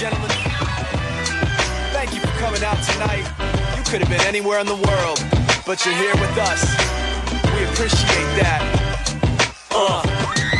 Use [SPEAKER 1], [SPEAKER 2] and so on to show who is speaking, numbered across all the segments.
[SPEAKER 1] gentlemen, thank you for coming out tonight. You could have been anywhere in the world, but you're here with us. We appreciate that. Uh.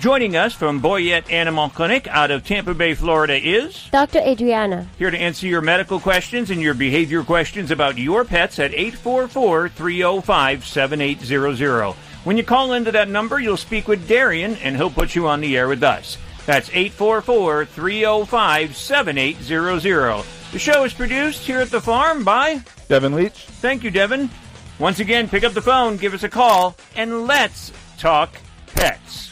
[SPEAKER 2] Joining us from Boyette Animal Clinic out of Tampa Bay, Florida is
[SPEAKER 3] Dr. Adriana.
[SPEAKER 2] Here to answer your medical questions and your behavior questions about your pets at 844 305 7800. When you call into that number, you'll speak with Darian and he'll put you on the air with us. That's 844 305 7800. The show is produced here at the farm by
[SPEAKER 4] Devin Leach.
[SPEAKER 2] Thank you, Devin. Once again, pick up the phone, give us a call, and let's talk pets.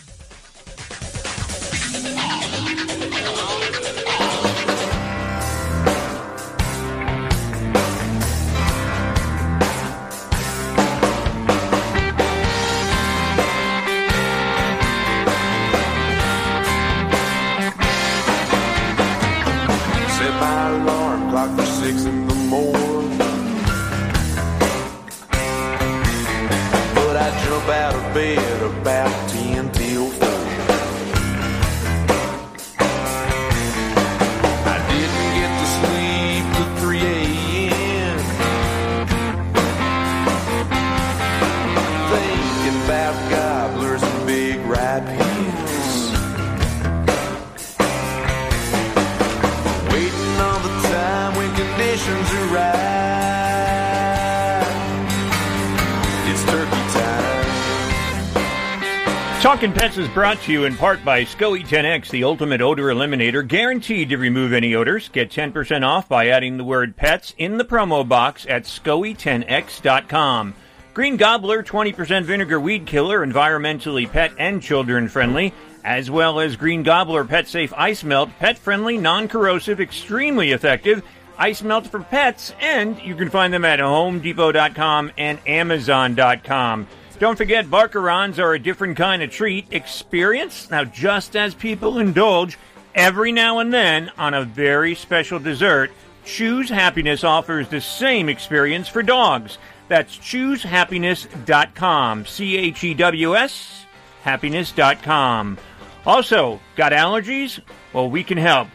[SPEAKER 2] Talking Pets is brought to you in part by SCOE 10X, the ultimate odor eliminator, guaranteed to remove any odors. Get 10% off by adding the word pets in the promo box at SCOE10X.com. Green Gobbler 20% vinegar weed killer, environmentally pet and children friendly, as well as Green Gobbler Pet Safe Ice Melt, pet friendly, non corrosive, extremely effective. Ice melt for pets, and you can find them at HomeDepot.com and Amazon.com. Don't forget, Barkarons are a different kind of treat experience. Now, just as people indulge every now and then on a very special dessert, Chews Happiness offers the same experience for dogs. That's chewshappiness.com. C H E W S, happiness.com. Also, got allergies? Well, we can help.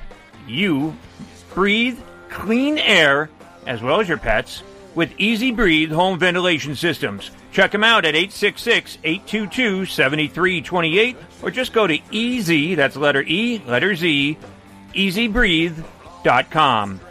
[SPEAKER 2] You breathe clean air, as well as your pets, with EZ Breathe home ventilation systems. Check them out at 866 822 7328 or just go to easy, that's letter E, letter Z,
[SPEAKER 5] ezbreathe.com.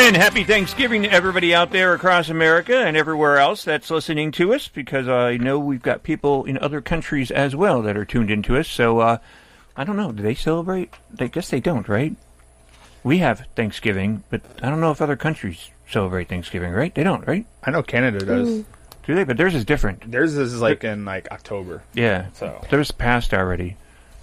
[SPEAKER 2] And happy Thanksgiving to everybody out there across America and everywhere else that's listening to us because I know we've got people in other countries as well that are tuned into us. So, uh, I don't know. Do they celebrate? I guess they don't, right? We have Thanksgiving, but I don't know if other countries celebrate Thanksgiving, right? They don't, right?
[SPEAKER 4] I know Canada does.
[SPEAKER 2] Do they? But theirs is different.
[SPEAKER 4] Theirs is like in like October.
[SPEAKER 2] Yeah.
[SPEAKER 4] So.
[SPEAKER 2] Theirs passed already.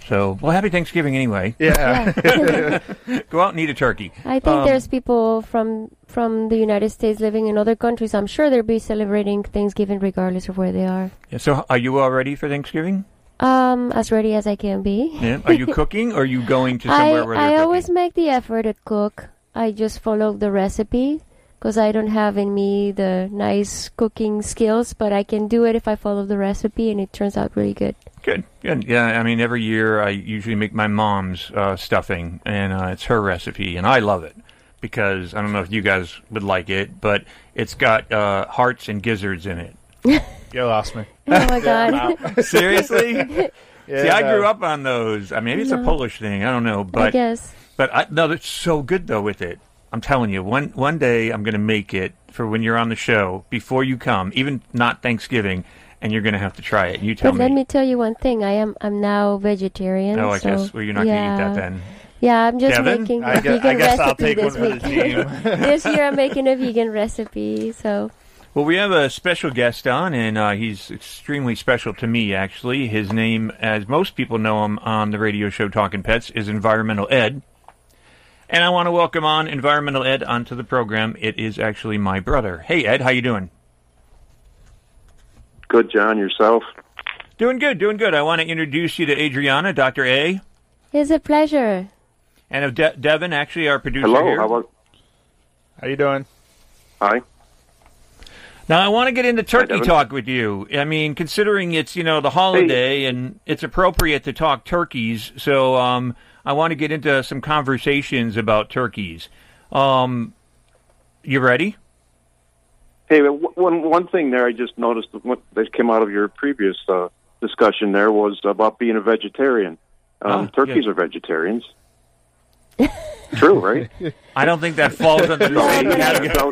[SPEAKER 2] So, well, happy Thanksgiving anyway.
[SPEAKER 4] Yeah.
[SPEAKER 2] Go out and eat a turkey.
[SPEAKER 3] I think
[SPEAKER 2] Um,
[SPEAKER 3] there's people from from the United States living in other countries. I'm sure they'll be celebrating Thanksgiving regardless of where they are.
[SPEAKER 2] Yeah, so, are you all ready for Thanksgiving?
[SPEAKER 3] Um, as ready as I can be.
[SPEAKER 2] Yeah. Are you cooking or are you going to
[SPEAKER 3] I,
[SPEAKER 2] somewhere where they're
[SPEAKER 3] I
[SPEAKER 2] cooking?
[SPEAKER 3] always make the effort to cook. I just follow the recipe because I don't have in me the nice cooking skills, but I can do it if I follow the recipe and it turns out really good.
[SPEAKER 2] Good, good. Yeah, I mean, every year I usually make my mom's uh, stuffing, and uh, it's her recipe, and I love it because I don't know if you guys would like it, but it's got uh, hearts and gizzards in it.
[SPEAKER 4] You lost me.
[SPEAKER 3] Oh my god.
[SPEAKER 2] Seriously?
[SPEAKER 4] Yeah,
[SPEAKER 2] See, I
[SPEAKER 4] no.
[SPEAKER 2] grew up on those. I mean, maybe it's a Polish thing. I don't know, but
[SPEAKER 3] I guess.
[SPEAKER 2] but I, no, that's so good though with it. I'm telling you, one one day I'm going to make it for when you're on the show before you come, even not Thanksgiving, and you're going to have to try it. You tell me.
[SPEAKER 3] But let
[SPEAKER 2] me.
[SPEAKER 3] me tell you one thing. I am I'm now vegetarian.
[SPEAKER 2] Oh, I
[SPEAKER 3] so,
[SPEAKER 2] guess. Well, you're not
[SPEAKER 3] yeah.
[SPEAKER 2] going to eat that then.
[SPEAKER 3] Yeah, I'm just
[SPEAKER 2] Kevin?
[SPEAKER 3] making a
[SPEAKER 4] I guess,
[SPEAKER 3] vegan
[SPEAKER 4] I guess I'll
[SPEAKER 3] recipe
[SPEAKER 4] take one
[SPEAKER 3] this
[SPEAKER 4] for the
[SPEAKER 3] week.
[SPEAKER 4] team.
[SPEAKER 3] this year I'm making a vegan recipe. So
[SPEAKER 2] Well, we have a special guest on, and uh, he's extremely special to me, actually. His name, as most people know him on the radio show Talking Pets, is Environmental Ed. And I want to welcome on Environmental Ed onto the program. It is actually my brother. Hey, Ed, how you doing?
[SPEAKER 6] Good, Jon. Yourself?
[SPEAKER 2] Doing good, doing good. I want to introduce you to Adriana, Dr. A,
[SPEAKER 3] it's a pleasure.
[SPEAKER 2] and of De- Devin, actually our producer
[SPEAKER 6] Hello.
[SPEAKER 2] here.
[SPEAKER 6] How about?
[SPEAKER 4] How you doing?
[SPEAKER 6] Hi.
[SPEAKER 2] Now I want to get into turkey
[SPEAKER 6] Devin.
[SPEAKER 2] talk with you. I mean, considering it's you know the holiday and it's appropriate to talk turkeys, so um, I want to get into some conversations about turkeys. Um, you ready?
[SPEAKER 6] Hey, one one thing there I just noticed that came out of your previous uh, discussion there was about being a vegetarian. Um,
[SPEAKER 2] Ah,
[SPEAKER 6] turkeys
[SPEAKER 2] yeah.
[SPEAKER 6] are vegetarians. True, right?
[SPEAKER 2] I don't think that falls under the same category.
[SPEAKER 6] That's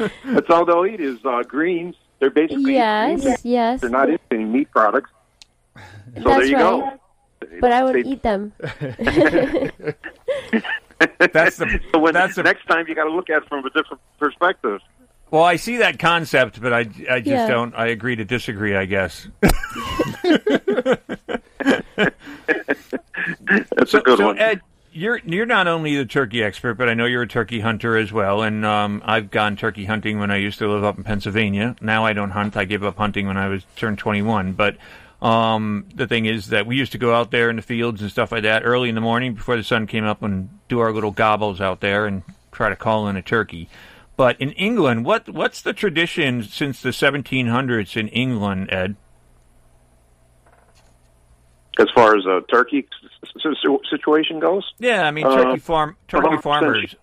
[SPEAKER 6] all- That's all they'll eat is uh, greens. They're basically
[SPEAKER 3] Yes,
[SPEAKER 6] greens.
[SPEAKER 3] yes.
[SPEAKER 6] They're not eating meat products. So
[SPEAKER 3] That's
[SPEAKER 6] there you
[SPEAKER 3] right.
[SPEAKER 6] go.
[SPEAKER 3] But I would
[SPEAKER 6] They-
[SPEAKER 3] eat them.
[SPEAKER 2] That's the
[SPEAKER 6] So when,
[SPEAKER 2] that's the
[SPEAKER 6] next time you got to look at it from a different perspective.
[SPEAKER 2] well. I see that concept, but I I just
[SPEAKER 3] Yeah.
[SPEAKER 2] don't. I agree to disagree. I guess.
[SPEAKER 6] That's a good
[SPEAKER 2] so
[SPEAKER 6] one.
[SPEAKER 2] Ed, you're you're not only the turkey expert, but I know you're a turkey hunter as well. And um, I've gone turkey hunting when I used to live up in Pennsylvania. Now I don't hunt. I gave up hunting when I was turned 21. But um, the thing is that we used to go out there in the fields and stuff like that early in the morning before the sun came up and do our little gobbles out there and try to call in a turkey. But in England, what what's the tradition since the 1700s in England, Ed?
[SPEAKER 6] as far as a turkey situation goes,
[SPEAKER 2] Yeah, I mean
[SPEAKER 6] Uh,
[SPEAKER 2] turkey farm turkey farmers.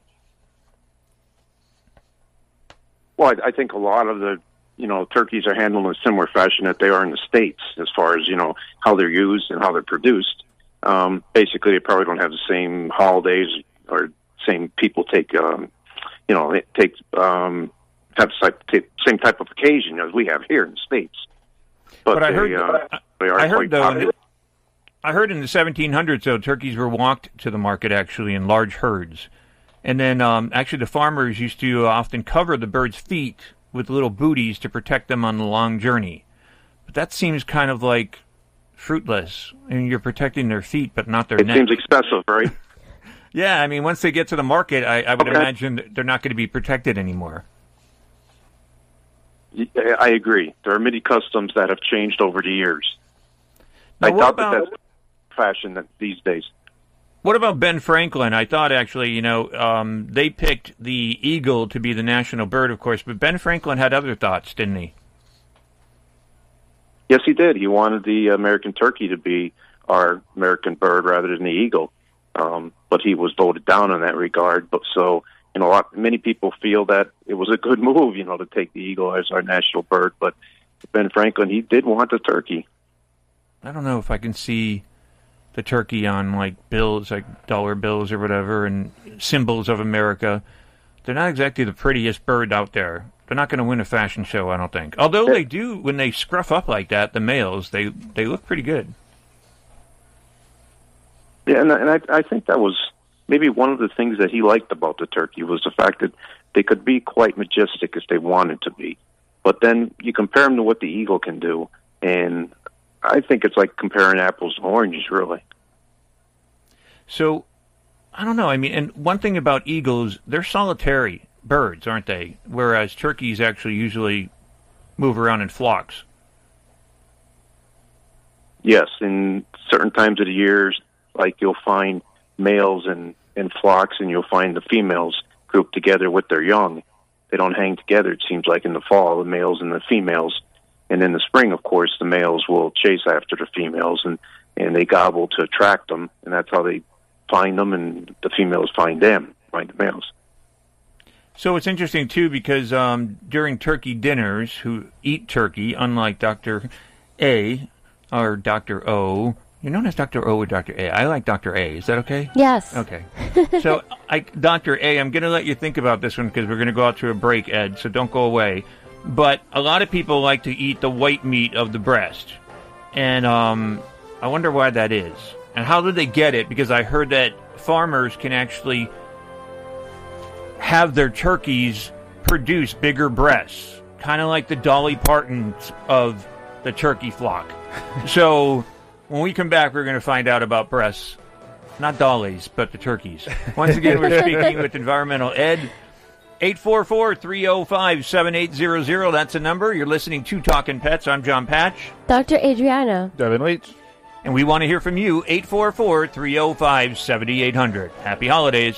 [SPEAKER 6] Well, I, I think a lot of the you know turkeys are handled in a similar fashion that they are in the states, as far as you know how they're used and how they're produced. Um, basically, they probably don't have the same holidays or same people take um, you know they take um, have the same type of occasion as we have here in the states. But,
[SPEAKER 2] But I
[SPEAKER 6] they,
[SPEAKER 2] heard-
[SPEAKER 6] uh, they are
[SPEAKER 2] I heard
[SPEAKER 6] quite
[SPEAKER 2] though,
[SPEAKER 6] popular.
[SPEAKER 2] I heard in the 1700s though turkeys were walked to the market actually in large herds, and then um, actually the farmers used to often cover the birds' feet with little booties to protect them on the long journey. But that seems kind of like fruitless. I mean, you're protecting their feet, but not their
[SPEAKER 6] It
[SPEAKER 2] neck.
[SPEAKER 6] seems excessive, right?
[SPEAKER 2] yeah, I mean, once they get to the market, I, I would
[SPEAKER 6] Okay.
[SPEAKER 2] imagine they're not going to be protected anymore.
[SPEAKER 6] I agree. There are many customs that have changed over the years.
[SPEAKER 2] Now,
[SPEAKER 6] I
[SPEAKER 2] what
[SPEAKER 6] doubt
[SPEAKER 2] about-
[SPEAKER 6] that that's fashion that these days.
[SPEAKER 2] What about Ben Franklin? I thought actually, you know, um, they picked the eagle to be the national bird, of course, but Ben Franklin had other thoughts, didn't he?
[SPEAKER 6] Yes, he did. He wanted the American turkey to be our American bird rather than the eagle, um, but he was voted down in that regard. But so you know, a lot, many people feel that it was a good move, you know, to take the eagle as our national bird. But Ben Franklin, he did want the turkey.
[SPEAKER 2] I don't know if I can see the turkey on like bills, like dollar bills or whatever, and symbols of America. They're not exactly the prettiest bird out there. They're not going to win a fashion show, I don't think. Although they do, when they scruff up like that, the males, they they look pretty good.
[SPEAKER 6] Yeah, and, and I, I think that was maybe one of the things that he liked about the turkey was the fact that they could be quite majestic if they wanted to be. But then you compare them to what the eagle can do, and I think it's like comparing apples to oranges, really.
[SPEAKER 2] So, I don't know. I mean, and one thing about eagles, they're solitary birds, aren't they? Whereas turkeys actually usually move around in flocks.
[SPEAKER 6] Yes, in certain times of the years, like you'll find males in, in flocks, and you'll find the females grouped together with their young. They don't hang together. It seems like in the fall, the males and the females, and in the spring, of course, the males will chase after the females, and and they gobble to attract them, and that's how they find them, and the females find them, find the males.
[SPEAKER 2] So it's interesting too because um, during turkey dinners, who eat turkey, unlike Doctor A, or Dr. O. You're known as Dr. O or Dr. A. I like Dr. A. Is that okay?
[SPEAKER 3] Yes.
[SPEAKER 2] Okay. So, I, Dr. A, I'm going to let you think about this one because we're going to go out to a break, Ed, so don't go away. But a lot of people like to eat the white meat of the breast. And um, I wonder why that is. And how do they get it? Because I heard that farmers can actually have their turkeys produce bigger breasts, kind of like the Dolly Partons of the turkey flock. so when we come back, we're going to find out about breasts. Not dollies, but the turkeys. Once again, we're speaking with Environmental Ed. 844-305-7800. That's the number. You're listening to Talking Pets. I'm Jon Patch.
[SPEAKER 3] Dr. Adriana.
[SPEAKER 4] Devin Leach.
[SPEAKER 2] And we want to hear from you. 844-305-7800. Happy holidays.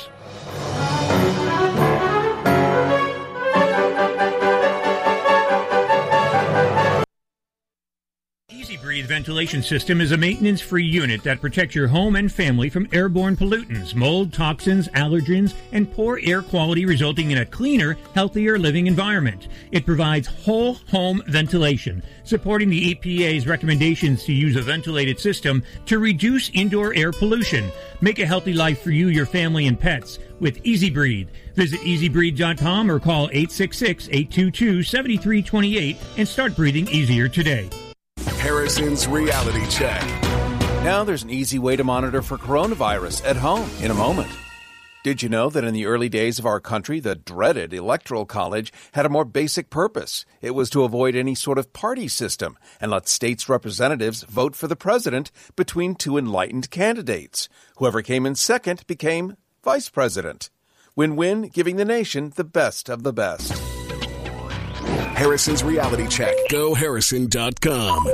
[SPEAKER 2] Breathe ventilation system is a maintenance free unit that protects your home and family from airborne pollutants, mold, toxins, allergens, and poor air quality, resulting in a cleaner, healthier living environment. It provides whole home ventilation, supporting the EPA's recommendations to use a ventilated system to reduce indoor air pollution. Make a healthy life for you, your family, and pets with EZ Breathe. Visit ezbreathe.com or call 866 822 7328 and start breathing easier today.
[SPEAKER 7] Harrison's Reality Check.
[SPEAKER 1] Now there's an easy way to monitor for coronavirus at home in a moment. Did you know that in the early days of our country, the dreaded Electoral College had a more basic purpose? It was to avoid any sort of party system and let states' representatives vote for the president between two enlightened candidates. Whoever came in second became vice president. Win win, giving the nation the best of the best.
[SPEAKER 7] Harrison's Reality Check. GoHarrison.com.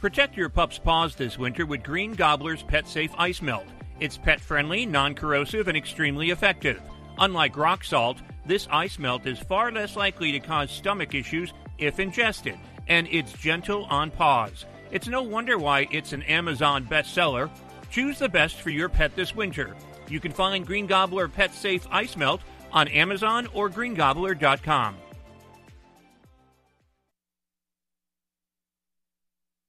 [SPEAKER 2] Protect your pup's paws this winter with Green Gobbler's Pet Safe Ice Melt. It's pet friendly, non corrosive, and extremely effective. Unlike rock salt, this ice melt is far less likely to cause stomach issues if ingested, and it's gentle on paws. It's no wonder why it's an Amazon bestseller. Choose the best for your pet this winter. You can find Green Gobbler Pet Safe Ice Melt on Amazon or greengobbler.com.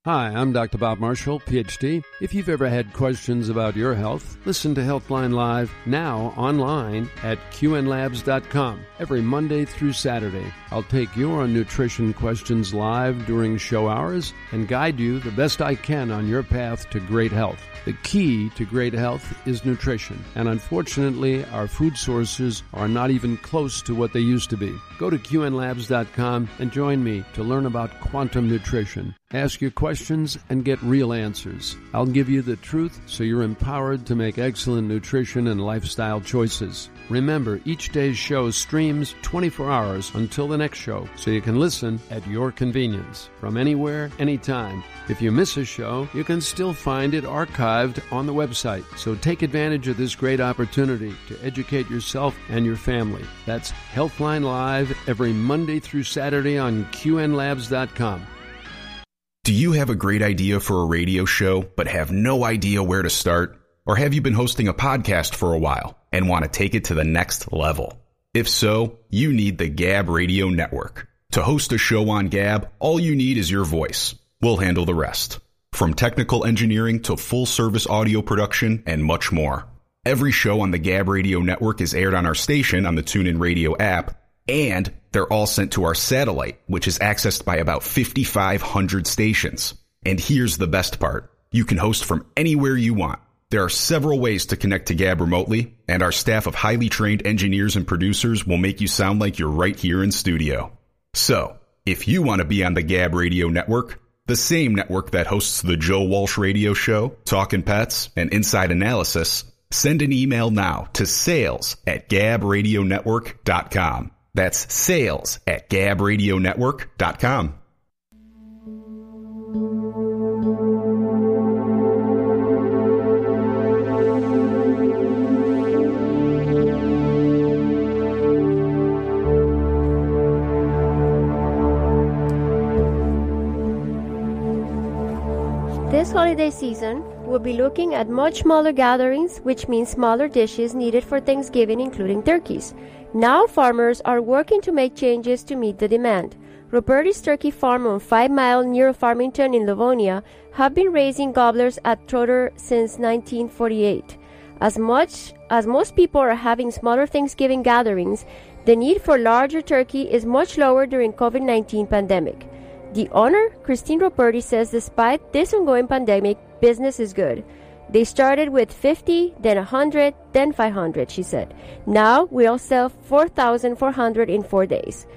[SPEAKER 8] Hi, I'm Dr. Bob Marshall, PhD. If you've ever had questions about your health, listen to Healthline Live now online at qnlabs.com every Monday through Saturday. I'll take your nutrition questions live during show hours and guide you the best I can on your path to great health. The key to great health is nutrition, and unfortunately, our food sources are not even close to what they used to be. Go to qnlabs.com and join me to learn about quantum nutrition. Ask your questions and get real answers. I'll give you the truth so you're empowered to make excellent nutrition and lifestyle choices. Remember, each day's show streams 24 hours until the next show, so you can listen at your convenience from anywhere, anytime. If you miss a show, you can still find it archived on the website. So take advantage of this great opportunity to educate yourself and your family. That's Healthline Live every Monday through Saturday on QNLabs.com.
[SPEAKER 9] Do you have a great idea for a radio show but have no idea where to start? Or have you been hosting a podcast for a while and want to take it to the next level? If so, you need the Gab Radio Network. To host a show on Gab, all you need is your voice. We'll handle the rest. From technical engineering to full service audio production and much more. Every show on the Gab Radio Network is aired on our station on the TuneIn Radio app, and they're all sent to our satellite, which is accessed by about 5,500 stations. And here's the best part. You can host from anywhere you want. There are several ways to connect to Gab remotely, and our staff of highly trained engineers and producers will make you sound like you're right here in studio. So, if you want to be on the Gab Radio Network, the same network that hosts the Joe Walsh Radio Show, Talking Pets, and Inside Analysis, send an email now to sales at gabradionetwork.com. That's sales at gabradionetwork.com.
[SPEAKER 3] This holiday season, we'll be looking at much smaller gatherings, which means smaller dishes needed for Thanksgiving, including turkeys. Now, farmers are working to make changes to meet the demand. Roberti's Turkey Farm on 5 Mile near Farmington in Livonia have been raising gobblers at Trotter since 1948. As much as most people are having smaller Thanksgiving gatherings, the need for larger turkey is much lower during COVID-19 pandemic. The owner, Christine Roberti, says despite this ongoing pandemic, business is good. They started with 50, then 100, then 500, she said. Now we'll sell 4,400 in four days.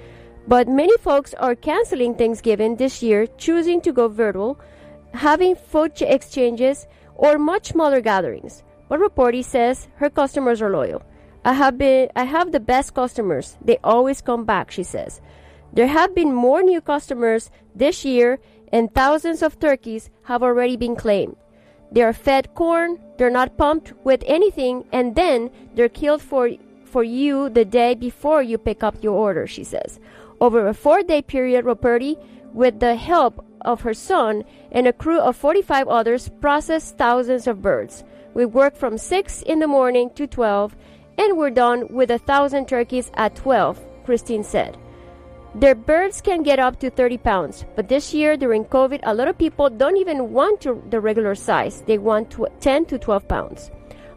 [SPEAKER 3] But many folks are canceling Thanksgiving this year, choosing to go virtual, having food exchanges, or much smaller gatherings. But Roberti says her customers are loyal. I have been I have the best customers. They always come back, she says. There have been more new customers this year and thousands of turkeys have already been claimed. They are fed corn, they're not pumped with anything, and then they're killed for for you the day before you pick up your order, she says. Over a four day period, Roberti, with the help of her son and a crew of 45 others, processed thousands of birds. We work from 6 in the morning to 12, and we're done with a thousand turkeys at 12, Christine said. Their birds can get up to 30 pounds, but this year during COVID, a lot of people don't even want to, the regular size. They want tw- 10 to 12 pounds.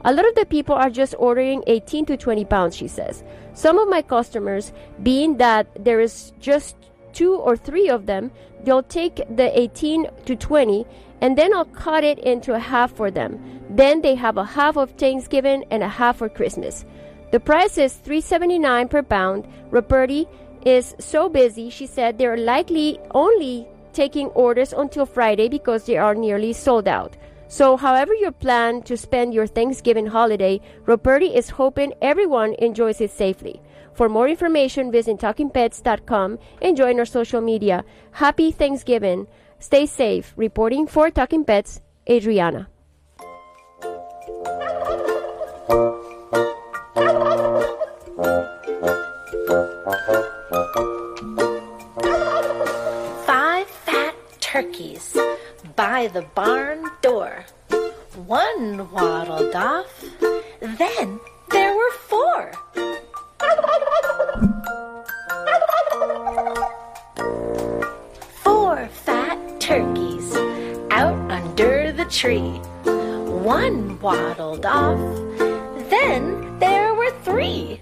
[SPEAKER 3] A lot of the people are just ordering 18 to 20 pounds, she says. Some of my customers, being that there is just two or three of them, they'll take the 18 to 20 and then I'll cut it into a half for them. Then they have a half of Thanksgiving and a half for Christmas. The price is 3.79 per pound. Roberti is so busy, she said they're likely only taking orders until Friday because they are nearly sold out. So, however you plan to spend your Thanksgiving holiday, Roberti is hoping everyone enjoys it safely. For more information, visit TalkingPets.com and join our social media. Happy Thanksgiving. Stay safe. Reporting for Talking Pets, Adriana.
[SPEAKER 10] Five fat turkeys by the barn door. One waddled off. Then there were four. Four fat turkeys out under the tree. One waddled off. Then there were three.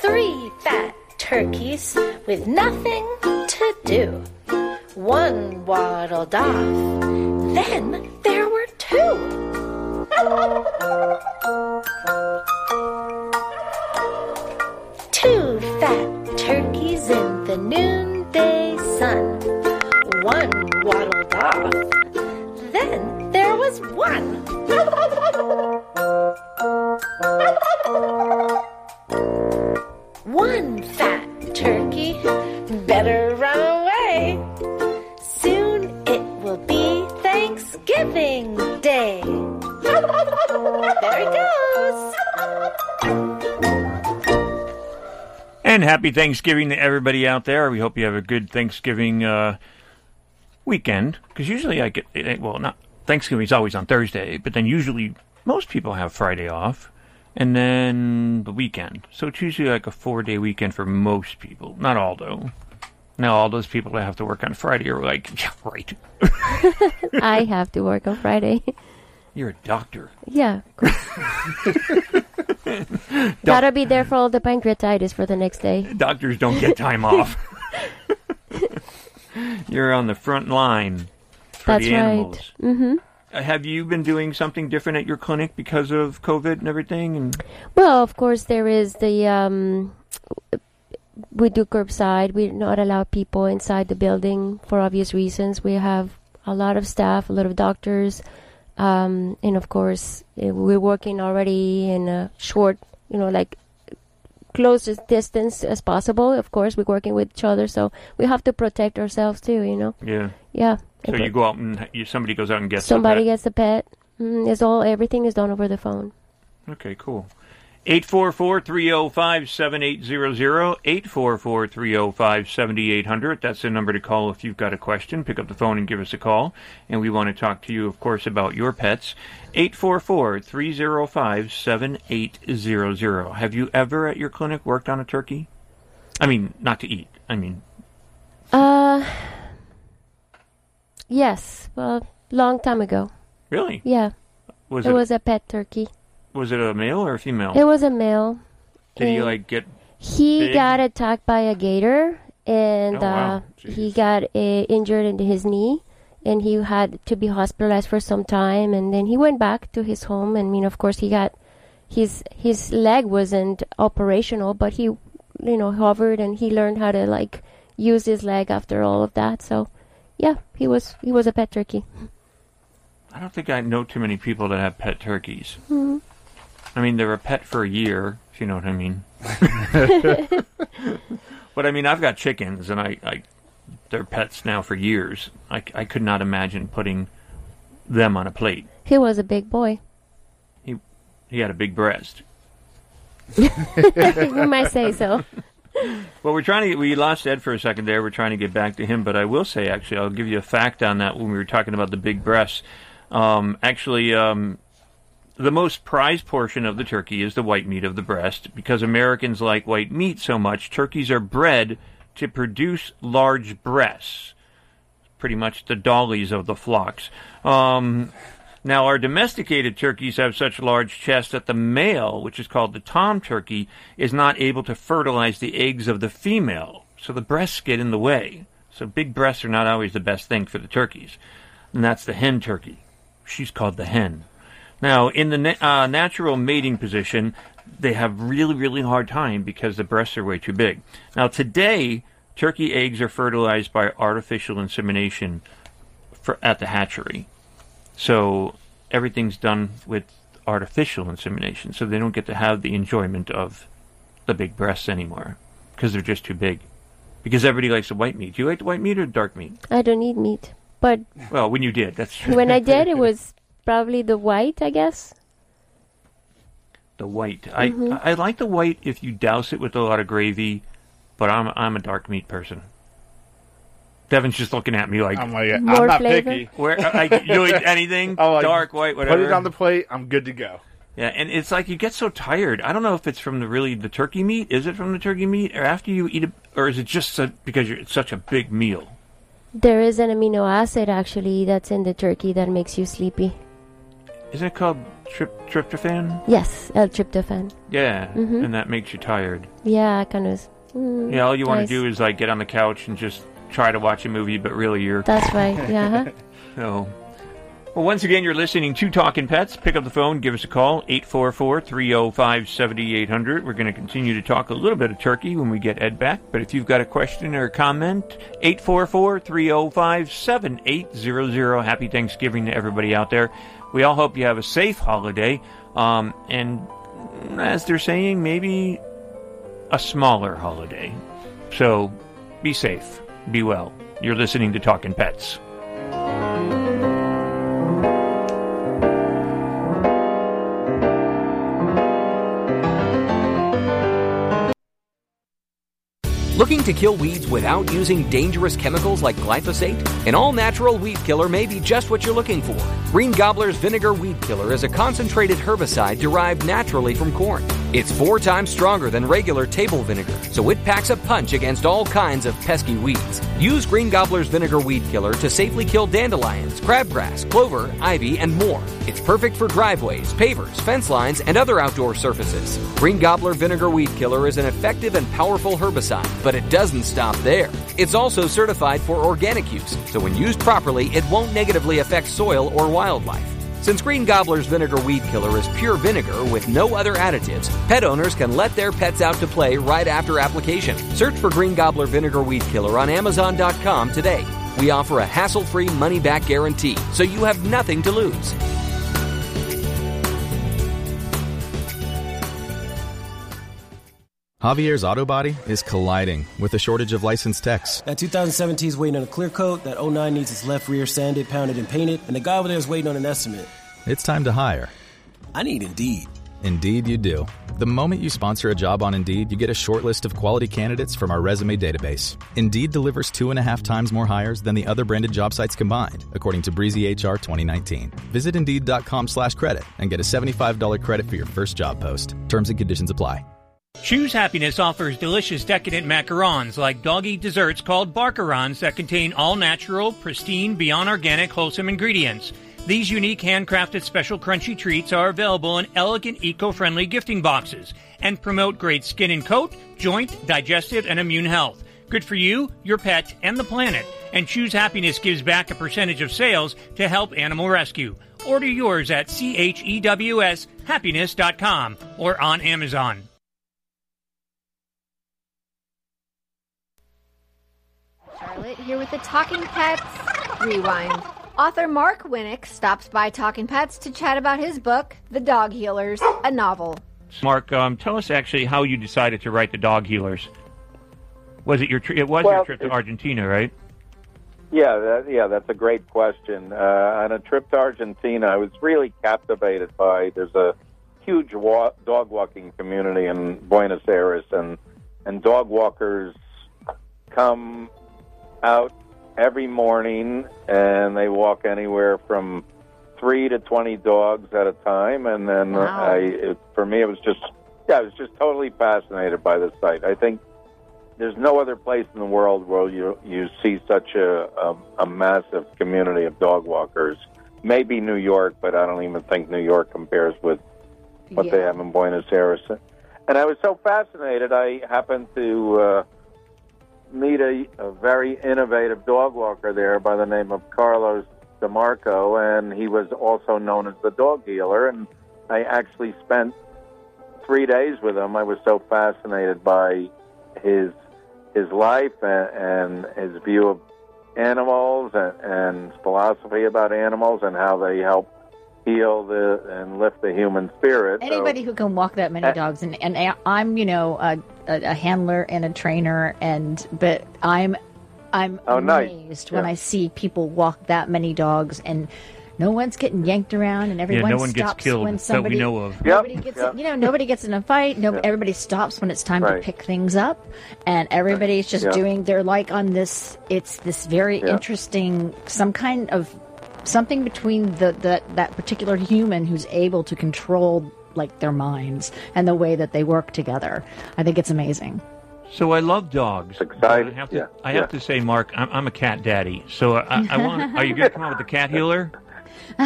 [SPEAKER 10] Three fat turkeys with nothing to do. One waddled off. Then there were two. Two fat turkeys in the noonday sun. One waddled off. Then was one. One fat turkey, better run away. Soon it will be Thanksgiving Day. There he goes.
[SPEAKER 2] And happy Thanksgiving to everybody out there. We hope you have a good Thanksgiving uh, weekend. Because usually I get, eh, well, not Thanksgiving's always on Thursday, but then usually most people have Friday off and then the weekend. So it's usually like a four day weekend for most people. Not all, though. Now, all those people that have to work on Friday are like, yeah, right.
[SPEAKER 3] I have to work on Friday.
[SPEAKER 2] You're a doctor.
[SPEAKER 3] yeah. Gotta be there for all the pancreatitis for the next day.
[SPEAKER 2] Doctors don't get time off. You're on the front line for
[SPEAKER 3] That's
[SPEAKER 2] the
[SPEAKER 3] right. Mm-hmm.
[SPEAKER 2] Uh, Have you been doing something different at your clinic because of COVID and everything? And
[SPEAKER 3] Well, of course, there is the um, we do curbside. We not allow people inside the building for obvious reasons. We have a lot of staff, a lot of doctors, um, and of course, eh, we're working already in a short, you know, like closest distance as possible. Of course, we're working with each other, so we have to protect ourselves too. You know.
[SPEAKER 2] yeah,
[SPEAKER 3] Yeah.
[SPEAKER 2] so you go out and you, somebody goes out and gets
[SPEAKER 3] somebody
[SPEAKER 2] the pet.
[SPEAKER 3] gets a pet. Mm, it's all everything is done over the phone.
[SPEAKER 2] Okay, cool. 844-305-7800, 844-305-7800. That's the number to call if you've got a question. Pick up the phone and give us a call. And we want to talk to you, of course, about your pets. 844-305-7800. Have you ever at your clinic worked on a turkey? I mean, not to eat. I mean,
[SPEAKER 3] Uh, yes. Well, long time ago.
[SPEAKER 2] really?
[SPEAKER 3] Yeah.
[SPEAKER 2] Was
[SPEAKER 3] it,
[SPEAKER 2] it,
[SPEAKER 3] was a pet turkey.
[SPEAKER 2] Was it a male or a female?
[SPEAKER 3] It was a male.
[SPEAKER 2] Did he like get
[SPEAKER 3] He
[SPEAKER 2] big?
[SPEAKER 3] got attacked by a gator, and
[SPEAKER 2] Oh, wow.
[SPEAKER 3] uh, he got uh, injured in his knee, and he had to be hospitalized for some time. And then he went back to his home. And I mean, of course, he got his his leg wasn't operational, but he, you know, hovered and he learned how to like use his leg after all of that. So, yeah, he was he was a pet turkey.
[SPEAKER 2] I don't think I know too many people that have pet turkeys.
[SPEAKER 3] Mhm.
[SPEAKER 2] I mean, they're a pet for a year, if you know what I mean. but I mean, I've got chickens, and I, I they're pets now for years. I, I could not imagine putting them on a plate.
[SPEAKER 3] He was a big boy.
[SPEAKER 2] He he had a big breast.
[SPEAKER 3] we might say so.
[SPEAKER 2] Well, we're trying to. We lost Ed for a second there. We're trying to get back to him, but I will say, actually, I'll give you a fact on that. When we were talking about the big breasts, um, actually, um, the most prized portion of the turkey is the white meat of the breast because Americans like white meat so much. Turkeys are bred to produce large breasts, pretty much the dollies of the flocks. Um, now, our domesticated turkeys have such large chests that the male, which is called the tom turkey, is not able to fertilize the eggs of the female. So the breasts get in the way. So big breasts are not always the best thing for the turkeys. And that's the hen turkey. She's called the hen. Now, in the na- uh, natural mating position, they have really, really hard time because the breasts are way too big. Now, today, turkey eggs are fertilized by artificial insemination for, at the hatchery. So everything's done with artificial insemination, so they don't get to have the enjoyment of the big breasts anymore because they're just too big. Because everybody likes the white meat. Do you like the white meat or dark meat?
[SPEAKER 3] I don't eat meat, but
[SPEAKER 2] Well, when you did, that's true.
[SPEAKER 3] when I did, it was probably the white, I guess.
[SPEAKER 2] the white.
[SPEAKER 3] Mhm.
[SPEAKER 2] I I like the white if you douse it with a lot of gravy, but I'm I'm a dark meat person. Devin's just looking at me like
[SPEAKER 4] I'm like, I'm not
[SPEAKER 3] flavor?
[SPEAKER 4] picky.
[SPEAKER 2] Where I, you eat anything,
[SPEAKER 4] Oh, like,
[SPEAKER 2] dark, white, whatever.
[SPEAKER 4] Put it on the plate. I'm good to go.
[SPEAKER 2] Yeah, and it's like you get so tired. I don't know if it's from the really the turkey meat. Is it from the turkey meat, or after you eat it, or is it just so, because you're, it's such a big meal?
[SPEAKER 3] There is an amino acid actually that's in the turkey that makes you sleepy.
[SPEAKER 2] Isn't it called trip, tryptophan?
[SPEAKER 3] Yes, L-tryptophan.
[SPEAKER 2] Yeah,
[SPEAKER 3] Mhm.
[SPEAKER 2] and that makes you tired.
[SPEAKER 3] Yeah, kind of. Mm,
[SPEAKER 2] Yeah, all you want to do is like get on the couch and just try to watch a movie, but really you're.
[SPEAKER 3] That's right. Yeah. huh?
[SPEAKER 2] So, well, once again, you're listening to Talking Pets. Pick up the phone, give us a call, 844-305-7800. We're going to continue to talk a little bit of turkey when we get Ed back. But if you've got a question or a comment, 844-305-7800. Happy Thanksgiving to everybody out there. We all hope you have a safe holiday. Um, and as they're saying, maybe a smaller holiday. So be safe, be well. You're listening to Talking Pets.
[SPEAKER 11] Looking to kill weeds without using dangerous chemicals like glyphosate? An all natural weed killer may be just what you're looking for. Green Gobbler's Vinegar Weed Killer is a concentrated herbicide derived naturally from corn. It's four times stronger than regular table vinegar, so it packs a punch against all kinds of pesky weeds. Use Green Gobbler's Vinegar Weed Killer to safely kill dandelions, crabgrass, clover, ivy, and more. It's perfect for driveways, pavers, fence lines, and other outdoor surfaces. Green Gobbler Vinegar Weed Killer is an effective and powerful herbicide, but it doesn't stop there. It's also certified for organic use, so when used properly, it won't negatively affect soil or wildlife. Since Green Gobbler's Vinegar Weed Killer is pure vinegar with no other additives, pet owners can let their pets out to play right after application. Search for Green Gobbler Vinegar Weed Killer on Amazon.com today. We offer a hassle free money back guarantee, so you have nothing to lose.
[SPEAKER 12] Javier's Auto Body is colliding with a shortage of licensed techs.
[SPEAKER 13] That 2017 is waiting on a clear coat, that 09 needs its left rear sanded, pounded, and painted, and the guy over there is waiting on an estimate.
[SPEAKER 12] It's time to hire.
[SPEAKER 13] I need Indeed.
[SPEAKER 12] Indeed, you do. The moment you sponsor a job on Indeed, you get a short list of quality candidates from our resume database. Indeed delivers two and a half times more hires than the other branded job sites combined, according to Breezy HR 2019. Visit Indeed.com slash credit and get a $75 credit for your first job post. Terms and conditions apply.
[SPEAKER 2] Chews Happiness offers delicious decadent macarons like doggy desserts called barkarons that contain all natural, pristine, beyond organic, wholesome ingredients. These unique handcrafted special crunchy treats are available in elegant eco-friendly gifting boxes and promote great skin and coat, joint, digestive, and immune health. Good for you, your pet, and the planet. And Chews Happiness gives back a percentage of sales to help animal rescue. Order yours at E chews happiness.com or on Amazon.
[SPEAKER 14] Charlotte here with the Talking Pets Rewind. Author Mark Winnick stops by Talking Pets to chat about his book, The Dog Healers, a novel.
[SPEAKER 2] Mark, um, tell us actually how you decided to write the Dog Healers. Was it your tri- it was
[SPEAKER 15] Well,
[SPEAKER 2] your trip to Argentina, right?
[SPEAKER 15] Yeah, that, yeah, that's a great question. Uh, on a trip to Argentina, I was really captivated by. There's a huge wa- dog walking community in Buenos Aires, and and dog walkers come out every morning, and they walk anywhere from three to twenty dogs at a time. And then
[SPEAKER 16] Wow.
[SPEAKER 15] I, it, for me, it was just yeah, I was just totally fascinated by the site. I think there's no other place in the world where you you see such a, a a massive community of dog walkers. Maybe New York, but I don't even think New York compares with what they have in Buenos Aires. And I was so fascinated. I happened to uh, meet a, a very innovative dog walker there by the name of Carlos DeMarco, and he was also known as the dog healer. And I actually spent three days with him. I was so fascinated by his his life and, and his view of animals and, and philosophy about animals and how they help heal the and lift the human spirit. So-
[SPEAKER 17] Anybody who can walk that many
[SPEAKER 15] Uh,
[SPEAKER 17] dogs, and, and I- I'm, you know, a, a, a handler and a trainer, and but I'm, I'm
[SPEAKER 15] Oh, nice.
[SPEAKER 17] amazed when
[SPEAKER 15] Yeah.
[SPEAKER 17] I see people walk that many dogs, and no one's getting yanked around, and everyone yeah,
[SPEAKER 2] no one gets
[SPEAKER 17] stops
[SPEAKER 2] killed
[SPEAKER 17] when
[SPEAKER 2] that we
[SPEAKER 17] somebody,
[SPEAKER 2] know of.
[SPEAKER 17] Nobody
[SPEAKER 15] Yep,
[SPEAKER 17] gets,
[SPEAKER 15] yep.
[SPEAKER 17] you know, nobody gets in a fight. No, everybody stops when it's time
[SPEAKER 15] Right.
[SPEAKER 17] to pick things up, and everybody's just
[SPEAKER 15] Yeah.
[SPEAKER 17] doing. They're like on this. It's this very
[SPEAKER 15] Yeah.
[SPEAKER 17] interesting, some kind of something between the, the that particular human who's able to control like their minds and the way that they work together. I think it's amazing.
[SPEAKER 2] So I love dogs.
[SPEAKER 15] exciting.
[SPEAKER 2] I have to,
[SPEAKER 15] Yeah,
[SPEAKER 2] I have
[SPEAKER 15] yeah.
[SPEAKER 2] to say, Mark, I'm, I'm a cat daddy. So I, I want. Are you going to come out with the cat healer?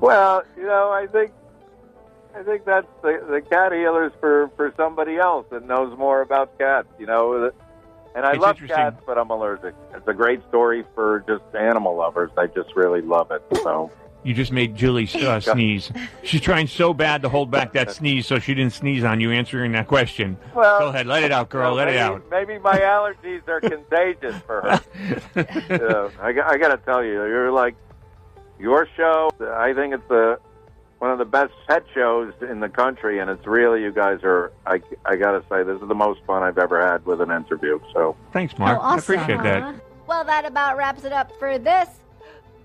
[SPEAKER 15] Well, you know, I think I think that's the, the cat healers for for somebody else that knows more about cats. You know, and I
[SPEAKER 2] It's
[SPEAKER 15] love cats, but I'm allergic. It's a great story for just animal lovers. I just really love it. So
[SPEAKER 2] You just made Julie uh, sneeze. She's trying so bad to hold back that sneeze so she didn't sneeze on you answering that question.
[SPEAKER 15] Well,
[SPEAKER 2] Go ahead, let it out, girl.
[SPEAKER 15] well,
[SPEAKER 2] let it out.
[SPEAKER 15] Maybe my allergies are contagious for her. yeah, I, got- I got to tell you, you're like your show. I think it's the one of the best pet shows in the country, and it's really you guys are. I I got to say, this is the most fun I've ever had with an interview. So
[SPEAKER 2] thanks, oh, Mark.
[SPEAKER 17] Oh, awesome.
[SPEAKER 2] I appreciate that.
[SPEAKER 14] Well, that about wraps it up for this.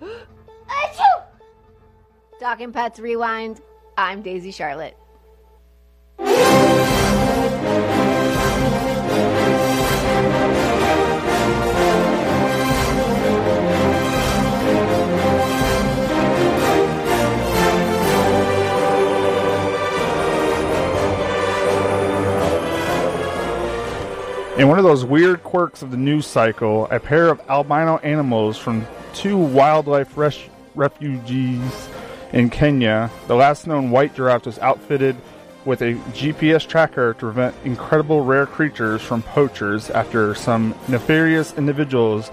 [SPEAKER 14] Achoo! Talking Pets Rewind. I'm Daisy Charlotte.
[SPEAKER 4] In one of those weird quirks of the news cycle, a pair of albino animals from two wildlife res- refugees in Kenya, the last known white giraffe was outfitted with a GPS tracker to prevent incredible rare creatures from poachers after some nefarious individuals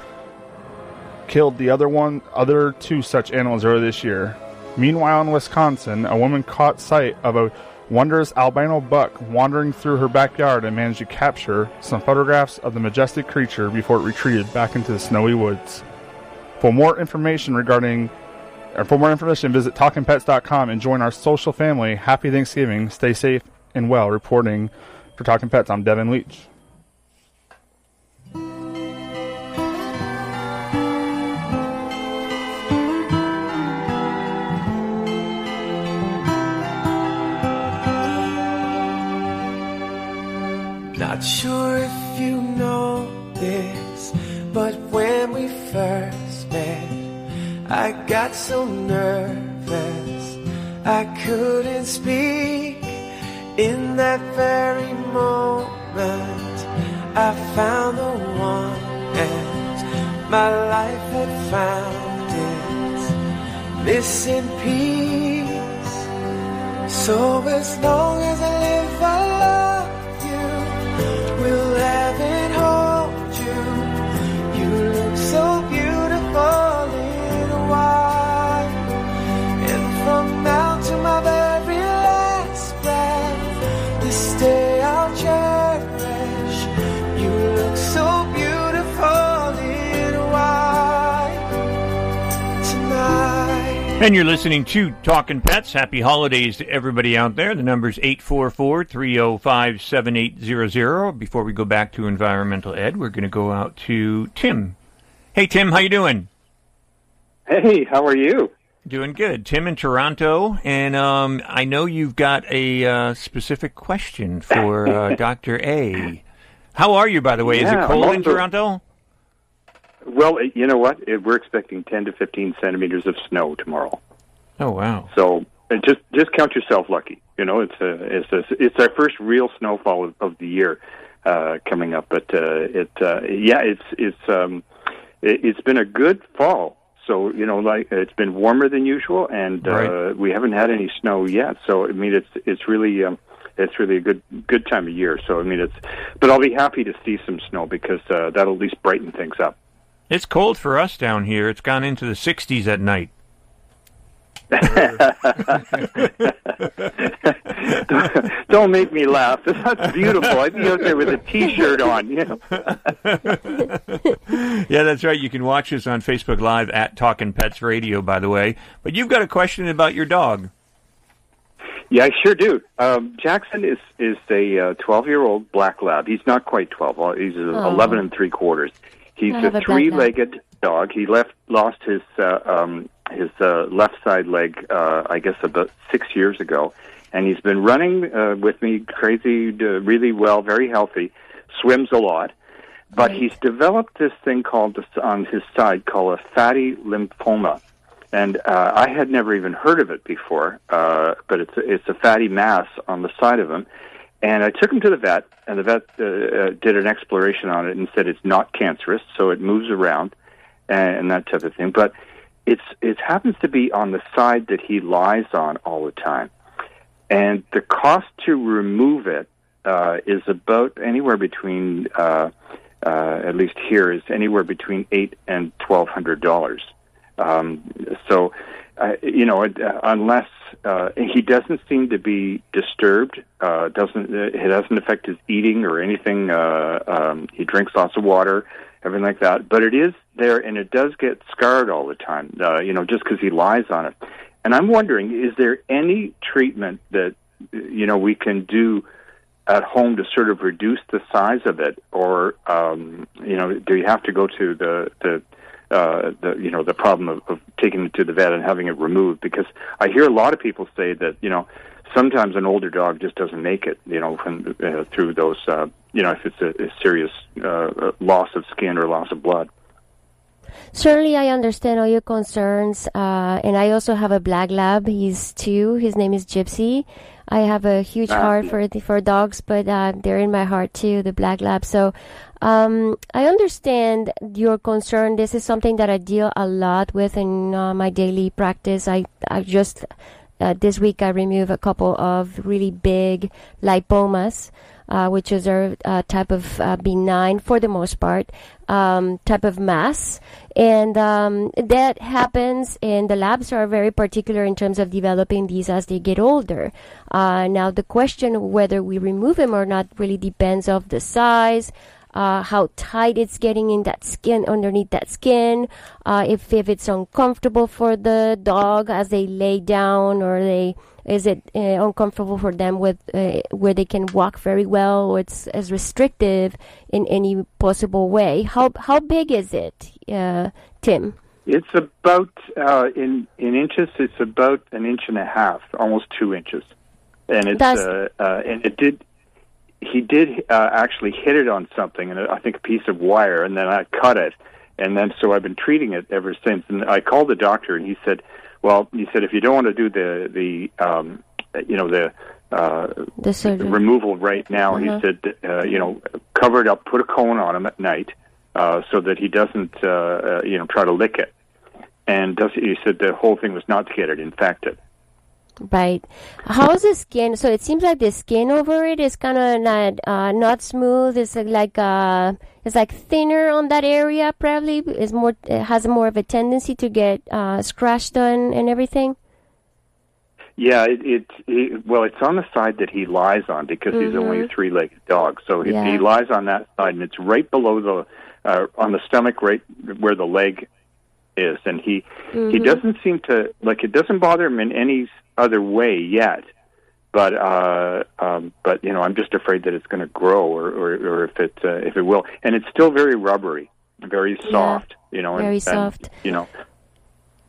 [SPEAKER 4] killed the other one other two such animals earlier this year. Meanwhile in Wisconsin, a woman caught sight of a wondrous albino buck wandering through her backyard and managed to capture some photographs of the majestic creature before it retreated back into the snowy woods. For more information regarding or for more information visit talkingpets.com and join our social family. Happy Thanksgiving. Stay safe and well. Reporting for Talking Pets, I'm Devin Leach.
[SPEAKER 18] So nervous I couldn't speak. In that very moment, I found the one, and my life had found its missing piece. So as long And
[SPEAKER 2] you're listening to Talking Pets. Happy holidays to everybody out there. The number's 844-305-7800. Before we go back to environmental ed, we're going to go out to Tim. Hey Tim, how you doing?
[SPEAKER 19] Hey, how are you?
[SPEAKER 2] Doing good. Tim in Toronto, and um, I know you've got a uh, specific question for uh, Dr. A. How are you, by the way? Is it cold in Toronto?
[SPEAKER 19] Well, you know what? We're expecting 10 to 15 centimeters of snow tomorrow.
[SPEAKER 2] Oh wow!
[SPEAKER 19] So uh, just just count yourself lucky. You know, it's a it's a, it's our first real snowfall of, of the year uh, coming up. But uh, it uh, yeah, it's it's um, it, it's been a good fall. So you know, like it's been warmer than usual, and uh, we haven't had any snow yet. So I mean, it's it's really um, it's really a good good time of year. So I mean, it's but I'll be happy to see some snow because uh, that'll at least brighten things up.
[SPEAKER 2] It's cold for us down here. It's gone into the 60s at night.
[SPEAKER 19] Don't make me laugh. That's beautiful. I'd be out there with a T-shirt on. You know.
[SPEAKER 2] yeah, that's right. You can watch us on Facebook Live at Talking Pets Radio, by the way. But you've got a question about your dog.
[SPEAKER 19] Yeah, I sure do. Um, Jackson is is a twelve year old black lab. He's not quite twelve. uh, He's uh,
[SPEAKER 3] Oh.
[SPEAKER 19] eleven and three quarters. He's a three-legged dog. He left lost his uh, um, his uh, left side leg, uh, I guess, about six years ago, and he's been running uh, with me crazy, uh, really well, very healthy. Swims a lot, but he's developed this thing called on his side called a fatty lymphoma and uh, I had never even heard of it before. Uh, but it's a, it's a fatty mass on the side of him, and I took him to the vet, and the vet uh, uh, did an exploration on it and said it's not cancerous, so it moves around and, and that type of thing. But it's it happens to be on the side that he lies on all the time, and the cost to remove it uh, is about anywhere between. Uh, uh, at least here is anywhere between eight and twelve hundred dollars. Um, so, uh, you know, uh, unless uh, he doesn't seem to be disturbed, uh, doesn't uh, it doesn't affect his eating or anything. Uh, um, he drinks lots of water, everything like that. But it is there, and it does get scarred all the time. Uh, you know, just because he lies on it. And I'm wondering, is there any treatment that you know we can do? at home to sort of reduce the size of it, or um, you know, do you have to go to the the uh, the you know the problem of, of taking it to the vet and having it removed? Because I hear a lot of people say that you know sometimes an older dog just doesn't make it, you know, from, uh, through those uh, you know if it's a, a serious uh, loss of skin or loss of blood.
[SPEAKER 3] Certainly, I understand all your concerns, uh, and I also have a black lab. He's two. His name is Gypsy. I have a huge
[SPEAKER 20] Ah,
[SPEAKER 3] heart for for dogs, but uh, they're in my heart too. The black lab. So, um, I understand your concern. This is something that I deal a lot with in uh, my daily practice. I I just uh, this week I removed a couple of really big lipomas, uh, which is a type of uh, benign, for the most part, um, type of mass. And um, that happens, and the labs are very particular in terms of developing these as they get older. Uh, now, the question whether we remove them or not really depends of the size, uh, how tight it's getting in that skin underneath that skin, uh, if if it's uncomfortable for the dog as they lay down, or they is it uh, uncomfortable for them with uh, where they can walk very well, or it's as restrictive in any possible way. How how big is it, uh, Tim?
[SPEAKER 19] It's about uh, in in inches. It's about an inch and a half, almost two inches, and it's uh, uh, and it did. He did uh, actually hit it on something, and I think a piece of wire, and then I cut it, and then so I've been treating it ever since. And I called the doctor, and he said, "Well, he said if you don't want to do the the um, you know the uh,
[SPEAKER 3] The surgery.
[SPEAKER 19] removal right now,
[SPEAKER 3] Uh-huh.
[SPEAKER 19] he said, uh, you know, cover it up, put a cone on him at night, uh, so that he doesn't, uh, uh, you know, try to lick it. And does, he said the whole thing was not to get it infected.
[SPEAKER 3] Right. How's the skin? So it seems like the skin over it is kind of not uh, not smooth. It's like uh, it's like thinner on that area. Probably is more it has more of a tendency to get uh, scratched on and everything.
[SPEAKER 19] Yeah, it, it, it well, it's on the side that he lies on because he's only a
[SPEAKER 3] Mhm.
[SPEAKER 19] three-legged dog. So he,
[SPEAKER 3] Yeah.
[SPEAKER 19] he lies on that side, and it's right below the uh, on the stomach, right where the leg is. And he he
[SPEAKER 3] Mhm.
[SPEAKER 19] doesn't seem to like it doesn't bother him in any other way yet. But uh, um, but you know, I'm just afraid that it's going to grow, or, or or if it uh, if it will, and it's still very rubbery, very soft. You know, and-
[SPEAKER 3] very
[SPEAKER 19] and,
[SPEAKER 3] soft.
[SPEAKER 19] you know,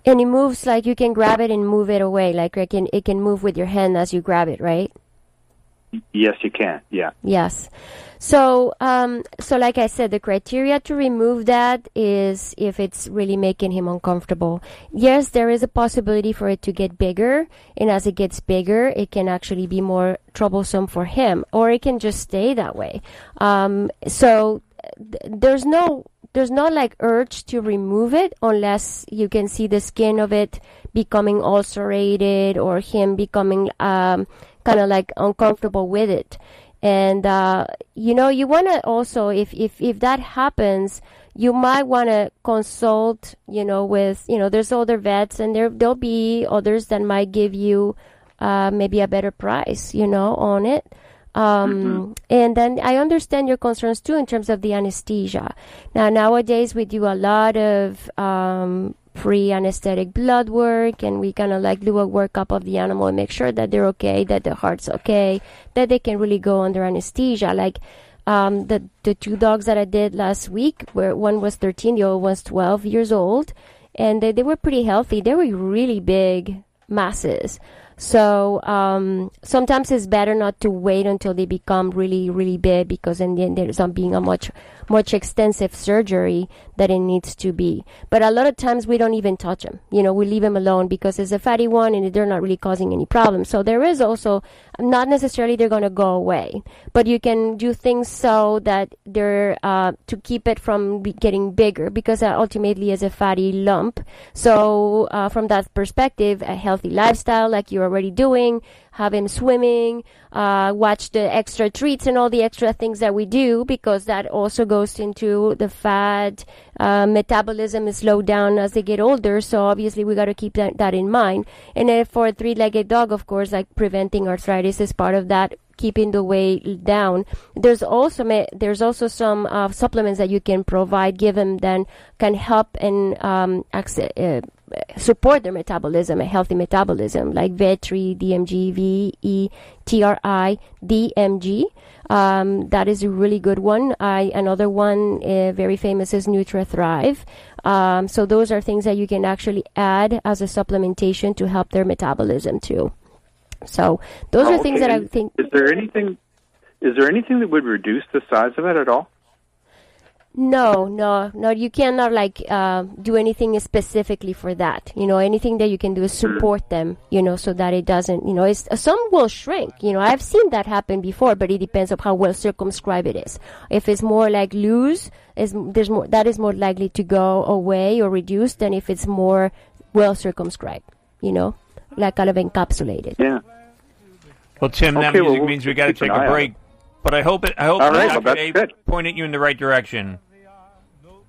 [SPEAKER 3] And it moves like you can grab it and move it away. Like it can it can move with your hand as you grab it, right?
[SPEAKER 19] Yes, you can. Yeah.
[SPEAKER 3] Yes. So, um, so like I said, the criteria to remove that is if it's really making him uncomfortable. Yes, there is a possibility for it to get bigger, and as it gets bigger, it can actually be more troublesome for him, or it can just stay that way. Um, so th- there's no there's not like urge to remove it unless you can see the skin of it becoming ulcerated or him becoming um, kind of like uncomfortable with it. And uh, you know you want to also if, if if that happens you might want to consult you know with you know there's other vets and there there'll be others that might give you uh, maybe a better price you know on it. Um, and then I understand your concerns too in terms of the anesthesia. Now nowadays we do a lot of um, pre-anesthetic blood work, and we kind of like do a workup of the animal and make sure that they're okay, that the heart's okay, that they can really go under anesthesia. Like um, the the two dogs that I did last week, where one was 13, the other was 12 years old, and they, they were pretty healthy. They were really big masses. So um, sometimes it's better not to wait until they become really, really big because then there ends up being a much, much extensive surgery that it needs to be. But a lot of times we don't even touch them. You know, we leave them alone because it's a fatty one and they're not really causing any problems. So there is also not necessarily they're going to go away, but you can do things so that they're uh, to keep it from getting bigger because that ultimately is a fatty lump. So uh, from that perspective, a healthy lifestyle like you're already doing, have him swimming, uh, watch the extra treats and all the extra things that we do because that also goes into the fat uh, metabolism is slowed down as they get older. So obviously we got to keep that, that in mind. And then for a three-legged dog, of course, like preventing arthritis is part of that keeping the weight down. There's also there's also some uh, supplements that you can provide, give them then can help and um, acce- uh, support their metabolism, a healthy metabolism, like Vetri, DMG, V E T R I, DMG. Um, that is a really good one. I another one uh, very famous is NutraThrive. Um, so those are things that you can actually add as a supplementation to help their metabolism too. So those are things that. I think
[SPEAKER 19] Is there anything? Is there anything that would reduce the size of it at all?
[SPEAKER 3] No, no, no. You cannot like uh, do anything specifically for that. You know, anything that you can do is support them. You know, so that it doesn't. You know, it's, some will shrink. You know, I've seen that happen before, but it depends on how well circumscribed it is. If it's more like loose, is there's more that is more likely to go away or reduce than if it's more well circumscribed. You know, like kind of encapsulated.
[SPEAKER 19] Yeah.
[SPEAKER 2] Well, Tim, that
[SPEAKER 19] Okay, well,
[SPEAKER 2] music
[SPEAKER 19] we'll
[SPEAKER 2] means we got to take a
[SPEAKER 19] on
[SPEAKER 2] break. But I hope it. I hope
[SPEAKER 19] All right, well, that's good.
[SPEAKER 2] pointed you in the right direction.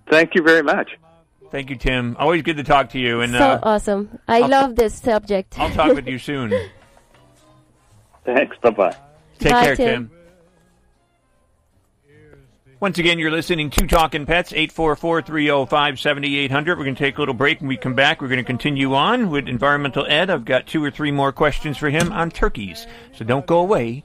[SPEAKER 19] Thank you very much.
[SPEAKER 2] Thank you, Tim. Always good to talk to you. And
[SPEAKER 3] so
[SPEAKER 2] uh,
[SPEAKER 3] awesome. I
[SPEAKER 2] I'll-
[SPEAKER 3] love this subject.
[SPEAKER 2] I'll talk with you soon.
[SPEAKER 19] Thanks. Bye bye.
[SPEAKER 2] Take
[SPEAKER 3] Bye,
[SPEAKER 2] care,
[SPEAKER 3] Tim.
[SPEAKER 2] Tim. Once again, you're listening to Talking Pets, 844-305-7800. We're going to take a little break. When we come back, we're going to continue on with Environmental Ed. I've got two or three more questions for him on turkeys. So don't go away.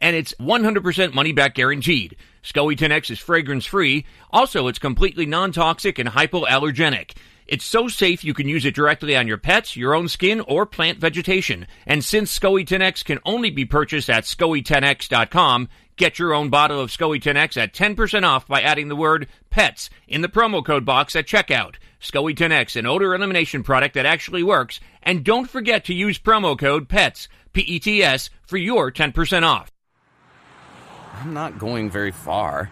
[SPEAKER 2] And it's 100% money back guaranteed. SCOE 10X is fragrance free. Also, it's completely non toxic and hypoallergenic. It's so safe you can use it directly on your pets, your own skin, or plant vegetation. And since SCOE 10X can only be purchased at SCOE10X.com, get your own bottle of SCOE 10X at 10% off by adding the word PETS in the promo code box at checkout. SCOE 10X, an odor elimination product that actually works. And don't forget to use promo code PETS, P-E-T-S, for your 10% off.
[SPEAKER 21] I'm not going very far.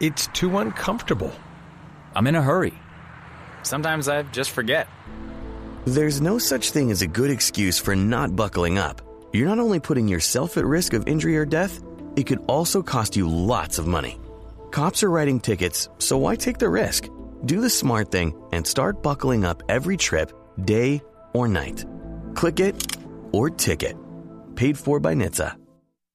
[SPEAKER 22] It's too uncomfortable.
[SPEAKER 21] I'm in a hurry. Sometimes I just forget.
[SPEAKER 20] There's no such thing as a good excuse for not buckling up. You're not only putting yourself at risk of injury or death, it could also cost you lots of money. Cops are writing tickets, so why take the risk? Do the smart thing and start buckling up every trip, day or night. Click it or ticket. Paid for by NHTSA.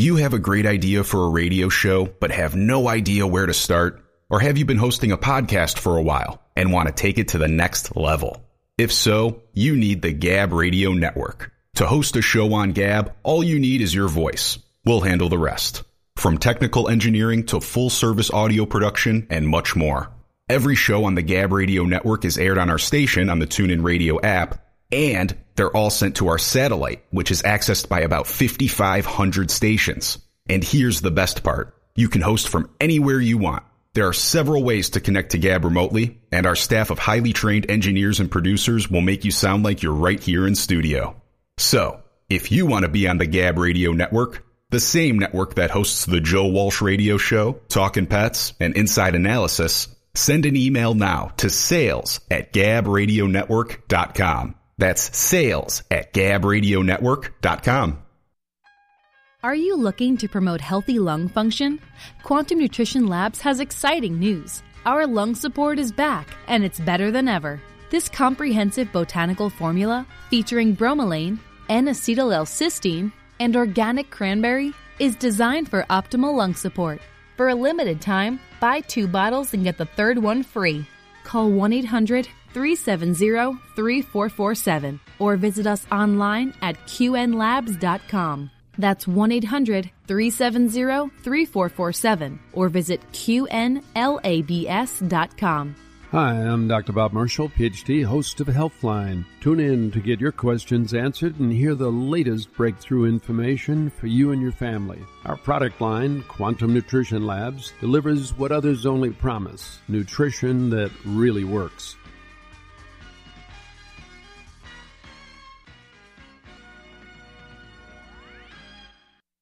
[SPEAKER 9] you have a great idea for a radio show, but have no idea where to start? Or have you been hosting a podcast for a while and want to take it to the next level? If so, you need the Gab Radio Network. To host a show on Gab, all you need is your voice. We'll handle the rest. From technical engineering to full service audio production and much more. Every show on the Gab Radio Network is aired on our station on the TuneIn Radio app, and they're all sent to our satellite, which is accessed by about 5,500 stations. And here's the best part. You can host from anywhere you want. There are several ways to connect to Gab remotely, and our staff of highly trained engineers and producers will make you sound like you're right here in studio. So, if you want to be on the Gab Radio Network, the same network that hosts the Joe Walsh Radio Show, Talkin' Pets, and Inside Analysis, send an email now to sales at gabradionetwork.com. That's sales at gabradionetwork.com.
[SPEAKER 16] Are you looking to promote healthy lung function? Quantum Nutrition Labs has exciting news. Our lung support is back, and it's better than ever. This comprehensive botanical formula, featuring bromelain, N-acetyl L-cysteine, and organic cranberry, is designed for optimal lung support. For a limited time, buy two bottles and get the third one free. Call 1 800 370 3447 or visit us online at qnlabs.com. That's 1 800 370 3447 or visit qnlabs.com.
[SPEAKER 23] Hi, I'm Dr. Bob Marshall, PhD, host of Healthline. Tune in to get your questions answered and hear the latest breakthrough information for you and your family. Our product line, Quantum Nutrition Labs, delivers what others only promise nutrition that really works.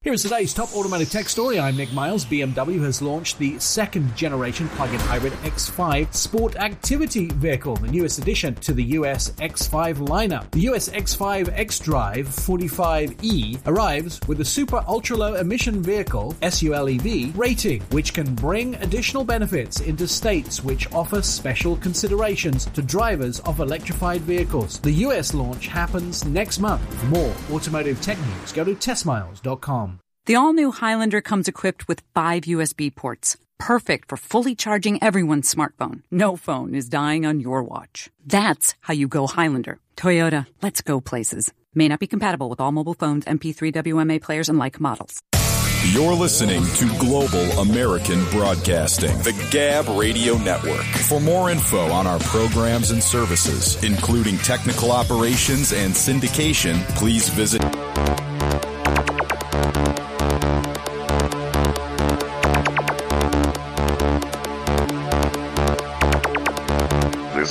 [SPEAKER 24] Here is today's top automotive tech story. I'm Nick Miles. BMW has launched the second generation plug in hybrid X5 sport activity vehicle, the newest addition to the US X5 lineup. The US X5 X Drive 45E arrives with a super ultra low emission vehicle SULEV rating, which can bring additional benefits into states which offer special considerations to drivers of electrified vehicles. The US launch happens next month. For more automotive tech news, go to testmiles.com.
[SPEAKER 25] The all new Highlander comes equipped with five USB ports, perfect for fully charging everyone's smartphone. No phone is dying on your watch. That's how you go Highlander. Toyota, let's go places. May not be compatible with all mobile phones, MP3 WMA players, and like models.
[SPEAKER 26] You're listening to Global American Broadcasting, the Gab Radio Network. For more info on our programs and services, including technical operations and syndication, please visit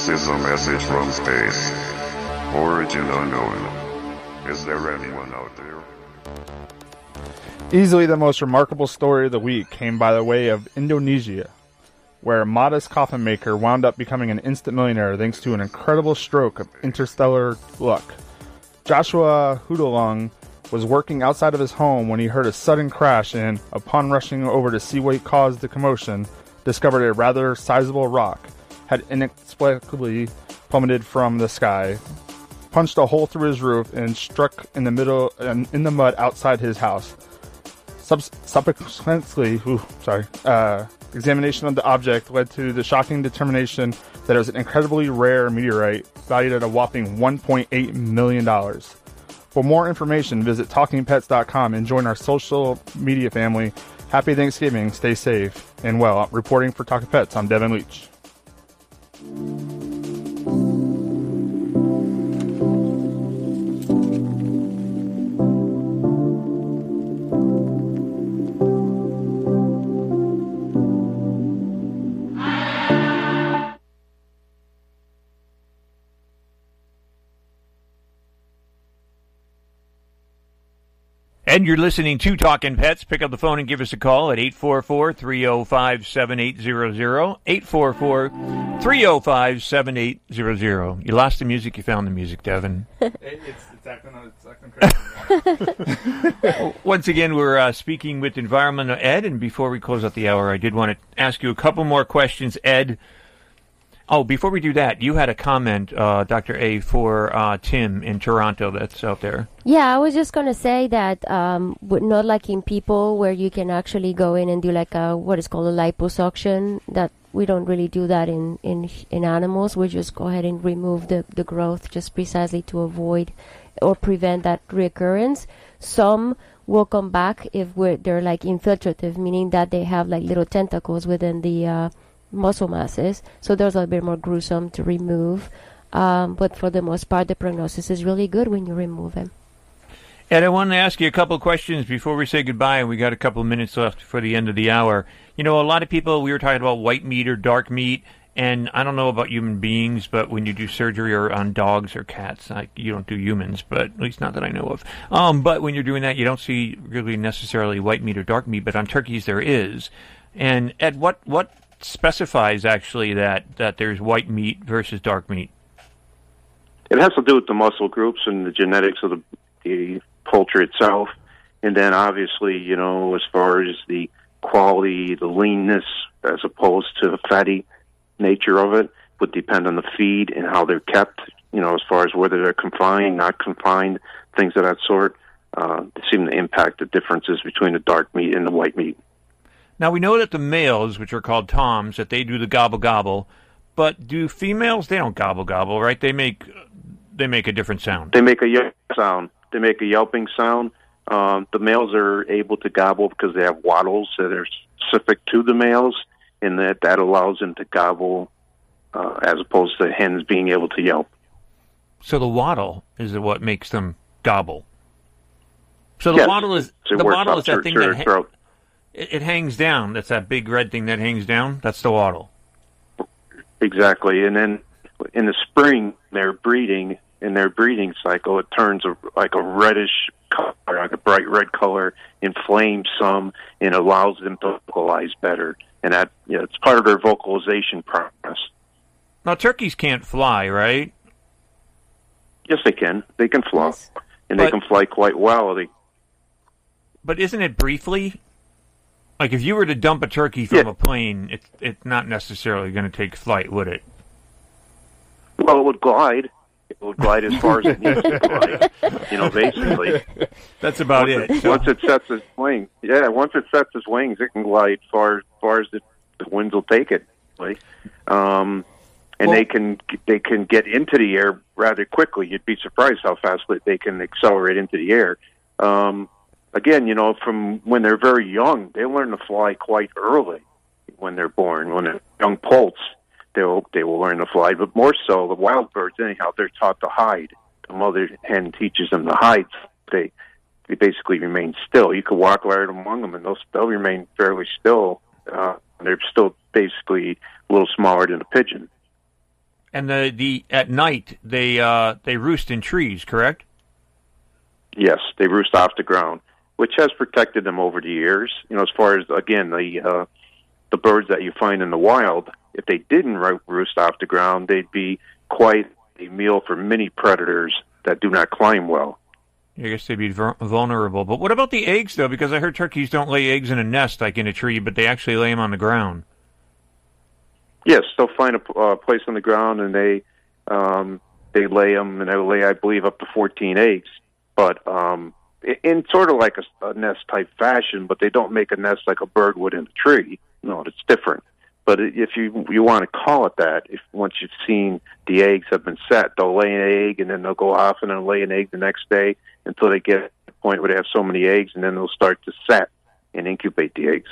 [SPEAKER 27] is a message from space. Origin unknown. Is there anyone out there?
[SPEAKER 4] Easily the most remarkable story of the week came by the way of Indonesia, where a modest coffin maker wound up becoming an instant millionaire thanks to an incredible stroke of interstellar luck. Joshua Hudolung was working outside of his home when he heard a sudden crash and, upon rushing over to see what caused the commotion, discovered a rather sizable rock had inexplicably plummeted from the sky, punched a hole through his roof, and struck in the middle and in the mud outside his house. Subs- subsequently, ooh, sorry, uh, examination of the object led to the shocking determination that it was an incredibly rare meteorite valued at a whopping $1.8 million. For more information, visit TalkingPets.com and join our social media family. Happy Thanksgiving, stay safe, and well, reporting for Talking Pets, I'm Devin Leach.
[SPEAKER 2] Música And you're listening to Talking Pets. Pick up the phone and give us a call at 844 305 7800. 844 305 7800. You lost the music, you found the music, Devin.
[SPEAKER 4] it's, it's acting, it's acting
[SPEAKER 2] Once again, we're uh, speaking with Environmental Ed, and before we close out the hour, I did want to ask you a couple more questions, Ed. Oh, before we do that, you had a comment, uh, Dr. A, for uh, Tim in Toronto that's out there.
[SPEAKER 3] Yeah, I was just gonna say that um, not like in people where you can actually go in and do like a what is called a liposuction. That we don't really do that in in in animals. We just go ahead and remove the the growth just precisely to avoid or prevent that recurrence. Some will come back if we're, they're like infiltrative, meaning that they have like little tentacles within the uh, muscle masses. So those are a bit more gruesome to remove. Um, but for the most part, the prognosis is really good when you remove them.
[SPEAKER 2] Ed, I wanted to ask you a couple questions before we say goodbye, and we got a couple minutes left for the end of the hour. You know, a lot of people, we were talking about white meat or dark meat, and I don't know about human beings, but when you do surgery or on dogs or cats, like you don't do humans, but at least not that I know of. Um, but when you're doing that, you don't see really necessarily white meat or dark meat, but on turkeys there is. And Ed, what what specifies actually that that there's white meat versus dark meat?
[SPEAKER 6] It has to do with the muscle groups and the genetics of the, the poultry itself, and then obviously, you know, as far as the quality, the leanness, as opposed to the fatty nature of it, would depend on the feed and how they're kept. You know, as far as whether they're confined, not confined, things of that sort. Uh, seem to impact the differences between the dark meat and the white meat.
[SPEAKER 2] Now we know that the males, which are called toms, that they do the gobble gobble, but do females? They don't gobble gobble, right? They make they make a different sound.
[SPEAKER 6] They make a yelp sound. They make a yelping sound. Um, the males are able to gobble because they have wattles that are specific to the males, and that that allows them to gobble uh, as opposed to hens being able to yelp.
[SPEAKER 2] So the wattle is what makes them gobble. So the
[SPEAKER 6] Yes.
[SPEAKER 2] wattle is the wattle is that thing that
[SPEAKER 6] throat.
[SPEAKER 2] It, it hangs down. That's that big red thing that hangs down. That's the wattle.
[SPEAKER 6] Exactly, and then in the spring they're breeding. In their breeding cycle, it turns a, like a reddish color, like a bright red color, inflames some, and allows them to vocalize better. And that, yeah, it's part of their vocalization process.
[SPEAKER 2] Now turkeys can't fly, right?
[SPEAKER 6] Yes, they can. They can fly, and they can fly quite well. They
[SPEAKER 2] But isn't it briefly? Like if you were to dump a turkey from a plane, it's it's not necessarily going to take flight, would it?
[SPEAKER 6] well, it would glide. It would glide as far as it needs to glide. You know, basically.
[SPEAKER 2] That's about
[SPEAKER 6] once
[SPEAKER 2] it.
[SPEAKER 6] Once it sets its wings, yeah. Once it sets its wings, it can glide far far as the, the winds will take it. Like, um, and they can they can get into the air rather quickly. You'd be surprised how fast they can accelerate into the air. Um, again, you know, from when they're very young, they learn to fly quite early. When they're born, when they're young poults, they will they will learn to fly. But more so, the wild birds, anyhow, they're taught to hide. The mother hen teaches them to hide. They they basically remain still. You could walk right among them, and they'll they'll remain fairly still. Uh, they're still basically a little smaller than a pigeon.
[SPEAKER 2] And the, the at night they uh, they roost in trees, correct?
[SPEAKER 6] Yes, they roost off the ground, which has protected them over the years. You know, as far as again the uh, the birds that you find in the wild, if they didn't ro- roost off the ground, they'd be quite a meal for many predators that do not climb well.
[SPEAKER 2] I guess they'd be vul- vulnerable. But what about the eggs, though? Because I heard turkeys don't lay eggs in a nest like in a tree, but they actually lay them on the ground.
[SPEAKER 6] Yes, they'll find a uh, place on the ground and they um, they lay them, and they lay, I believe, up to fourteen eggs. But um, in sort of like a, a nest type fashion, but they don't make a nest like a bird would in a tree. No, it's different. But if you you want to call it that, if once you've seen the eggs have been set, they'll lay an egg and then they'll go off and then lay an egg the next day until they get to the point where they have so many eggs, and then they'll start to set and incubate the eggs.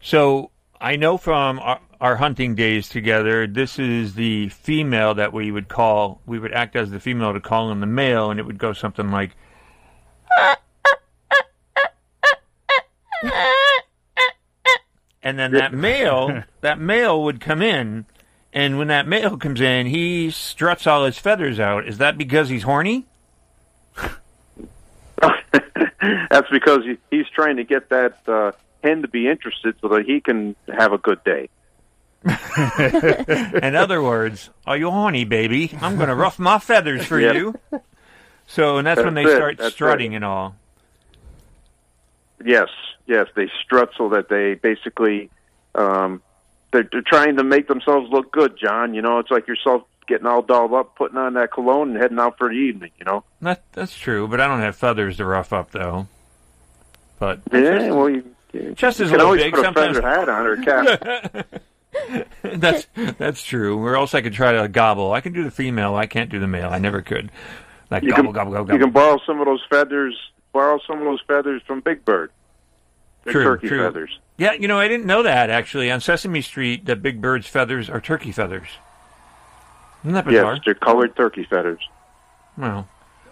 [SPEAKER 2] So I know from our, our hunting days together, this is the female that we would call. We would act as the female to call in the male, and it would go something like. And then that male, that male would come in, and when that male comes in, he struts all his feathers out. Is that because he's horny?
[SPEAKER 6] That's because he, he's trying to get that uh, hen to be interested so that he can have a good day.
[SPEAKER 2] In other words, are you horny, baby? I'm going to rough my feathers for
[SPEAKER 6] Yeah.
[SPEAKER 2] you. So, and that's, when they
[SPEAKER 6] it.
[SPEAKER 2] start
[SPEAKER 6] That's
[SPEAKER 2] strutting and all.
[SPEAKER 6] Yes, yes, they strut so that they basically um, they're, they're trying to make themselves look good. Jon, you know, it's like yourself getting all dolled up, putting on that cologne, and heading out for the evening. You know.
[SPEAKER 2] That that's true, but I don't have feathers to rough up though. But
[SPEAKER 6] Yeah, well, you, you
[SPEAKER 2] Chest is
[SPEAKER 6] you
[SPEAKER 2] a
[SPEAKER 6] can always
[SPEAKER 2] big
[SPEAKER 6] put a
[SPEAKER 2] sometimes.
[SPEAKER 6] feather hat on or a cap.
[SPEAKER 2] that's that's true. Or else I could try to gobble. I can do the female. I can't do the male. I never could. Like
[SPEAKER 6] you
[SPEAKER 2] gobble,
[SPEAKER 6] can
[SPEAKER 2] gobble, gobble,
[SPEAKER 6] you can borrow some of those feathers. Borrow some of those feathers from Big Bird. They're
[SPEAKER 2] True,
[SPEAKER 6] turkey
[SPEAKER 2] true.
[SPEAKER 6] feathers.
[SPEAKER 2] Yeah, you know, I didn't know that actually. On Sesame Street, the big bird's feathers are turkey feathers. Isn't that bizarre?
[SPEAKER 6] Yes, they're colored turkey feathers.
[SPEAKER 2] Well,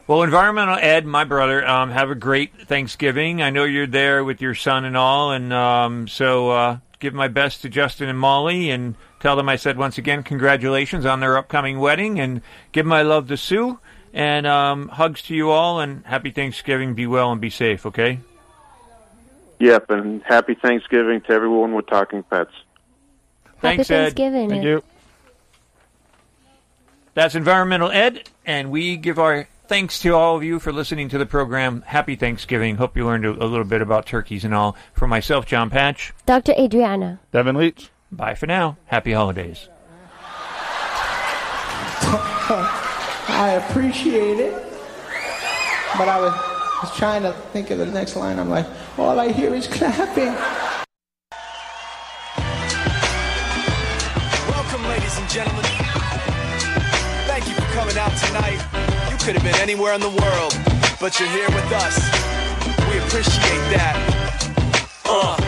[SPEAKER 2] well, environmental Ed, my brother, um, have a great Thanksgiving. I know you're there with your son and all, and um, so uh, give my best to Justin and Molly, and tell them I said once again congratulations on their upcoming wedding, and give my love to Sue, and um, hugs to you all, and happy Thanksgiving. Be well and be safe. Okay.
[SPEAKER 6] Yep, and happy Thanksgiving to everyone with talking pets.
[SPEAKER 2] Thanks,
[SPEAKER 3] Happy
[SPEAKER 2] Ed.
[SPEAKER 3] Thanksgiving.
[SPEAKER 2] Thank you. That's Environmental Ed, and we give our thanks to all of you for listening to the program. Happy Thanksgiving. Hope you learned a, a little bit about turkeys and all. For myself, Jon Patch.
[SPEAKER 3] Dr. Adriana.
[SPEAKER 4] Devin Leach.
[SPEAKER 2] Bye for now. Happy holidays.
[SPEAKER 28] I appreciate it, but I was, was trying to think of the next line. I'm like, all I hear is clapping.
[SPEAKER 29] Welcome, ladies and gentlemen. Thank you for coming out tonight. You could have been anywhere in the world, but you're here with us. We appreciate that. Uh.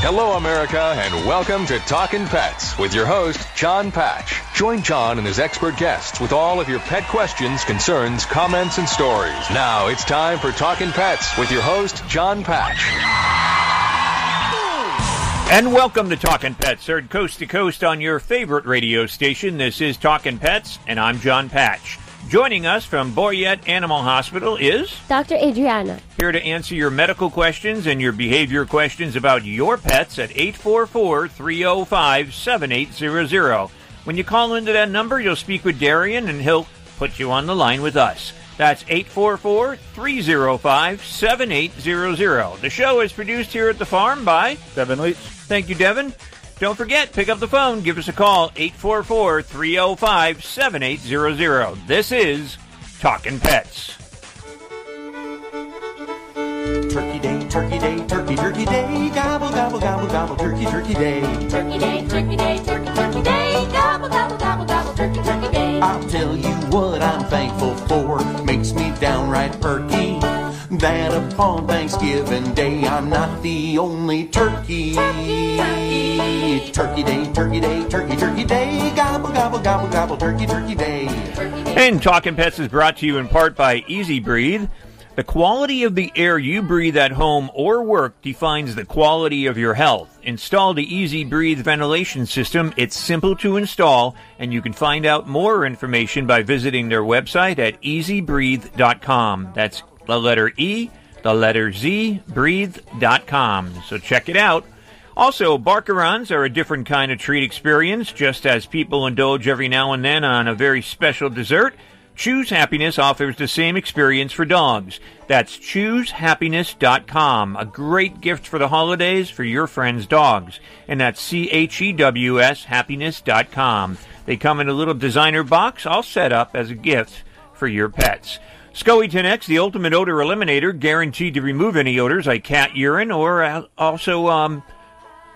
[SPEAKER 30] Hello, America, and welcome to Talkin' Pets with your host, Jon Patch. Join Jon and his expert guests with all of your pet questions, concerns, comments, and stories. Now it's time for Talkin' Pets with your host, Jon Patch.
[SPEAKER 2] And welcome to Talking Pets, heard coast to coast on your favorite radio station. This is Talking Pets, and I'm Jon Patch. Joining us from Boyette Animal Hospital is
[SPEAKER 3] Dr. Adriana.
[SPEAKER 2] here to answer your medical questions and your behavior questions about your pets at 844 305 7800. When you call into that number, you'll speak with Darian and he'll put you on the line with us. That's 844 305 7800. The show is produced here at the farm by
[SPEAKER 4] Devin Leach.
[SPEAKER 2] Thank you, Devin. Don't forget, pick up the phone, give us a call, 844 305 7800. This is Talking Pets.
[SPEAKER 18] Turkey day, turkey day, turkey, turkey day, gobble, gobble, gobble, gobble, turkey, turkey day.
[SPEAKER 31] Turkey day, turkey day, turkey, turkey day, gobble, gobble, gobble, gobble, turkey, turkey day.
[SPEAKER 18] I'll tell you what I'm thankful for, makes me downright perky.
[SPEAKER 32] That upon Thanksgiving Day I'm not the only turkey. Turkey day, turkey day, turkey, turkey day. Gobble, gobble, gobble, gobble, turkey, turkey day.
[SPEAKER 2] And Talking Pets is brought to you in part by EZ Breathe. The quality of the air you breathe at home or work defines the quality of your health. Install the EZ Breathe ventilation system. It's simple to install, and you can find out more information by visiting their website at ezbreathe.com. That's the letter E, the letter Z, breathe.com. So check it out. Also, Barkarons are a different kind of treat experience, just as people indulge every now and then on a very special dessert. Chews Happiness offers the same experience for dogs. That's chewshappiness.com, a great gift for the holidays for your friend's dogs. And that's C H E W S happiness.com. They come in a little designer box all set up as a gift for your pets. SCOE 10X, the ultimate odor eliminator, guaranteed to remove any odors like cat urine or uh, also um,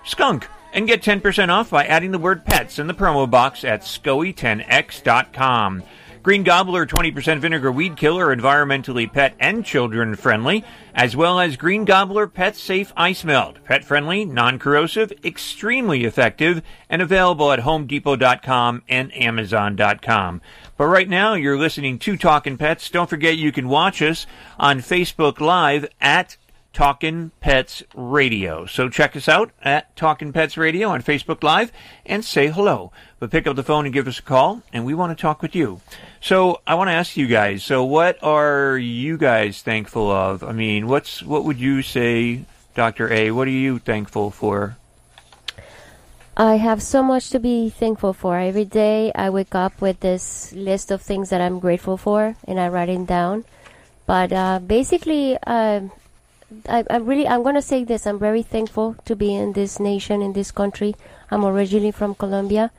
[SPEAKER 2] skunk. And get 10% off by adding the word pets in the promo box at SCOE10X.com. Green Gobbler 20% vinegar weed killer, environmentally pet and children friendly, as well as Green Gobbler Pet Safe Ice Melt, pet friendly, non corrosive, extremely effective, and available at HomeDepot.com and Amazon.com. But right now, you're listening to Talking Pets. Don't forget you can watch us on Facebook Live at Talkin' Pets Radio. So check us out at Talkin' Pets Radio on Facebook Live and say hello. But pick up the phone and give us a call, and we want to talk with you. So I want to ask you guys. So what are you guys thankful of? I mean, what's what would you say, Doctor A? What are you thankful for?
[SPEAKER 3] I have so much to be thankful for. Every day I wake up with this list of things that I'm grateful for, and I write it down. But uh, basically, uh, I, I really I'm gonna say this. I'm very thankful to be in this nation, in this country. I'm originally from Colombia,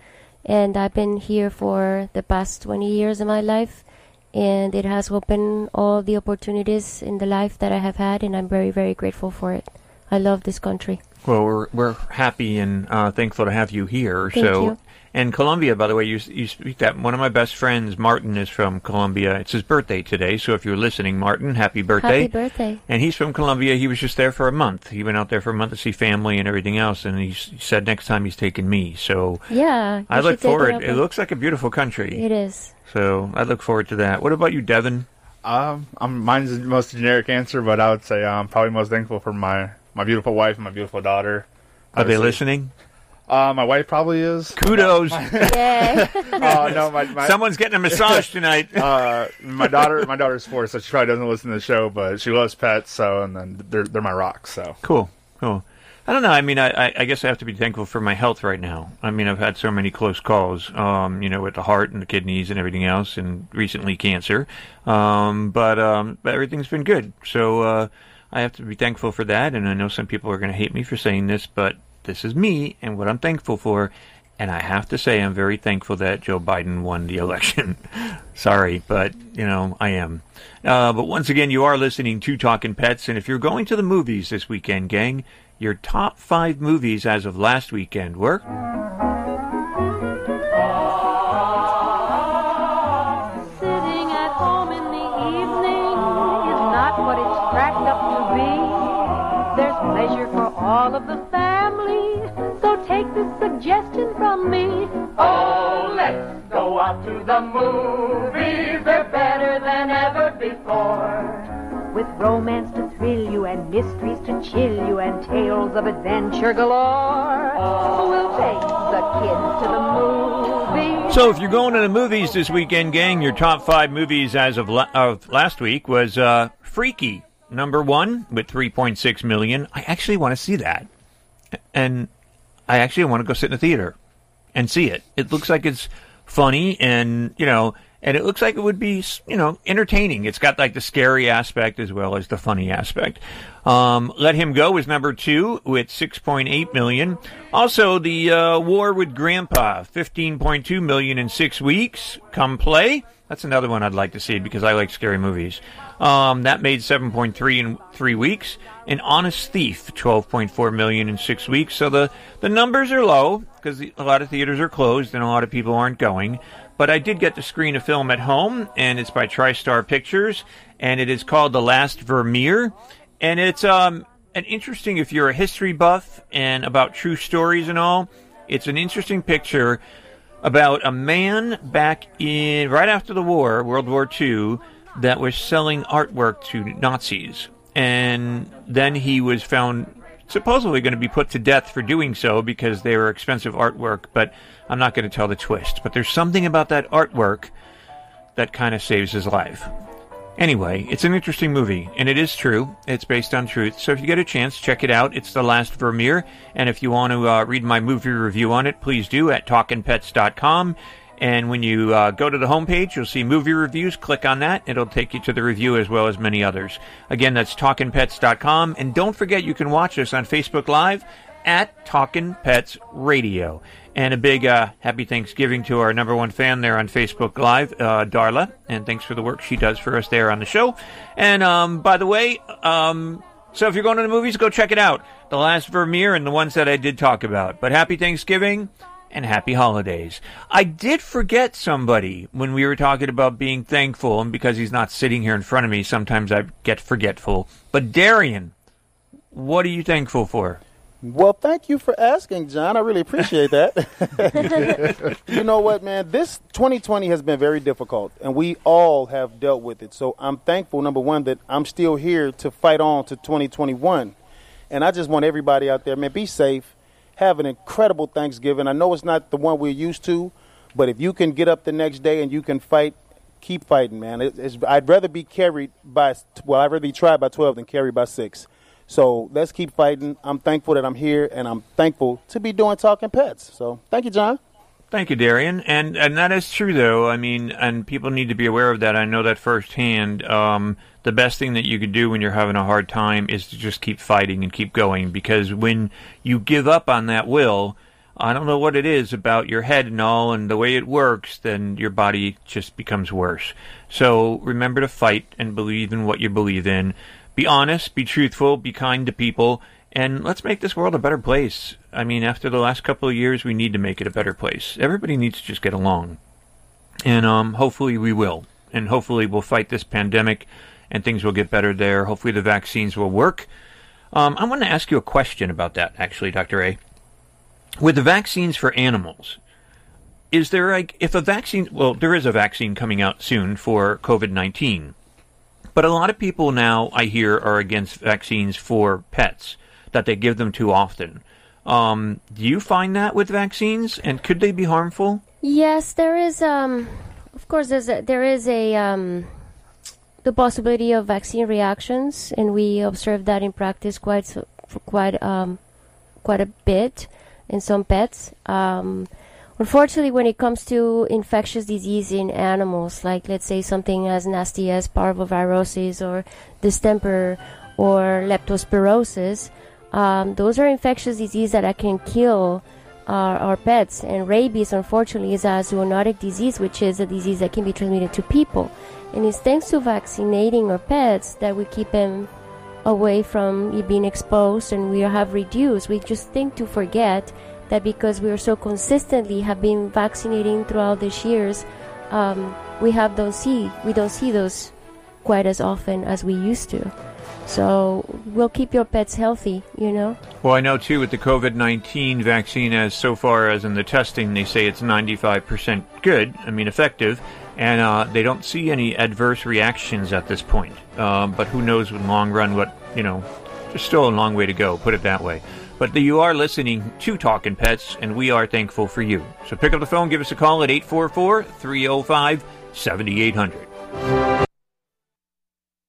[SPEAKER 3] and I've been here for the past 20 years of my life, and it has opened all the opportunities in the life that I have had, and I'm very very grateful for it. I love this country.
[SPEAKER 2] Well, we're we're happy and uh, thankful to have you here.
[SPEAKER 3] Thank
[SPEAKER 2] so,
[SPEAKER 3] you.
[SPEAKER 2] and Colombia, by the way, you you speak that one of my best friends, Martin, is from Colombia. It's his birthday today, so if you're listening, Martin, happy birthday!
[SPEAKER 3] Happy birthday.
[SPEAKER 2] And he's from Colombia. He was just there for a month. He went out there for a month to see family and everything else. And he, he said next time he's taking me. So
[SPEAKER 3] Yeah,
[SPEAKER 2] I look
[SPEAKER 3] should take it
[SPEAKER 2] forward. It, looks like a beautiful country.
[SPEAKER 3] It is.
[SPEAKER 2] So I look forward to that. What about you, Devin?
[SPEAKER 4] Um, I'm, mine's the most generic answer, but I would say I'm probably most thankful for my, my beautiful wife and my beautiful daughter.
[SPEAKER 2] Are they listening?
[SPEAKER 4] Uh, my wife probably is.
[SPEAKER 2] Kudos.
[SPEAKER 4] oh no, my, my
[SPEAKER 2] Someone's getting a massage tonight.
[SPEAKER 4] uh, my daughter, my daughter's four, so she probably doesn't listen to the show, but she loves pets. So, and then they're they're my rocks. So
[SPEAKER 2] Cool, cool. I don't know. I mean, I, I, I guess I have to be thankful for my health right now. I mean, I've had so many close calls, um, you know, with the heart and the kidneys and everything else, and recently cancer. Um, but um, but everything's been good. So uh, I have to be thankful for that. And I know some people are going to hate me for saying this, but this is me and what I'm thankful for. And I have to say, I'm very thankful that Joe Biden won the election. Sorry, but, you know, I am. Uh, but once again, you are listening to Talking Pets. And if you're going to the movies this weekend, gang, your top five movies as of last weekend were.
[SPEAKER 31] All of the family, so take this suggestion from me. Oh, let's go out to the movies. They're better than ever before. With romance to thrill you and mysteries to chill you and tales of adventure galore. We'll take the kids to the movies.
[SPEAKER 2] So, if you're going to the movies this weekend, gang, your top five movies as of, la- of last week was uh, Freaky, number one, with 3.6 million. I actually want to see that. And I actually want to go sit in the theater and see it. It looks like it's funny and, you know, and it looks like it would be, you know, entertaining. It's got like the scary aspect as well as the funny aspect. Um, Let Him Go is number two with 6.8 million. Also, the uh, War with Grandpa, 15.2 million in six weeks. Come Play, That's another one I'd like to see because I like scary movies. Um, that made 7.3 in three weeks. And Honest Thief, 12.4 million in six weeks. So the, the numbers are low because a lot of theaters are closed and a lot of people aren't going. But I did get to screen a film at home, and it's by TriStar Pictures, and it is called The Last Vermeer. And it's um, an interesting, if you're a history buff and about true stories and all, it's an interesting picture about a man back in right after the war, World War II, that was selling artwork to Nazis. And then he was found supposedly going to be put to death for doing so because they were expensive artwork, but I'm not going to tell the twist. But there's something about that artwork that kind of saves his life. Anyway, it's an interesting movie, and it is true. It's based on truth. So if you get a chance, check it out. It's The Last Vermeer. And if you want to uh, read my movie review on it, please do at talkinpets.com. And when you uh, go to the homepage, you'll see movie reviews. Click on that. It'll take you to the review as well as many others. Again, that's talkinpets.com. And don't forget, you can watch us on Facebook Live at Talkin' Pets Radio. And a big uh, happy Thanksgiving to our number one fan there on Facebook Live, uh, Darla. And thanks for the work she does for us there on the show. And um, by the way, um, so if you're going to the movies, go check it out. The Last Vermeer and the ones that I did talk about. But happy Thanksgiving and happy holidays. I did forget somebody when we were talking about being thankful, and because he's not sitting here in front of me, sometimes I get forgetful. But Darian, what are you thankful for?
[SPEAKER 33] Well, thank you for asking, Jon. I really appreciate that. you know what, man? This 2020 has been very difficult, and we all have dealt with it. So I'm thankful, number one, that I'm still here to fight on to 2021. And I just want everybody out there, man, be safe. Have an incredible Thanksgiving. I know it's not the one we're used to, but if you can get up the next day and you can fight, keep fighting, man. It, I'd rather be carried by, well, I'd rather be tried by 12 than carried by 6. So let's keep fighting. I'm thankful that I'm here, and I'm thankful to be doing Talkin' Pets. So thank you, Jon.
[SPEAKER 2] Thank you, Darian. And and that is true, though. I mean, and people need to be aware of that. I know that firsthand. Um, the best thing that you could do when you're having a hard time is to just keep fighting and keep going. Because when you give up on that will, I don't know what it is about your head and all and the way it works, then your body just becomes worse. So remember to fight and believe in what you believe in. Be honest, be truthful, be kind to people, and let's make this world a better place. I mean, after the last couple of years, we need to make it a better place. Everybody needs to just get along. And um, hopefully we will. And hopefully we'll fight this pandemic and things will get better there. Hopefully the vaccines will work. Um, I want to ask you a question about that, actually, Dr. A. With the vaccines for animals, is there like, if a vaccine, well, there is a vaccine coming out soon for COVID 19. But a lot of people now, I hear, are against vaccines for pets, that they give them too often. Um, do you find that with vaccines, and could they be harmful?
[SPEAKER 3] Yes, there is. Um, of course, there's a, there is a um, the possibility of vaccine reactions, and we observe that in practice quite quite um, quite a bit in some pets. Um, unfortunately, when it comes to infectious disease in animals, like let's say something as nasty as parvovirosis or distemper or leptospirosis, um, those are infectious diseases that can kill our, our pets. And rabies, unfortunately, is a zoonotic disease, which is a disease that can be transmitted to people. And it's thanks to vaccinating our pets that we keep them away from being exposed and we have reduced. We just think to forget that because we are so consistently have been vaccinating throughout these years, um, we have don't see we don't see those quite as often as we used to. So we'll keep your pets healthy, you know.
[SPEAKER 2] Well, I know too with the COVID 19 vaccine, as so far as in the testing, they say it's 95% good, I mean, effective, and uh, they don't see any adverse reactions at this point. Um, but who knows in long run what, you know, there's still a long way to go, put it that way. But you are listening to Talkin' Pets, and we are thankful for you. So pick up the phone, give us a call at 844 305 7800.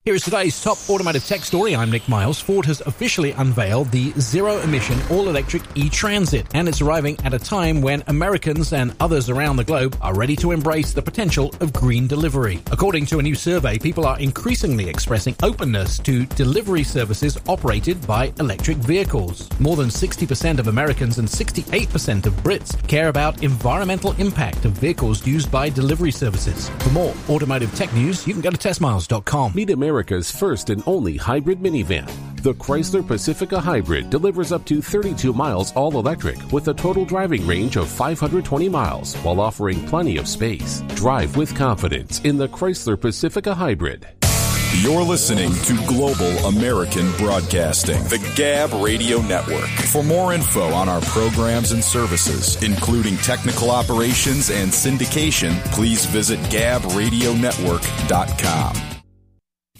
[SPEAKER 24] Here is today's top automotive tech story. I'm Nick Miles. Ford has officially unveiled the zero emission all electric e Transit, and it's arriving at a time when Americans and others around the globe are ready to embrace the potential of green delivery. According to a new survey, people are increasingly expressing openness to delivery services operated by electric vehicles. More than 60% of Americans and 68% of Brits care about environmental impact of vehicles used by delivery services. For more automotive tech news, you can go to testmiles.com.
[SPEAKER 34] America's first and only hybrid minivan. The Chrysler Pacifica Hybrid delivers up to 32 miles all electric with a total driving range of 520 miles while offering plenty of space. Drive with confidence in the Chrysler Pacifica Hybrid.
[SPEAKER 9] You're listening to Global American Broadcasting, the Gab Radio Network. For more info on our programs and services, including technical operations and syndication, please visit gabradionetwork.com.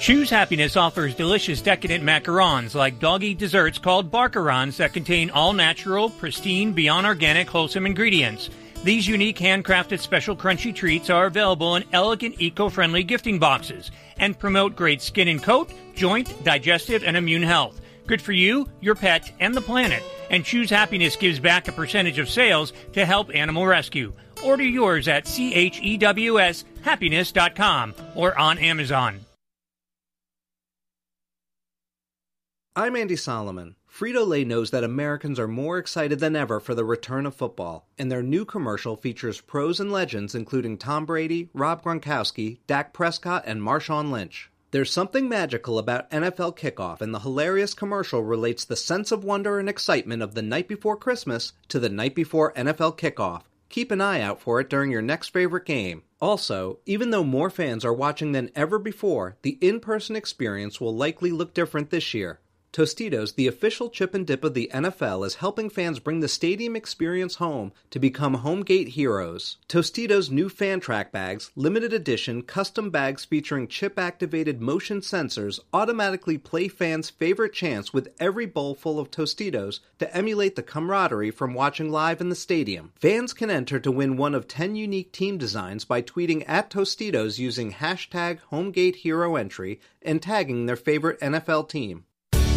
[SPEAKER 2] Chews Happiness offers delicious decadent macarons like doggy desserts called barkarons that contain all natural, pristine, beyond organic, wholesome ingredients. These unique handcrafted special crunchy treats are available in elegant eco-friendly gifting boxes and promote great skin and coat, joint, digestive, and immune health. Good for you, your pet, and the planet. And Chews Happiness gives back a percentage of sales to help animal rescue. Order yours at chewshappiness.com or on Amazon.
[SPEAKER 35] I'm Andy Solomon. Frito Lay knows that Americans are more excited than ever for the return of football, and their new commercial features pros and legends including Tom Brady, Rob Gronkowski, Dak Prescott, and Marshawn Lynch. There's something magical about NFL kickoff, and the hilarious commercial relates the sense of wonder and excitement of the night before Christmas to the night before NFL kickoff. Keep an eye out for it during your next favorite game. Also, even though more fans are watching than ever before, the in person experience will likely look different this year. Tostitos, the official chip and dip of the NFL, is helping fans bring the stadium experience home to become homegate heroes. Tostitos' new fan track bags, limited edition custom bags featuring chip activated motion sensors, automatically play fans' favorite chants with every bowl full of Tostitos to emulate the camaraderie from watching live in the stadium. Fans can enter to win one of 10 unique team designs by tweeting at Tostitos using hashtag HomeGateHeroEntry and tagging their favorite NFL team.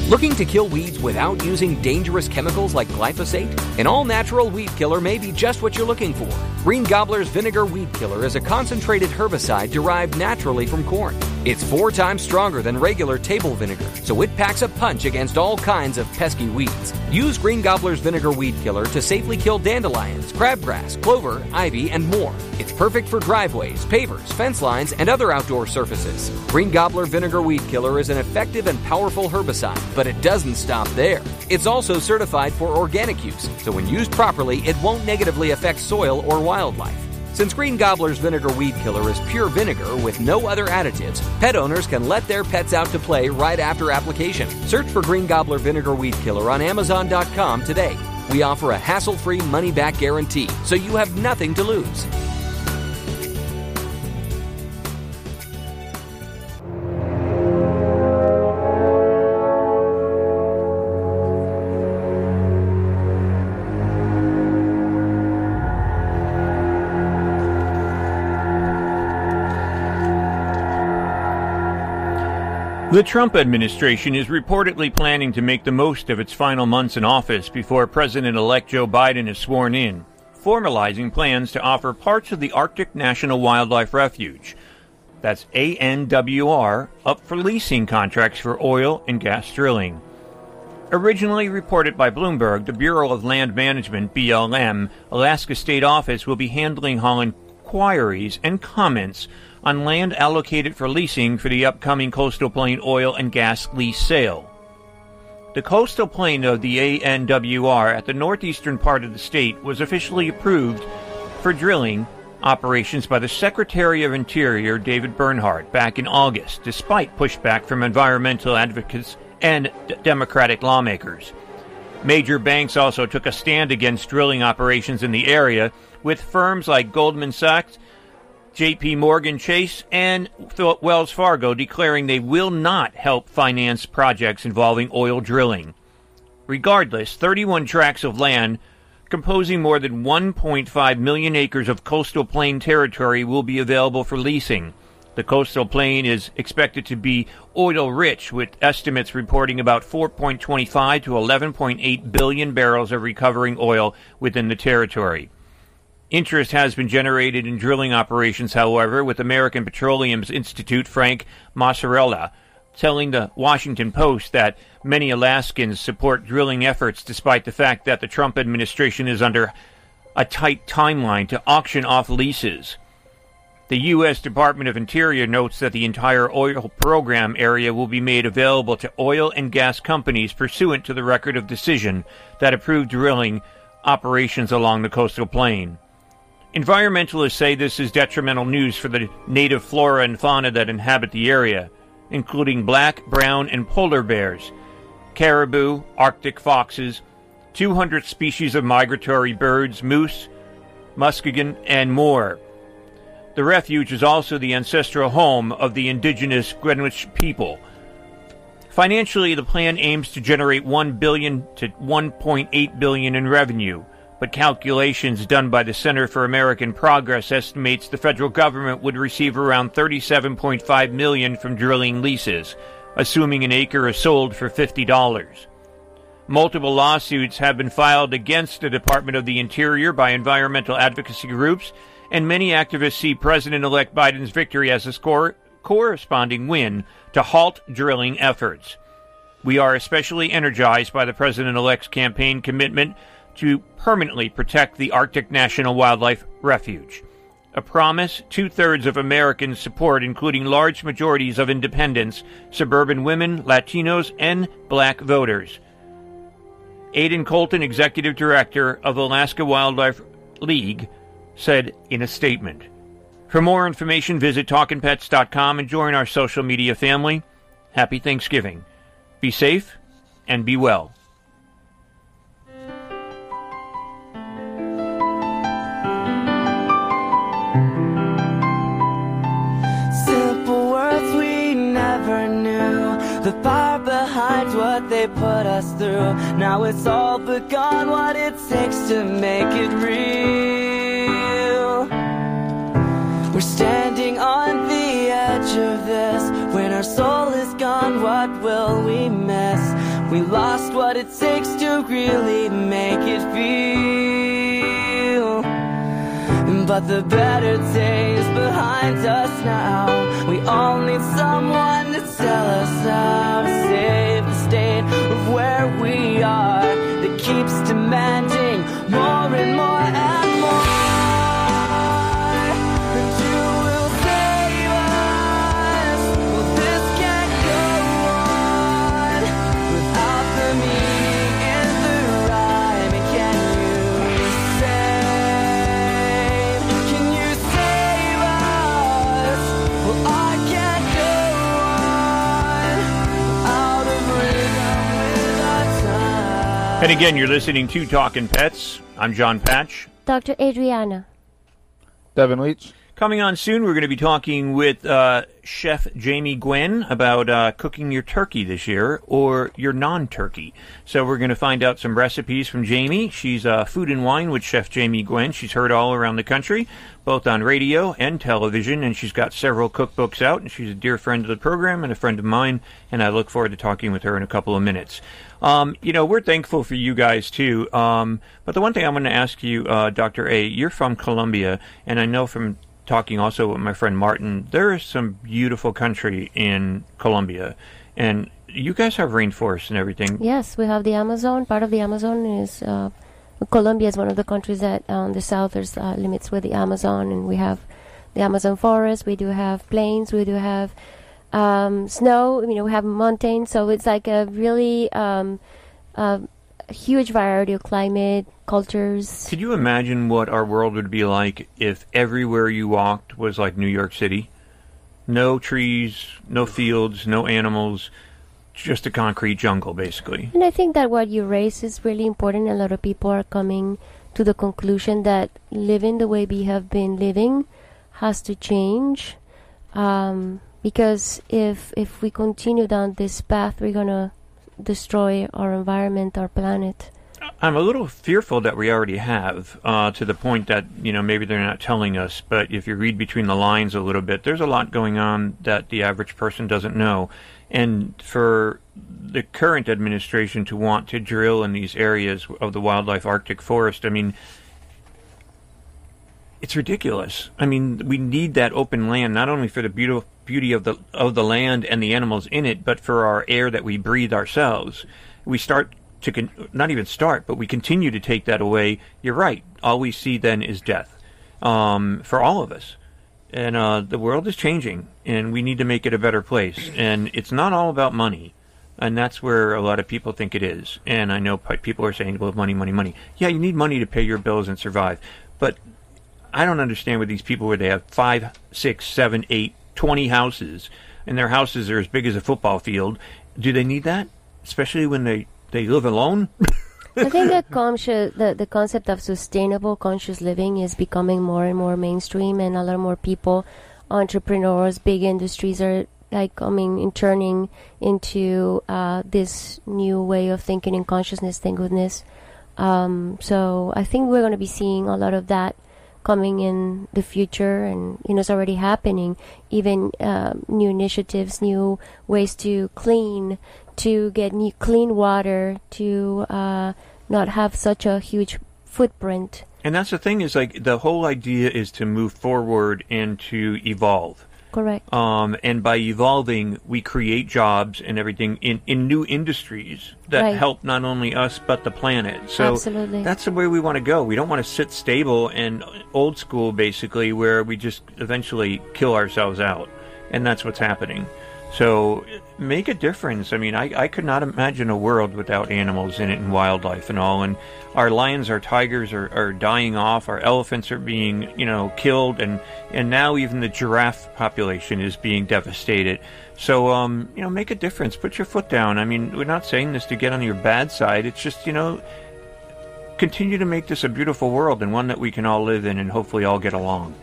[SPEAKER 11] Looking to kill weeds without using dangerous chemicals like glyphosate? An all natural weed killer may be just what you're looking for. Green Gobbler's Vinegar Weed Killer is a concentrated herbicide derived naturally from corn. It's four times stronger than regular table vinegar, so it packs a punch against all kinds of pesky weeds. Use Green Gobbler's Vinegar Weed Killer to safely kill dandelions, crabgrass, clover, ivy, and more. It's perfect for driveways, pavers, fence lines, and other outdoor surfaces. Green Gobbler Vinegar Weed Killer is an effective and powerful herbicide, but it doesn't stop there. It's also certified for organic use, so when used properly, it won't negatively affect soil or wildlife. Since Green Gobbler's Vinegar Weed Killer is pure vinegar with no other additives, pet owners can let their pets out to play right after application. Search for Green Gobbler Vinegar Weed Killer on Amazon.com today. We offer a hassle free money back guarantee, so you have nothing to lose.
[SPEAKER 2] The Trump administration is reportedly planning to make the most of its final months in office before President elect Joe Biden is sworn in, formalizing plans to offer parts of the Arctic National Wildlife Refuge, that's ANWR, up for leasing contracts for oil and gas drilling. Originally reported by Bloomberg, the Bureau of Land Management, BLM, Alaska State Office will be handling all inquiries and comments on land allocated for leasing for the upcoming Coastal Plain oil and gas lease sale. The coastal plain of the ANWR at the northeastern part of the state was officially approved for drilling operations by the Secretary of Interior, David Bernhardt, back in August, despite pushback from environmental advocates and d- Democratic lawmakers. Major banks also took a stand against drilling operations in the area, with firms like Goldman Sachs, JP Morgan Chase, and Wells Fargo declaring they will not help finance projects involving oil drilling. Regardless, 31 tracts of land composing more than 1.5 million acres of coastal plain territory will be available for leasing. The coastal plain is expected to be oil rich, with estimates reporting about 4.25 to 11.8 billion barrels of recovering oil within the territory. Interest has been generated in drilling operations, however, with American Petroleum's Institute Frank Macchiarola telling the Washington Post that many Alaskans support drilling efforts despite the fact that the Trump administration is under a tight timeline to auction off leases. The U.S. Department of Interior notes that the entire oil program area will be made available to oil and gas companies pursuant to the record of decision that approved drilling operations along the coastal plain. Environmentalists say this is detrimental news for the native flora and fauna that inhabit the area, including black, brown, and polar bears, caribou, Arctic foxes, 200 species of migratory birds, moose, muskoxen, and more. The refuge is also the ancestral home of the indigenous Gwich'in people. Financially, the plan aims to generate 1 billion to 1.8 billion in revenue, but calculations done by the Center for American Progress estimates the federal government would receive around 37.5 million from drilling leases, assuming an acre is sold for $50. Multiple lawsuits have been filed against the Department of the Interior by environmental advocacy groups, and many activists see President elect Biden's victory as a score- corresponding win to halt drilling efforts. We are especially energized by the President elect's campaign commitment to permanently protect the Arctic National Wildlife Refuge. A promise two thirds of Americans support, including large majorities of independents, suburban women, Latinos, and black voters. Adam Kolton, executive director of Alaska Wilderness League, said in a statement. For more information, visit talkinpets.com and join our social media family. Happy Thanksgiving. Be safe and be well.
[SPEAKER 36] What they put us through. Now it's all but gone, what it takes to make it real. We're standing on the edge of this. When our soul is gone, what will we miss? We lost what it takes to really make it feel. But the better days behind us now. We all need someone to tell us how to state of where we are that keeps demanding more and more. And
[SPEAKER 2] again, you're listening to Talkin' Pets. I'm Jon Patch.
[SPEAKER 3] Dr. Adriana.
[SPEAKER 4] Devin Leach.
[SPEAKER 2] Coming on soon, we're going to be talking with uh, Chef Jamie Gwen about uh, cooking your turkey this year or your non turkey. So, we're going to find out some recipes from Jamie. She's uh, Food and Wine with Chef Jamie Gwen. She's heard all around the country, both on radio and television, and she's got several cookbooks out. And she's a dear friend of the program and a friend of mine, and I look forward to talking with her in a couple of minutes. Um, you know, we're thankful for you guys too. Um, but the one thing I'm going to ask you, uh, Dr. A, you're from Colombia, and I know from talking also with my friend Martin, there is some beautiful country in Colombia, and you guys have rainforests and everything.
[SPEAKER 3] Yes, we have the Amazon. Part of the Amazon is uh, Colombia is one of the countries that on the south there's uh, limits with the Amazon, and we have the Amazon forest. We do have plains. We do have um, snow. You know, we have mountains. So it's like a really um, uh, huge variety of climate, cultures.
[SPEAKER 2] Could you imagine what our world would be like if everywhere you walked was like New York City? No trees, no fields, no animals, just a concrete jungle, basically.
[SPEAKER 3] And I think that what you raise is really important. A lot of people are coming to the conclusion that living the way we have been living has to change. Um, because if if we continue down this path, we're gonna destroy our environment, our planet.
[SPEAKER 2] I'm a little fearful that we already have, uh, to the point that you know maybe they're not telling us. But if you read between the lines a little bit, there's a lot going on that the average person doesn't know. And for the current administration to want to drill in these areas of the wildlife Arctic forest, I mean, it's ridiculous. I mean, we need that open land not only for the beautiful beauty of the of the land and the animals in it, but for our air that we breathe ourselves. We start to con- not even start, but we continue to take that away. You're right. All we see then is death um, for all of us, and uh, the world is changing, and we need to make it a better place. And it's not all about money. And that's where a lot of people think it is. And I know people are saying, well, money, money, money. Yeah, you need money to pay your bills and survive. But I don't understand with these people where they have five, six, seven, eight, twenty houses, and their houses are as big as a football field. Do they need that? Especially when they, they live alone?
[SPEAKER 3] I think the conscious, the, the concept of sustainable conscious living is becoming more and more mainstream, and a lot more people, entrepreneurs, big industries are like coming and turning into uh, this new way of thinking in consciousness, thank goodness. Um, so I think we're going to be seeing a lot of that coming in the future, and you know it's already happening. Even uh, new initiatives, new ways to clean, to get new clean water, to uh, not have such a huge footprint.
[SPEAKER 2] And that's the thing is like the whole idea is to move forward and to evolve.
[SPEAKER 3] Correct.
[SPEAKER 2] Um, and by evolving, we create jobs and everything in, in new industries that
[SPEAKER 3] Right.
[SPEAKER 2] help not only us but the planet. So
[SPEAKER 3] Absolutely.
[SPEAKER 2] that's the way we want to go. We don't want to sit stable and old school, basically, where we just eventually kill ourselves out. And that's what's happening. So make a difference. I mean, I, I could not imagine a world without animals in it and wildlife and all. And our lions, our tigers are, are dying off. Our elephants are being, you know, killed. And, and now even the giraffe population is being devastated. So, um, you know, make a difference. Put your foot down. I mean, we're not saying this to get on your bad side. It's just, you know, continue to make this a beautiful world and one that we can all live in and hopefully all get along.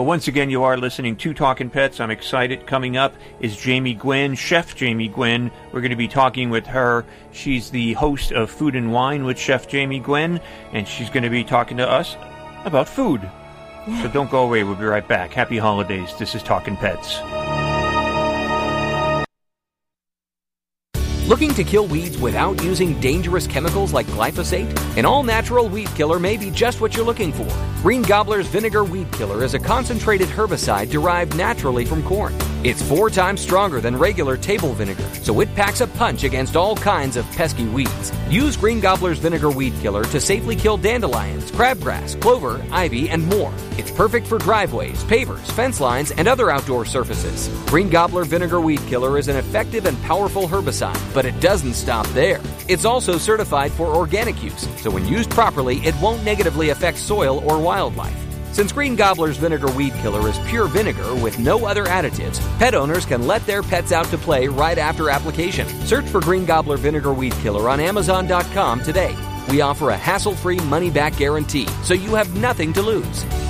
[SPEAKER 2] But once again, you are listening to Talkin' Pets. I'm excited. Coming up is Jamie Gwen, Chef Jamie Gwen. We're going to be talking with her. She's the host of Food and Wine with Chef Jamie Gwen, and she's going to be talking to us about food. So don't go away. We'll be right back. Happy holidays. This is Talkin' Pets.
[SPEAKER 11] Looking to kill weeds without using dangerous chemicals like glyphosate? An all natural weed killer may be just what you're looking for. Green Gobbler's Vinegar Weed Killer is a concentrated herbicide derived naturally from corn. It's four times stronger than regular table vinegar, so it packs a punch against all kinds of pesky weeds. Use Green Gobbler's Vinegar Weed Killer to safely kill dandelions, crabgrass, clover, ivy, and more. It's perfect for driveways, pavers, fence lines, and other outdoor surfaces. Green Gobbler Vinegar Weed Killer is an effective and powerful herbicide, but it doesn't stop there. It's also certified for organic use, so when used properly, it won't negatively affect soil or wildlife. Since Green Gobbler's Vinegar Weed Killer is pure vinegar with no other additives, pet owners can let their pets out to play right after application. Search for Green Gobbler Vinegar Weed Killer on Amazon.com today. We offer a hassle free money back guarantee, so you have nothing to lose.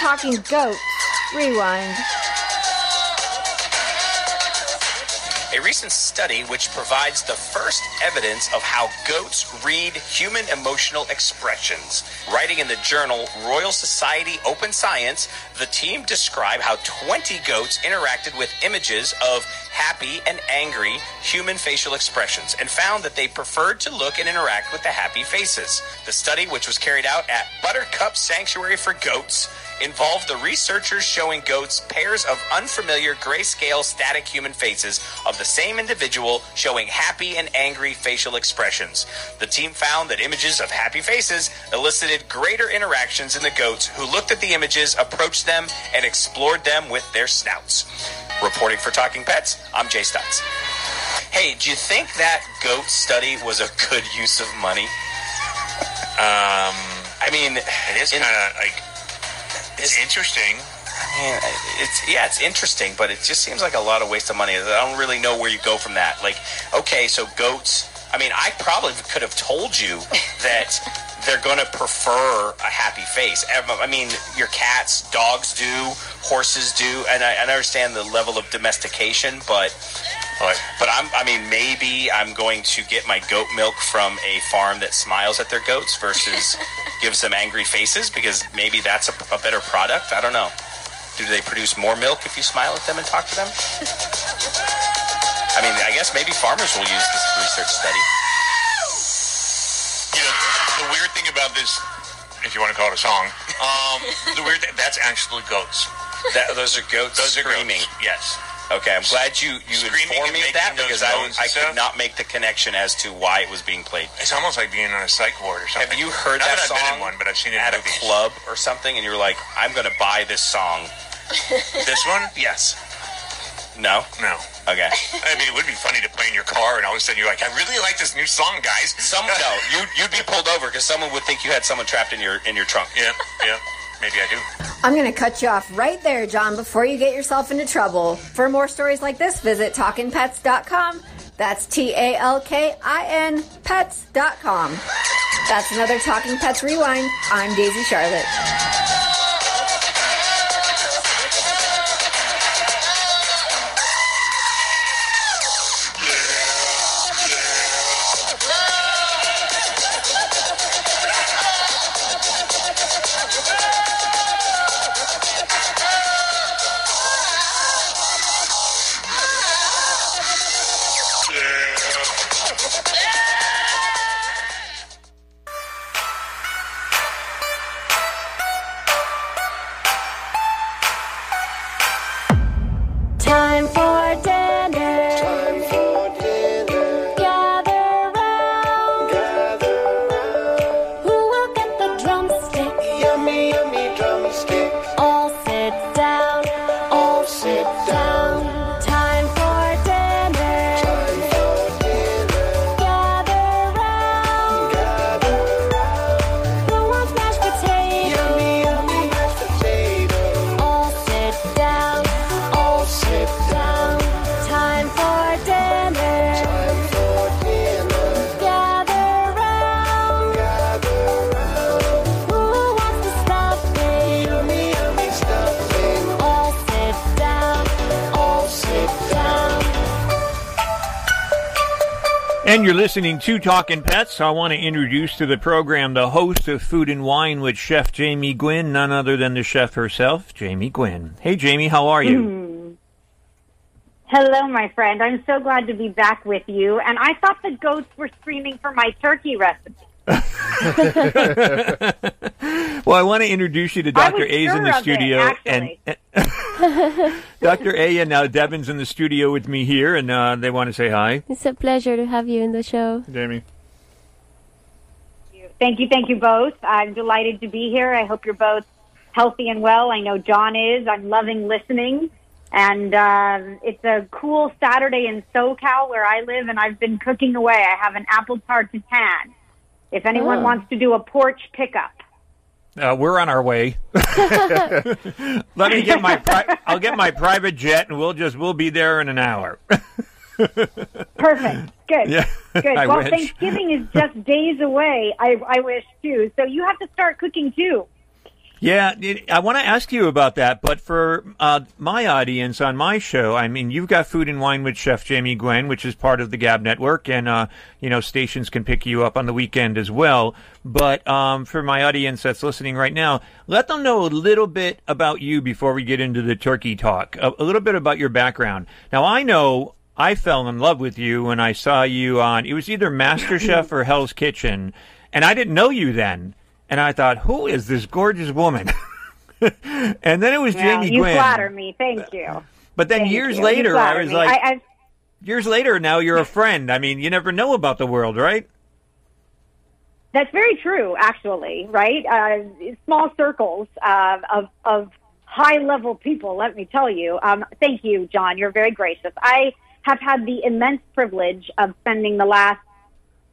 [SPEAKER 37] Talking goats. Rewind.
[SPEAKER 38] A recent study which provides the first evidence of how goats read human emotional expressions. Writing in the journal Royal Society Open Science, the team described how 20 goats interacted with images of happy and angry human facial expressions and found that they preferred to look and interact with the happy faces. The study, which was carried out at Buttercup Sanctuary for Goats, involved the researchers showing goats pairs of unfamiliar grayscale static human faces of the same individual showing happy and angry facial expressions. The team found that images of happy faces elicited greater interactions in the goats who looked at the images, approached them, and explored them with their snouts. Reporting for Talkin' Pets, I'm Jay Stutz. Hey, do you think that goat study was a good use of money? Um, I mean,
[SPEAKER 39] It is kind of like it's interesting.
[SPEAKER 38] I mean, it's yeah, it's interesting, but it just seems like a lot of waste of money. I don't really know where you go from that. Like, okay, so goats. I mean, I probably could have told you that they're going to prefer a happy face. I mean, your cats, dogs do, horses do, and I, I understand the level of domestication, but. But I'm, I mean, maybe I'm going to get my goat milk from a farm that smiles at their goats versus gives them angry faces because maybe that's a, a better product. I don't know. Do they produce more milk if you smile at them and talk to them? I mean, I guess maybe farmers will use this research study.
[SPEAKER 39] You know, the weird thing about this, if you want to call it a song, um, the weird thing, that's actually goats.
[SPEAKER 38] That, those are goats
[SPEAKER 39] Those are
[SPEAKER 38] screaming.
[SPEAKER 39] goats. Yes.
[SPEAKER 38] Okay, I'm glad you, you
[SPEAKER 39] Screaming
[SPEAKER 38] informed me of that
[SPEAKER 39] making those
[SPEAKER 38] because I,
[SPEAKER 39] moans
[SPEAKER 38] I could not make the connection as to why it was being played.
[SPEAKER 39] It's almost like being on a psych ward or something.
[SPEAKER 38] Have you heard
[SPEAKER 39] Not
[SPEAKER 38] that, song
[SPEAKER 39] I've been in one, but I've seen it in
[SPEAKER 38] at a
[SPEAKER 39] movies.
[SPEAKER 38] club or something, and you're like, "I'm going to buy this song."
[SPEAKER 39] This one?
[SPEAKER 38] Yes. No.
[SPEAKER 39] No.
[SPEAKER 38] Okay.
[SPEAKER 39] I mean, it would be funny to play in your car, and all of a sudden you're like, I really like this new song, guys.
[SPEAKER 38] Some no, you you'd be pulled over because someone would think you had someone trapped in your in your trunk.
[SPEAKER 39] Yeah, yeah. Maybe I do.
[SPEAKER 37] I'm going to cut you off right there, Jon, before you get yourself into trouble. For more stories like this, visit talkinpets.com. That's T A L K I N pets.com. That's another Talkin' Pets Rewind. I'm Daisy Charlotte.
[SPEAKER 2] You're listening to Talkin' Pets. I want to introduce to the program the host of Food and Wine with Chef Jamie Gwen, none other than the chef herself, Jamie Gwen. Hey, Jamie, how are you?
[SPEAKER 40] Hmm. Hello, my friend. I'm so glad to be back with you. And I thought the goats were screaming for my turkey recipe.
[SPEAKER 2] Well, I want to introduce you to Dr.
[SPEAKER 40] was
[SPEAKER 2] A's in the
[SPEAKER 40] of it,
[SPEAKER 2] studio, and Dr. A and now Devin's in the studio with me here, and uh, they want to say hi.
[SPEAKER 3] It's a pleasure to have you in the show.
[SPEAKER 4] Jamie.
[SPEAKER 40] Thank you, thank you both. I'm delighted to be here. I hope you're both healthy and well. I know Jon is. I'm loving listening. And uh, it's a cool Saturday in SoCal where I live, and I've been cooking away. I have an apple tarte tatin. If anyone
[SPEAKER 3] Oh.
[SPEAKER 40] wants to do a porch pickup.
[SPEAKER 2] Uh, we're on our way. Let me get my. Pri- I'll get my private jet, and we'll just we'll be there in an hour.
[SPEAKER 40] Perfect. Good.
[SPEAKER 2] Yeah,
[SPEAKER 40] Good.
[SPEAKER 2] I
[SPEAKER 40] well,
[SPEAKER 2] wish.
[SPEAKER 40] Thanksgiving is just days away. I, I wish too. So you have to start cooking too.
[SPEAKER 2] Yeah, it- I want to ask you about that, but for uh, my audience on my show, I mean, you've got Food and Wine with Chef Jamie Gwen, which is part of the Gab Network, and uh, you know stations can pick you up on the weekend as well. But um, for my audience that's listening right now, let them know a little bit about you before we get into the turkey talk. A, a little bit about your background. Now, I know I fell in love with you when I saw you on. It was either MasterChef or Hell's Kitchen, and I didn't know you then. And I thought, who is this gorgeous woman? and then it was
[SPEAKER 40] Yeah,
[SPEAKER 2] Jamie
[SPEAKER 40] you
[SPEAKER 2] Gwen.
[SPEAKER 40] flatter me. Thank you.
[SPEAKER 2] But then
[SPEAKER 40] Thank
[SPEAKER 2] years
[SPEAKER 40] you. You
[SPEAKER 2] later, I was
[SPEAKER 40] me.
[SPEAKER 2] like,
[SPEAKER 40] I,
[SPEAKER 2] years later, now you're a friend. I mean, you never know about the world, right?
[SPEAKER 40] That's very true, actually. Right? Uh, small circles uh, of of high level people. Let me tell you. Um, thank you, Jon. You're very gracious. I have had the immense privilege of spending the last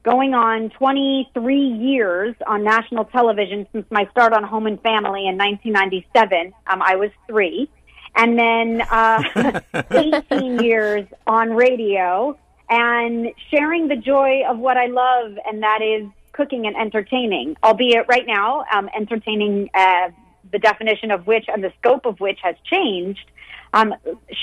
[SPEAKER 40] going on 23 years on national television since my start on Home and Family in 1997. Um, I was three. And then uh, 18 years on radio and sharing the joy of what I love, and that is cooking and entertaining, albeit right now, um, entertaining, uh, the definition of which and the scope of which has changed. Um,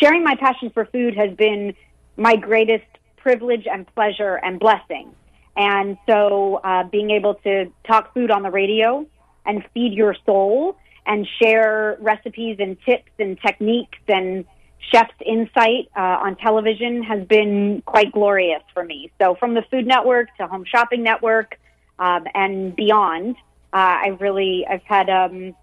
[SPEAKER 40] sharing my passion for food has been my greatest privilege and pleasure and blessing. And so, uh, being able to talk food on the radio and feed your soul and share recipes and tips and techniques and chef's insight uh, on television has been quite glorious for me. So, from the Food Network to Home Shopping Network um, and beyond, uh, I really I've had um,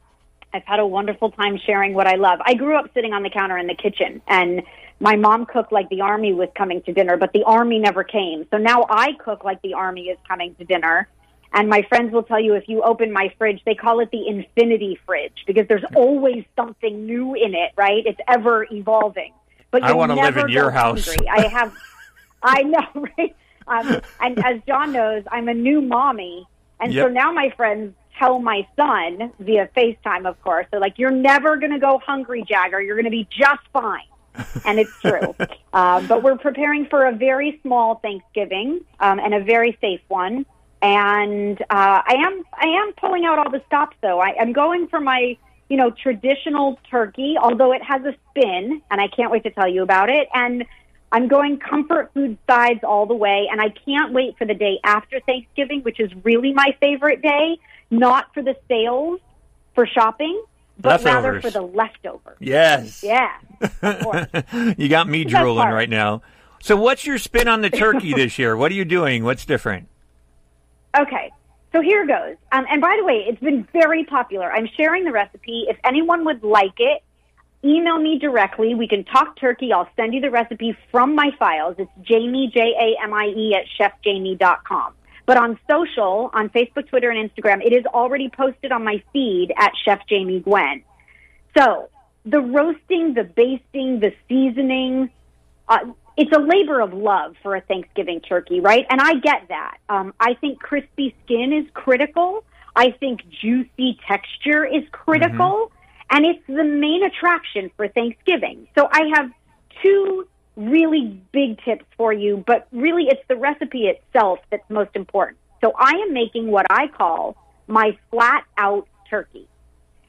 [SPEAKER 40] I've had a wonderful time sharing what I love. I grew up sitting on the counter in the kitchen and my mom cooked like the army was coming to dinner, but the army never came. So now I cook like the army is coming to dinner. And my friends will tell you if you open my fridge, they call it the infinity fridge because there's always something new in it, right? It's ever evolving. But
[SPEAKER 2] I
[SPEAKER 40] you'll
[SPEAKER 2] wanna live in your house.
[SPEAKER 40] hungry. I have, I know, right? Um, and as John knows, I'm a new mommy, and so now my friends tell my son via FaceTime, of course, they're like, "You're never going to go hungry, Jagger. You're going to be just fine." And it's true. um, but we're preparing for a very small Thanksgiving um, and a very safe one. And uh, I am I am pulling out all the stops though. I, I'm going for my you know traditional turkey, although it has a spin, and I can't wait to tell you about it. And I'm going comfort food sides all the way, and I can't wait for the day after Thanksgiving, which is really my favorite day. Not for the sales for shopping, but rather
[SPEAKER 2] Leftovers.
[SPEAKER 40] for the leftovers.
[SPEAKER 2] Yes.
[SPEAKER 40] Yeah.
[SPEAKER 2] you got me drooling right now. So, what's your spin on the turkey this year? What are you doing? What's different?
[SPEAKER 40] Okay, so here goes. Um, and by the way, it's been very popular. I'm sharing the recipe. If anyone would like it, email me directly. We can talk turkey. I'll send you the recipe from my files. It's Jamie, J A M I E, at chefjamie.com. But on social, on Facebook, Twitter, and Instagram, it is already posted on my feed at Chef Jamie Gwen. So the roasting, the basting, the seasoning, uh, it's a labor of love for a Thanksgiving turkey, right? And I get that. Um, I think crispy skin is critical. I think juicy texture is critical. And it's the main attraction for Thanksgiving. So I have two really big tips for you, but really it's the recipe itself that's most important. So I am making what I call my flat out turkey.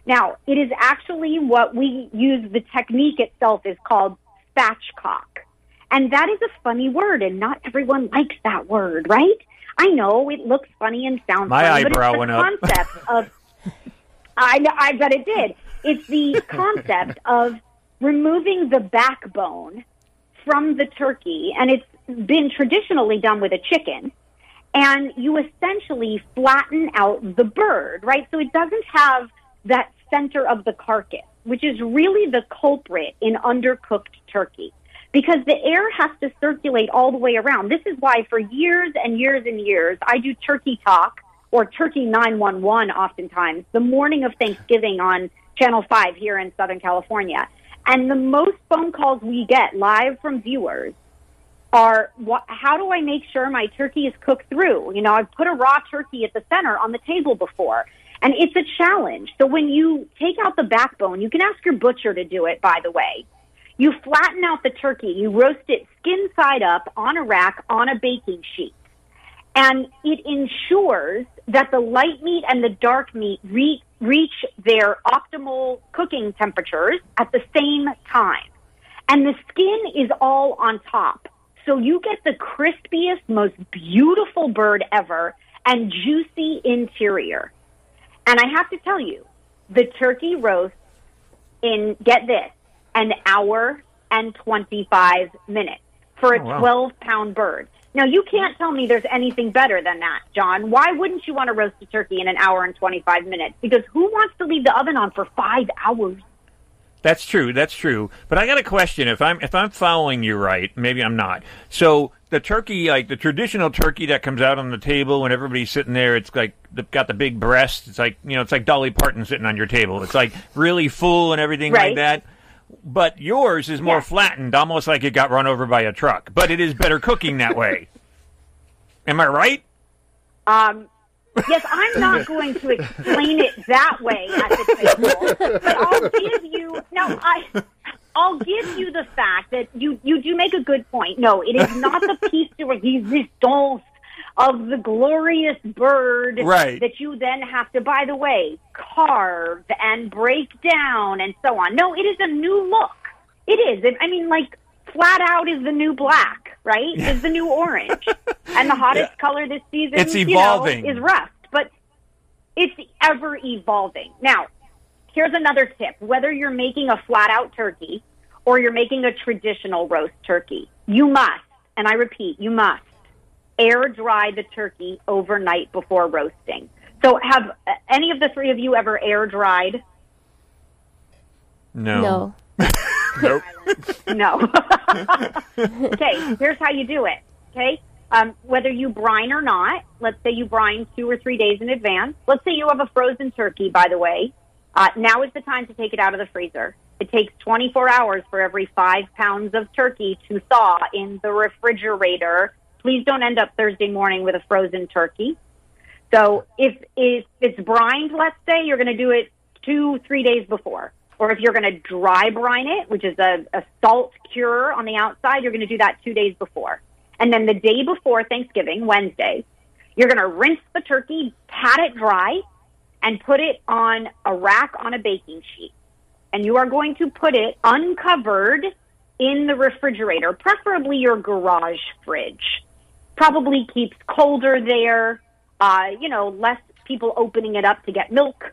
[SPEAKER 40] Now, it is actually what we use, the technique itself is called spatchcock. And that is a funny word, and not everyone likes that word, right? I know it looks funny and sounds
[SPEAKER 2] My
[SPEAKER 40] funny,
[SPEAKER 2] eyebrow
[SPEAKER 40] but
[SPEAKER 2] went
[SPEAKER 40] it's
[SPEAKER 2] up.
[SPEAKER 40] the concept of I know, I bet it did. It's the concept of removing the backbone from the turkey, and it's been traditionally done with a chicken. And you essentially flatten out the bird, right? So it doesn't have that center of the carcass, which is really the culprit in undercooked turkey. Because the air has to circulate all the way around. This is why for years and years and years, I do turkey talk or turkey 911 oftentimes the morning of Thanksgiving on Channel 5 here in Southern California. And the most phone calls we get live from viewers are how do I make sure my turkey is cooked through? You know, I've put a raw turkey at the center on the table before. And it's a challenge. So when you take out the backbone, you can ask your butcher to do it, by the way. You flatten out the turkey, you roast it skin side up on a rack on a baking sheet. And it ensures that the light meat and the dark meat re- reach their optimal cooking temperatures at the same time. And the skin is all on top. So you get the crispiest, most beautiful bird ever and juicy interior. And I have to tell you, the turkey roast in, get this, an hour and 25 minutes for a
[SPEAKER 1] Oh, wow.
[SPEAKER 40] 12 pound bird. Now, you can't tell me there's anything better than that, Jon. Why wouldn't you want to roast a turkey in an hour and 25 minutes? Because who wants to leave the oven on for five hours?
[SPEAKER 2] That's true. That's true. But I got a question. If I'm if I'm following you right, maybe I'm not. So the turkey, like the traditional turkey that comes out on the table when everybody's sitting there, it's like got the big breast. It's like you know, it's like Dolly Parton sitting on your table. It's like really full and everything like that. But yours is more
[SPEAKER 40] Yeah.
[SPEAKER 2] flattened, almost like it got run over by a truck. But it is better cooking that way. Am I right?
[SPEAKER 40] Um, yes, I'm not going to explain it that way at the table, but I'll give you now. I I'll give you the fact that you you do make a good point. No, it is not the piece de resistance of the glorious bird
[SPEAKER 1] Right.
[SPEAKER 40] that you then have to, by the way, carve and break down and so on. No, it is a new look. It is. It, I mean, like flat out is the new black, right? Is the new orange, and the hottest color this season,
[SPEAKER 2] It's
[SPEAKER 40] you know,
[SPEAKER 2] evolving.
[SPEAKER 40] is rust. But it's ever evolving. Now, here's another tip. Whether you're making a flat out turkey or you're making a traditional roast turkey, you must, and I repeat, you must air dry the turkey overnight before roasting. So have uh, any of the three of you ever air dried?
[SPEAKER 2] No.
[SPEAKER 3] No.
[SPEAKER 2] nope.
[SPEAKER 40] No. okay, here's how you do it. Okay, um, whether you brine or not, let's say you brine two or three days in advance. Let's say you have a frozen turkey, by the way. Uh, now is the time to take it out of the freezer. It takes 24 hours for every five pounds of turkey to thaw in the refrigerator. Please don't end up Thursday morning with a frozen turkey. So if, if it's brined, let's say, you're going to do it two, three days before. Or if you're going to dry brine it, which is a, a salt cure on the outside, you're going to do that two days before. And then the day before Thanksgiving, Wednesday, you're going to rinse the turkey, pat it dry, and put it on a rack on a baking sheet. And you are going to put it uncovered in the refrigerator, preferably your garage fridge. Probably keeps colder there, uh, you know, less people opening it up to get milk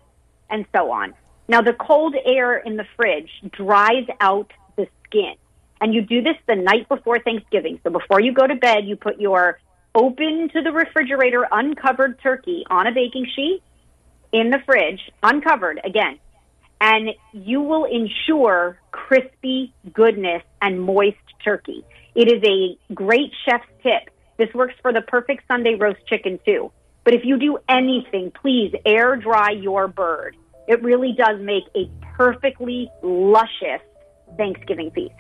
[SPEAKER 40] and so on. Now, the cold air in the fridge dries out the skin. And you do this the night before Thanksgiving. So before you go to bed, you put your open to the refrigerator uncovered turkey on a baking sheet in the fridge, uncovered again. And you will ensure crispy goodness and moist turkey. It is a great chef's tip. This works for the perfect Sunday roast chicken too. But if you do anything, please air dry your bird. It really does make a perfectly luscious Thanksgiving feast.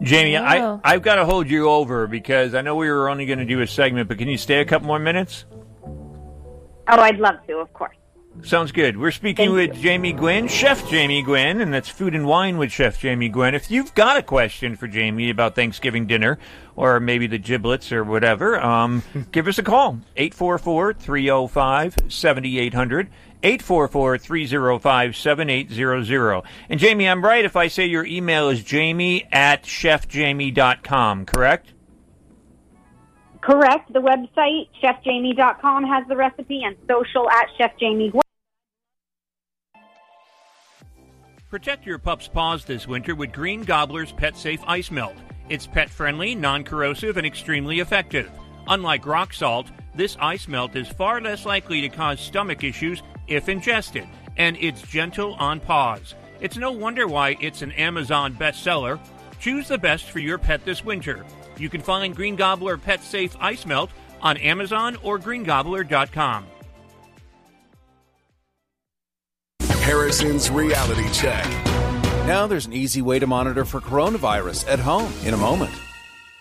[SPEAKER 2] Jamie,
[SPEAKER 40] Wow.
[SPEAKER 2] I, I've got to hold you over because I know we were only going to do a segment, but can you stay a couple more minutes?
[SPEAKER 40] Oh, I'd love to, of course.
[SPEAKER 2] Sounds good. We're speaking with Jamie Gwen, Chef Jamie Gwen, and that's Food and Wine with Chef Jamie Gwen. If you've got a question for Jamie about Thanksgiving dinner or maybe the giblets or whatever, um, give us a call. 844-305-7800. 844-305-7800. And Jamie, I'm right if I say your email is jamie at chefjamie.com, correct?
[SPEAKER 40] Correct. The website, chefjamie.com, has the recipe, and social at Chef Jamie
[SPEAKER 2] Protect your pup's paws this winter with Green Gobbler's Pet Safe Ice Melt. It's pet friendly, non corrosive, and extremely effective. Unlike rock salt, this ice melt is far less likely to cause stomach issues if ingested, and it's gentle on paws. It's no wonder why it's an Amazon bestseller. Choose the best for your pet this winter. You can find Green Gobbler Pet Safe Ice Melt on Amazon or greengobbler.com.
[SPEAKER 41] Harrison's Reality Check. Now there's an easy way to monitor for coronavirus at home in a moment.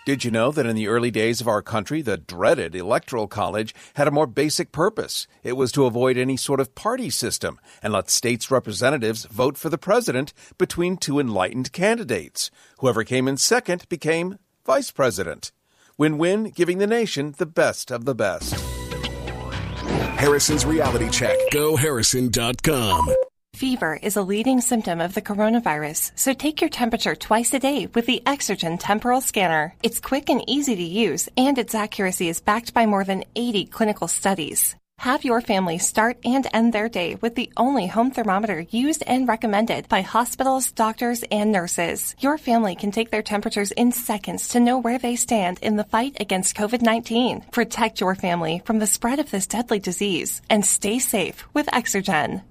[SPEAKER 1] Did you know that in the early days of our country, the dreaded Electoral College had a more basic purpose? It was to avoid any sort of party system and let states' representatives vote for the president between two enlightened candidates. Whoever came in second became vice president. Win win, giving the nation the best of the best.
[SPEAKER 41] Harrison's Reality Check.
[SPEAKER 42] GoHarrison.com.
[SPEAKER 43] Fever is a leading symptom of the coronavirus, so take your temperature twice a day with the Exergen temporal scanner. It's quick and easy to use, and its accuracy is backed by more than 80 clinical studies. Have your family start and end their day with the only home thermometer used and recommended by hospitals, doctors, and nurses. Your family can take their temperatures in seconds to know where they stand in the fight against COVID 19. Protect your family from the spread of this deadly disease and stay safe with Exergen.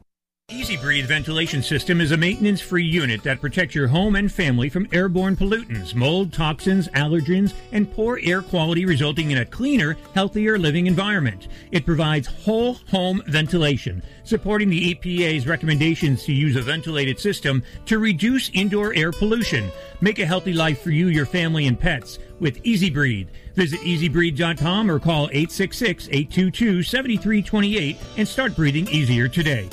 [SPEAKER 2] EZ Breathe ventilation system is a maintenance free unit that protects your home and family from airborne pollutants, mold, toxins, allergens, and poor air quality, resulting in a cleaner, healthier living environment. It provides whole home ventilation, supporting the EPA's recommendations to use a ventilated system to reduce indoor air pollution. Make a healthy life for you, your family, and pets with Easy. Visit ezbreathe.com or call 866 822 7328 and start breathing easier today.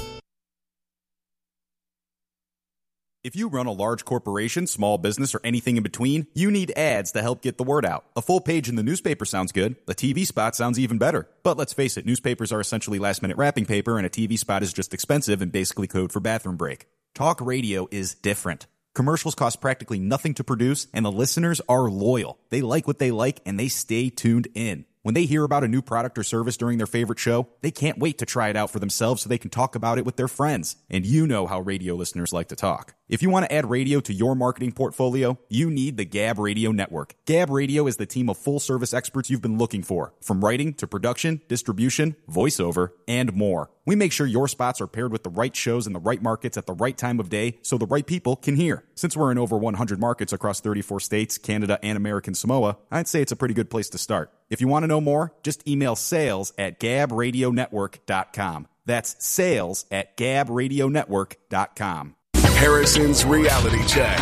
[SPEAKER 9] If you run a large corporation, small business, or anything in between, you need ads to help get the word out. A full page in the newspaper sounds good. A TV spot sounds even better. But let's face it, newspapers are essentially last minute wrapping paper, and a TV spot is just expensive and basically code for bathroom break. Talk radio is different. Commercials cost practically nothing to produce, and the listeners are loyal. They like what they like, and they stay tuned in. When they hear about a new product or service during their favorite show, they can't wait to try it out for themselves so they can talk about it with their friends. And you know how radio listeners like to talk. If you want to add radio to your marketing portfolio, you need the Gab Radio Network. Gab Radio is the team of full service experts you've been looking for, from writing to production, distribution, voiceover, and more. We make sure your spots are paired with the right shows in the right markets at the right time of day so the right people can hear. Since we're in over 100 markets across 34 states, Canada, and American Samoa, I'd say it's a pretty good place to start. If you want to know more, just email sales at gabradionetwork.com. That's sales at gabradionetwork.com.
[SPEAKER 41] Harrison's Reality Check.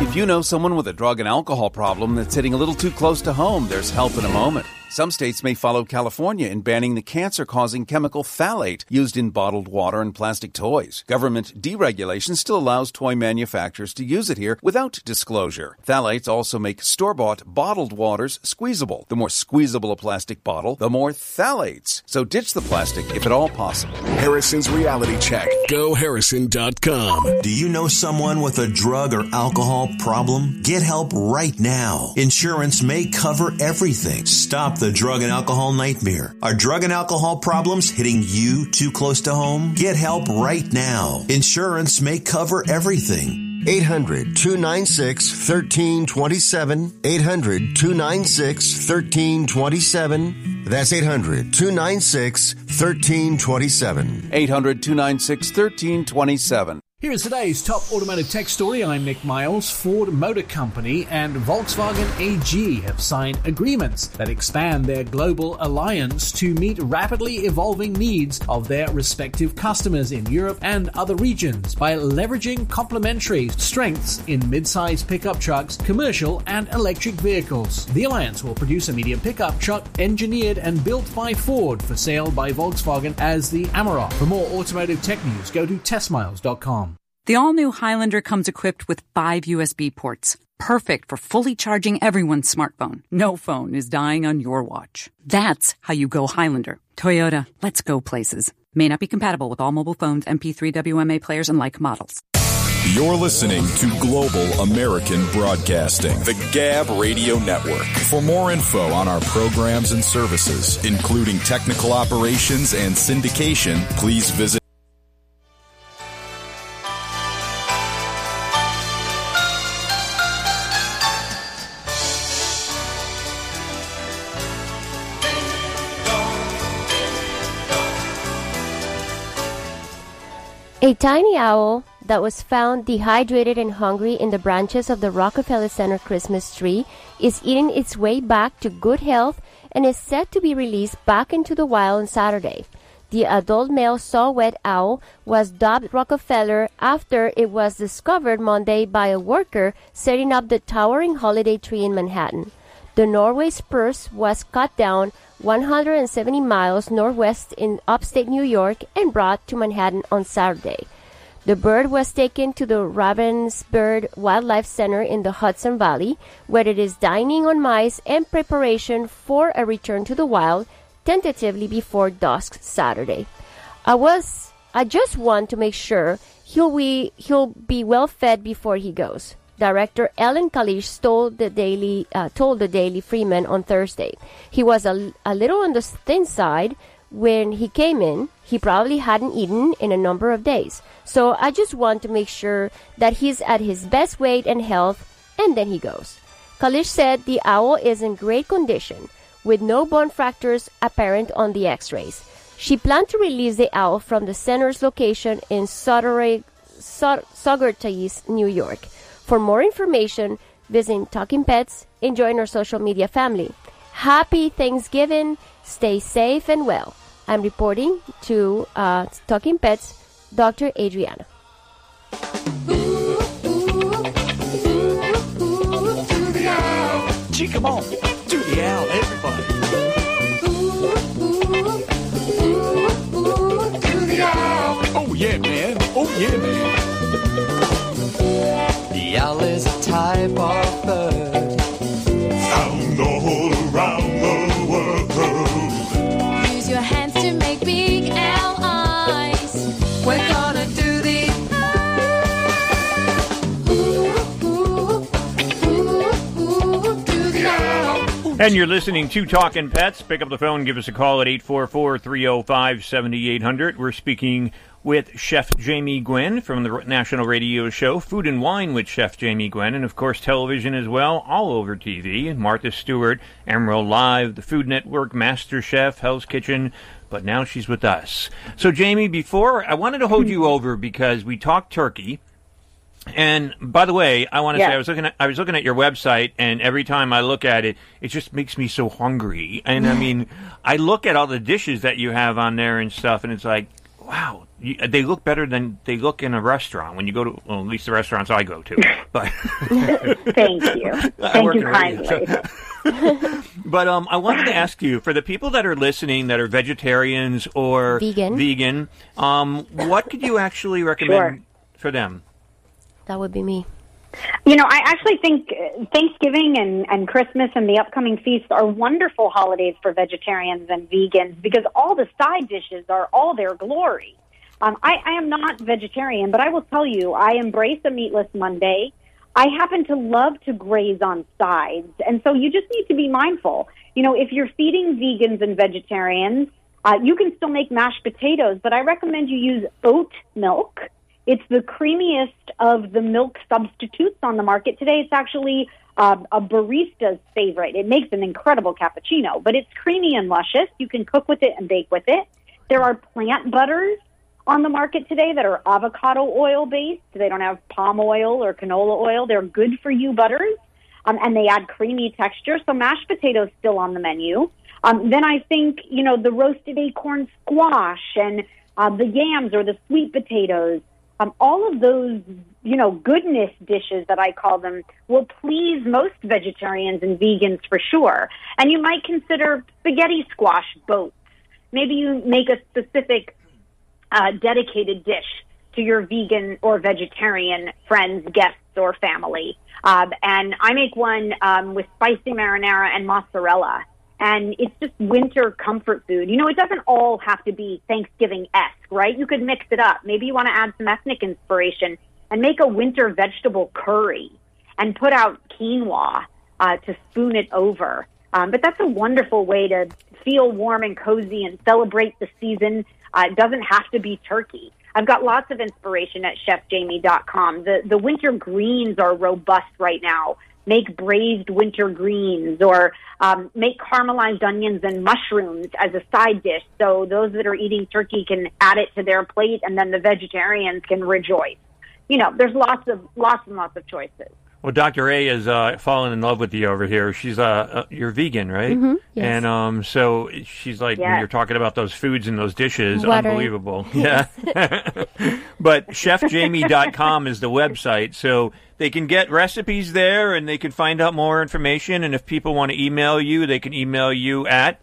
[SPEAKER 1] If you know someone with a drug and alcohol problem that's hitting a little too close to home, there's help in a moment. Some states may follow California in banning the cancer causing chemical phthalate used in bottled water and plastic toys. Government deregulation still allows toy manufacturers to use it here without disclosure. Phthalates also make store bought bottled waters squeezable. The more squeezable a plastic bottle, the more phthalates. So ditch the plastic if at all possible.
[SPEAKER 41] Harrison's Reality Check.
[SPEAKER 42] GoHarrison.com.
[SPEAKER 44] Do you know someone with a drug or alcohol problem? Get help right now. Insurance may cover everything. Stop the drug and alcohol nightmare. Are drug and alcohol problems hitting you too close to home? Get help right now. Insurance may cover everything.
[SPEAKER 45] 800 296 1327. 800 296 1327. That's 800 296 1327.
[SPEAKER 1] 800 296 1327.
[SPEAKER 24] Here is today's top automotive tech story. I'm Nick Miles. Ford Motor Company and Volkswagen AG have signed agreements that expand their global alliance to meet rapidly evolving needs of their respective customers in Europe and other regions by leveraging complementary strengths in mid-size pickup trucks, commercial and electric vehicles. The alliance will produce a medium pickup truck engineered and built by Ford for sale by Volkswagen as the Amarok. For more automotive tech news, go to testmiles.com.
[SPEAKER 25] The all new Highlander comes equipped with five USB ports, perfect for fully charging everyone's smartphone. No phone is dying on your watch. That's how you go Highlander. Toyota, let's go places. May not be compatible with all mobile phones, MP3 WMA players, and like models.
[SPEAKER 46] You're listening to Global American Broadcasting, the Gab Radio Network. For more info on our programs and services, including technical operations and syndication, please visit
[SPEAKER 3] A tiny owl that was found dehydrated and hungry in the branches of the Rockefeller Center Christmas tree is eating its way back to good health and is set to be released back into the wild on Saturday. The adult male saw-whet owl was dubbed Rockefeller after it was discovered Monday by a worker setting up the towering holiday tree in Manhattan. The Norway spruce was cut down 170 miles northwest in upstate New York and brought to Manhattan on Saturday. The bird was taken to the Ravensbeard Wildlife Center in the Hudson Valley, where it is dining on mice in preparation for a return to the wild, tentatively before dusk Saturday. I was I just want to make sure he'll be he'll be well fed before he goes. Director Ellen Kalish told the Daily uh, told the Daily Freeman on Thursday. He was a, a little on the thin side when he came in. He probably hadn't eaten in a number of days. So I just want to make sure that he's at his best weight and health, and then he goes. Kalish said the owl is in great condition, with no bone fractures apparent on the x-rays. She planned to release the owl from the center's location in Saugerties, New York. For more information, visit Talking Pets and join our social media family. Happy Thanksgiving. Stay safe and well. I'm reporting to uh, Talking Pets, Dr. Adriana.
[SPEAKER 47] Gee, come on. Do the owl, everybody. Do the owl. Oh, yeah, man. Oh, yeah, man.
[SPEAKER 36] Owl is a type of
[SPEAKER 2] And you're listening to Talking Pets. Pick up the phone, give us a call at 844 305 7800. We're speaking with Chef Jamie Gwen from the national radio show Food and Wine with Chef Jamie Gwen, and of course television as well, all over TV. Martha Stewart, Emeril Live, the Food Network, Master Chef, Hell's Kitchen. But now she's with us. So, Jamie, before I wanted to hold you over because we talked turkey. And by the way, I want to
[SPEAKER 40] Yeah.
[SPEAKER 2] say I was looking at I was looking at your website, and every time I look at it, it just makes me so hungry. And I mean, I look at all the dishes that you have on there and stuff, and it's like, wow, you, they look better than they look in a restaurant when you go to well, at least the restaurants I go to. But
[SPEAKER 40] Thank you. Thank you
[SPEAKER 2] in radio,
[SPEAKER 40] kindly.
[SPEAKER 2] so- but um, I wanted to ask you for the people that are listening that are vegetarians or
[SPEAKER 3] Vegan.
[SPEAKER 2] vegan, um, what could you actually recommend for them?
[SPEAKER 3] That would be me.
[SPEAKER 40] You know, I actually think uh, Thanksgiving and, and Christmas and the upcoming feasts are wonderful holidays for vegetarians and vegans because all the side dishes are all their glory. Um, I, I am not vegetarian, but I will tell you, I embrace a meatless Monday. I happen to love to graze on sides, and so you just need to be mindful. You know, if you're feeding vegans and vegetarians, uh, you can still make mashed potatoes, but I recommend you use oat milk. It's the creamiest of the milk substitutes on the market today. It's actually uh, a barista's favorite. It makes an incredible cappuccino, but it's creamy and luscious. You can cook with it and bake with it. There are plant butters on the market today that are avocado oil based. They don't have palm oil or canola oil. They're good for you butters, um, and they add creamy texture. So mashed potatoes still on the menu. Um, then I think you know the roasted acorn squash and uh, the yams or the sweet potatoes. Um, all of those, you know, goodness dishes that I call them will please most vegetarians and vegans for sure. And you might consider spaghetti squash boats. Maybe you make a specific uh, dedicated dish to your vegan or vegetarian friends, guests, or family. Um, and I make one um, with spicy marinara and mozzarella. And it's just winter comfort food. You know, it doesn't all have to be Thanksgiving esque, right? You could mix it up. Maybe you want to add some ethnic inspiration and make a winter vegetable curry and put out quinoa uh, to spoon it over. Um, but that's a wonderful way to feel warm and cozy and celebrate the season. Uh, it doesn't have to be turkey. I've got lots of inspiration at chefjamie.com. The the winter greens are robust right now. Make braised winter greens or um, make caramelized onions and mushrooms as a side dish. So those that are eating turkey can add it to their plate, and then the vegetarians can rejoice. You know, there's lots of lots and lots of choices.
[SPEAKER 2] Well, Dr. A is uh, falling in love with you over here. She's uh, uh you're vegan, right?
[SPEAKER 3] Mhm, yes.
[SPEAKER 2] And um, so she's like when you're talking about those foods and those dishes,
[SPEAKER 3] Watering.
[SPEAKER 2] unbelievable. Yeah. but chefjamie.com is the website, so they can get recipes there and they can find out more information. And if people want to email you, they can email you at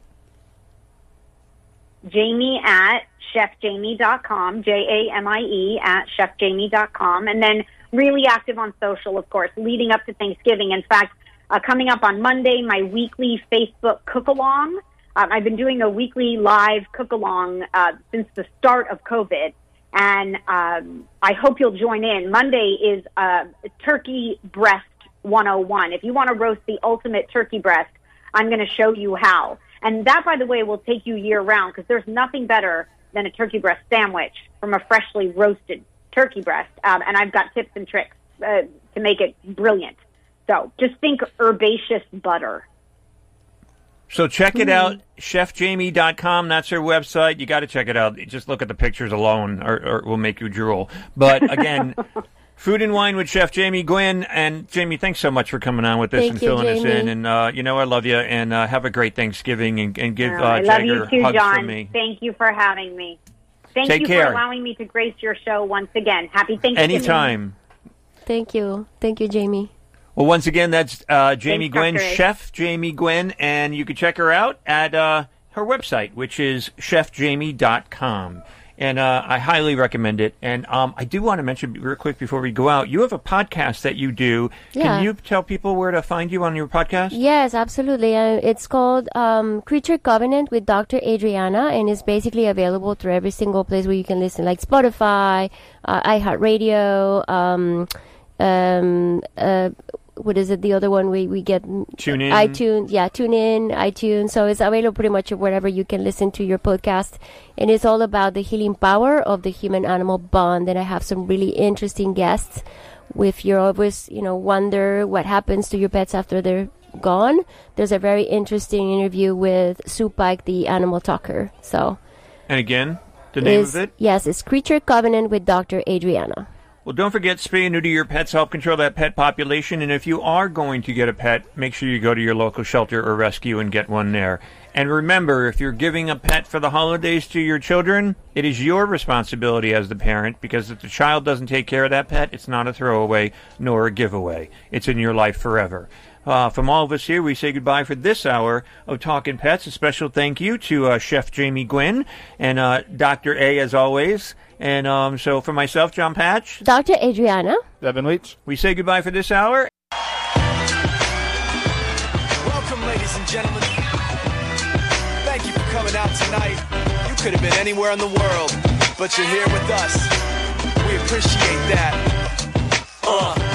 [SPEAKER 40] Jamie at chefjamie.com, J A M I E at chefjamie.com, and then really active on social, of course, leading up to Thanksgiving. In fact, uh, coming up on Monday, my weekly Facebook cook along. Um, I've been doing a weekly live cook along uh, since the start of COVID, and um, I hope you'll join in. Monday is uh, Turkey Breast 101. If you want to roast the ultimate turkey breast, I'm going to show you how. And that, by the way, will take you year round because there's nothing better than a turkey breast sandwich from a freshly roasted turkey breast. Um, and I've got tips and tricks uh, to make it brilliant. So just think herbaceous butter.
[SPEAKER 2] So check it out, chefjamie.com. That's her website. You got to check it out. Just look at the pictures alone, or, or it will make you drool. But again, Food and Wine with Chef Jamie Gwen. And Jamie, thanks so much for coming on with this
[SPEAKER 40] Thank
[SPEAKER 2] and
[SPEAKER 40] you,
[SPEAKER 2] filling us in. And, uh, you know, I love you. And uh, have a great Thanksgiving and, and give
[SPEAKER 40] Oh,
[SPEAKER 2] uh,
[SPEAKER 40] love
[SPEAKER 2] Jagger
[SPEAKER 40] you too,
[SPEAKER 2] hugs
[SPEAKER 40] Jon.
[SPEAKER 2] from me.
[SPEAKER 40] Thank you for having me. Thank
[SPEAKER 2] Take
[SPEAKER 40] you
[SPEAKER 2] care.
[SPEAKER 40] for allowing me to grace your show once again. Happy Thanksgiving.
[SPEAKER 2] Anytime.
[SPEAKER 3] Thank you. Thank you, Jamie.
[SPEAKER 2] Well, once again, that's uh, Jamie
[SPEAKER 40] Thanks,
[SPEAKER 2] Gwen, Chef Jamie Gwen, and you can check her out at uh, her website, which is chefjamie.com. And uh, I highly recommend it. And um, I do want to mention real quick before we go out, you have a podcast that you do.
[SPEAKER 3] Yeah.
[SPEAKER 2] Can you tell people where to find you on your podcast?
[SPEAKER 3] Yes, absolutely. Uh, it's called um, Creature Covenant with Dr. Adriana, and it's basically available through every single place where you can listen, like Spotify, uh, iHeartRadio, um, um, uh, what is it? The other one we we get
[SPEAKER 2] Tune in.
[SPEAKER 3] iTunes, yeah, tune in, iTunes. So it's available pretty much wherever you can listen to your podcast, and it's all about the healing power of the human-animal bond. And I have some really interesting guests. If you're always, you know, wonder what happens to your pets after they're gone, there's a very interesting interview with Sue Pike, the animal talker. So,
[SPEAKER 2] And again, the name
[SPEAKER 3] is-
[SPEAKER 2] of it?
[SPEAKER 3] Yes, it's Creature Covenant with Dr. Adriana.
[SPEAKER 2] Well, don't forget, spay and neuter your pets help control that pet population. And if you are going to get a pet, make sure you go to your local shelter or rescue and get one there. And remember, if you're giving a pet for the holidays to your children, it is your responsibility as the parent because if the child doesn't take care of that pet, it's not a throwaway nor a giveaway. It's in your life forever. Uh, from all of us here, we say goodbye for this hour of Talking Pets. A special thank you to uh, Chef Jamie Gwen and uh, Dr. A, as always. And um, so for myself, Jon Patch,
[SPEAKER 3] Dr. Adriana.
[SPEAKER 4] Devin Leach.
[SPEAKER 2] we say goodbye for this hour.
[SPEAKER 48] Welcome, ladies and gentlemen. Thank you for coming out tonight. You could have been anywhere in the world, but you're here with us. We appreciate that. Uh.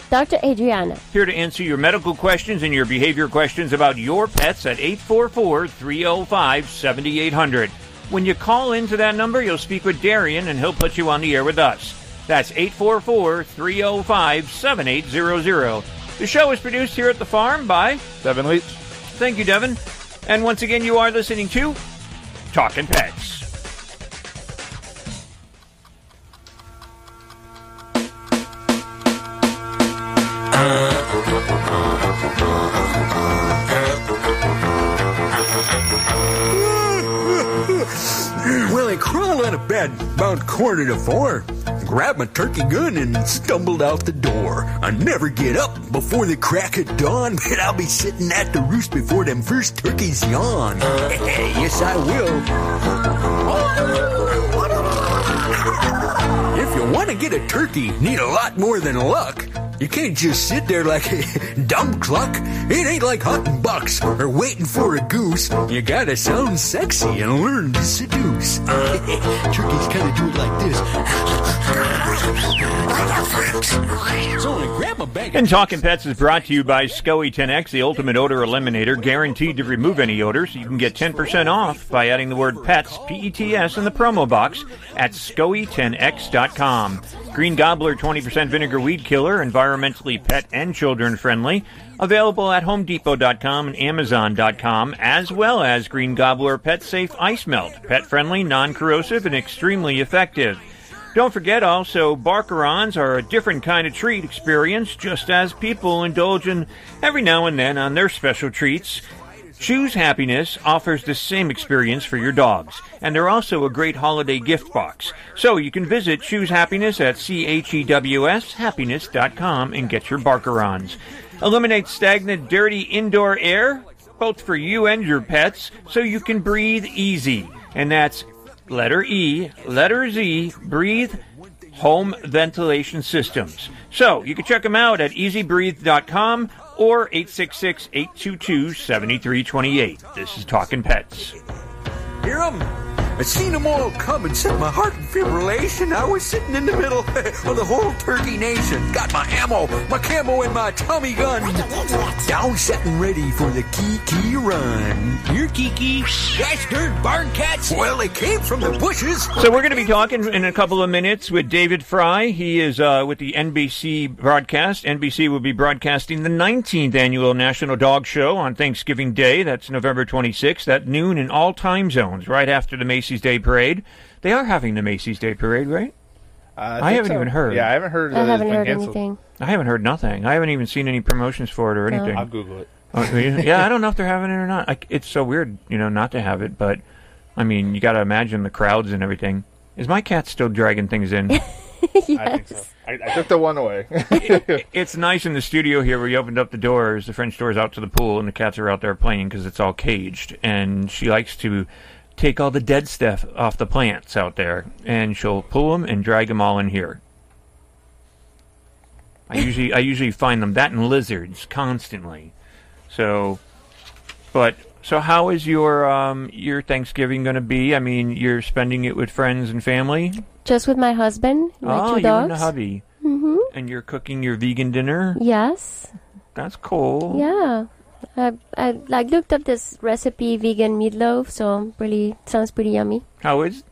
[SPEAKER 3] Dr. Adriana.
[SPEAKER 2] here to answer your medical questions and your behavior questions about your pets at 844 305 7800. When you call into that number, you'll speak with Darian and he'll put you on the air with us. That's 844 305 7800. The show is produced here at the farm by
[SPEAKER 4] Devin Leach.
[SPEAKER 2] Thank you, Devin. And once again, you are listening to Talking Pets.
[SPEAKER 49] Well, I crawled out of bed about quarter to four, grabbed my turkey gun, and stumbled out the door. I never get up before the crack of dawn, but I'll be sitting at the roost before them first turkeys yawn. yes, I will. Want to get a turkey, need a lot more than luck. You can't just sit there like a dumb cluck. It ain't like hunting bucks or waiting for a goose. You gotta sound sexy and learn to seduce. Turkeys kinda do it like this. So I grab a bag
[SPEAKER 2] And Talking Pets is brought to you by SCOE 10X, the ultimate odor eliminator, guaranteed to remove any odors. You can get 10% off by adding the word pets, P-E-T-S, in the promo box at SCOE10X.com. Green Gobbler 20% vinegar weed killer, environmentally pet and children friendly. Available at HomeDepot.com and Amazon.com, as well as Green Gobbler Pet Safe Ice Melt. Pet friendly, non corrosive, and extremely effective. Don't forget also, Barkarons are a different kind of treat experience, just as people indulge in every now and then on their special treats. Chews Happiness offers the same experience for your dogs, and they're also a great holiday gift box. So you can visit Chews Happiness at C-H-E-W-S happiness.com and get your Barkarons. Eliminate stagnant, dirty indoor air, both for you and your pets, so you can breathe easy. And that's letter E, letter Z, breathe home ventilation systems. So you can check them out at ezbreathe.com or 866-822-7328. This is Talking Pets.
[SPEAKER 49] Hear 'em? I seen 'em all come and set my heart in fibrillation. I was sitting in the middle of the whole turkey nation. Got my ammo, my camo, and my Tommy gun. Down, set, and ready for the Kiki run. Here, Kiki. Gosh darn barn cats. Well, they came from the bushes.
[SPEAKER 2] So we're going to be talking in a couple of minutes with David Frei. He is uh, with the NBC broadcast. NBC will be broadcasting the 19th annual National Dog Show on Thanksgiving Day. That's November 26th at noon in all time zones, right after the Macy's Day Parade. They are having the Macy's Day Parade, right?
[SPEAKER 4] Uh,
[SPEAKER 2] I
[SPEAKER 4] I
[SPEAKER 2] haven't
[SPEAKER 4] so.
[SPEAKER 2] even heard.
[SPEAKER 4] Yeah, I haven't heard.
[SPEAKER 3] I
[SPEAKER 4] that
[SPEAKER 3] haven't heard
[SPEAKER 4] canceled.
[SPEAKER 3] anything.
[SPEAKER 2] I haven't heard nothing. I haven't even seen any promotions for it or
[SPEAKER 3] No.
[SPEAKER 2] anything.
[SPEAKER 4] I'll Google it.
[SPEAKER 2] Oh, yeah, I don't know if they're having it or not. Like, it's so weird, you know, not to have it. But I mean, you got to imagine the crowds and everything. Is my cat still dragging things in?
[SPEAKER 4] I think so. I, I took the one away.
[SPEAKER 2] it's nice in the studio here where you opened up the doors, the French doors out to the pool, and the cats are out there playing because it's all caged. And she likes to take all the dead stuff off the plants out there, and she'll pull them and drag them all in here. I usually I usually find them that and lizards constantly. So, but so how is your um your Thanksgiving going to be? I mean, you're spending it with friends and family.
[SPEAKER 3] Just with my husband, my
[SPEAKER 2] oh,
[SPEAKER 3] two
[SPEAKER 2] you
[SPEAKER 3] dogs.
[SPEAKER 2] and the hubby,
[SPEAKER 3] hmm
[SPEAKER 2] and you're cooking your vegan dinner.
[SPEAKER 3] Yes.
[SPEAKER 2] That's cool.
[SPEAKER 3] Yeah. I, I like looked up this recipe vegan meatloaf, so really sounds pretty yummy.
[SPEAKER 2] How is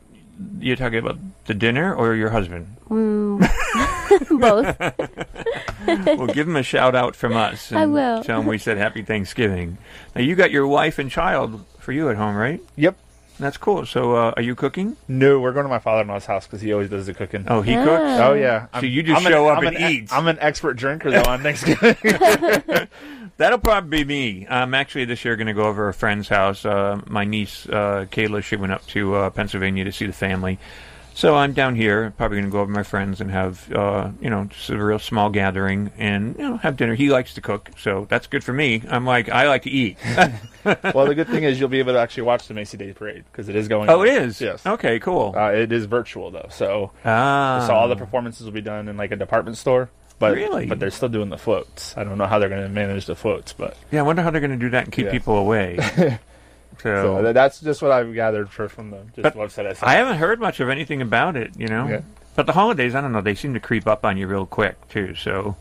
[SPEAKER 2] you talking about the dinner or your husband?
[SPEAKER 3] Mm. Both.
[SPEAKER 2] well, give him a shout out from us.
[SPEAKER 3] I
[SPEAKER 2] and
[SPEAKER 3] will.
[SPEAKER 2] Tell him we said Happy Thanksgiving. Now you got your wife and child for you at home, right?
[SPEAKER 4] Yep.
[SPEAKER 2] That's cool. So, uh, are you cooking?
[SPEAKER 4] No, we're going to my father-in-law's house because he always does the cooking.
[SPEAKER 2] Oh, he cooks?
[SPEAKER 4] Oh yeah.
[SPEAKER 2] So you just show up
[SPEAKER 4] I'm
[SPEAKER 2] and
[SPEAKER 4] an, e-
[SPEAKER 2] eat.
[SPEAKER 4] I'm an expert drinker though on Thanksgiving.
[SPEAKER 2] That'll probably be me. I'm actually this year going to go over a friend's house. Uh, my niece uh, Kayla, she went up to uh, Pennsylvania to see the family. So I'm down here, probably going to go over to my friends and have, uh, you know, just a real small gathering and you know have dinner. He likes to cook, so that's good for me. I'm like, I like to eat.
[SPEAKER 4] well, the good thing is you'll be able to actually watch the Macy Day Parade because it is going.
[SPEAKER 2] Oh,
[SPEAKER 4] on.
[SPEAKER 2] it is?
[SPEAKER 4] Yes.
[SPEAKER 2] Okay, cool.
[SPEAKER 4] Uh, it is virtual though, so
[SPEAKER 2] Ah.
[SPEAKER 4] so all the performances will be done in like a department store. But
[SPEAKER 2] Really?
[SPEAKER 4] but they're still doing the floats. I don't know how they're going to manage the floats, but
[SPEAKER 2] Yeah, I wonder how they're going to do that and keep
[SPEAKER 4] Yeah.
[SPEAKER 2] people away. so,
[SPEAKER 4] so th- that's just what I've gathered for, from the just
[SPEAKER 2] But
[SPEAKER 4] website. I, saw.
[SPEAKER 2] I haven't heard much of anything about it, you know.
[SPEAKER 4] Yeah.
[SPEAKER 2] But the holidays, I don't know, they seem to creep up on you real quick too. So,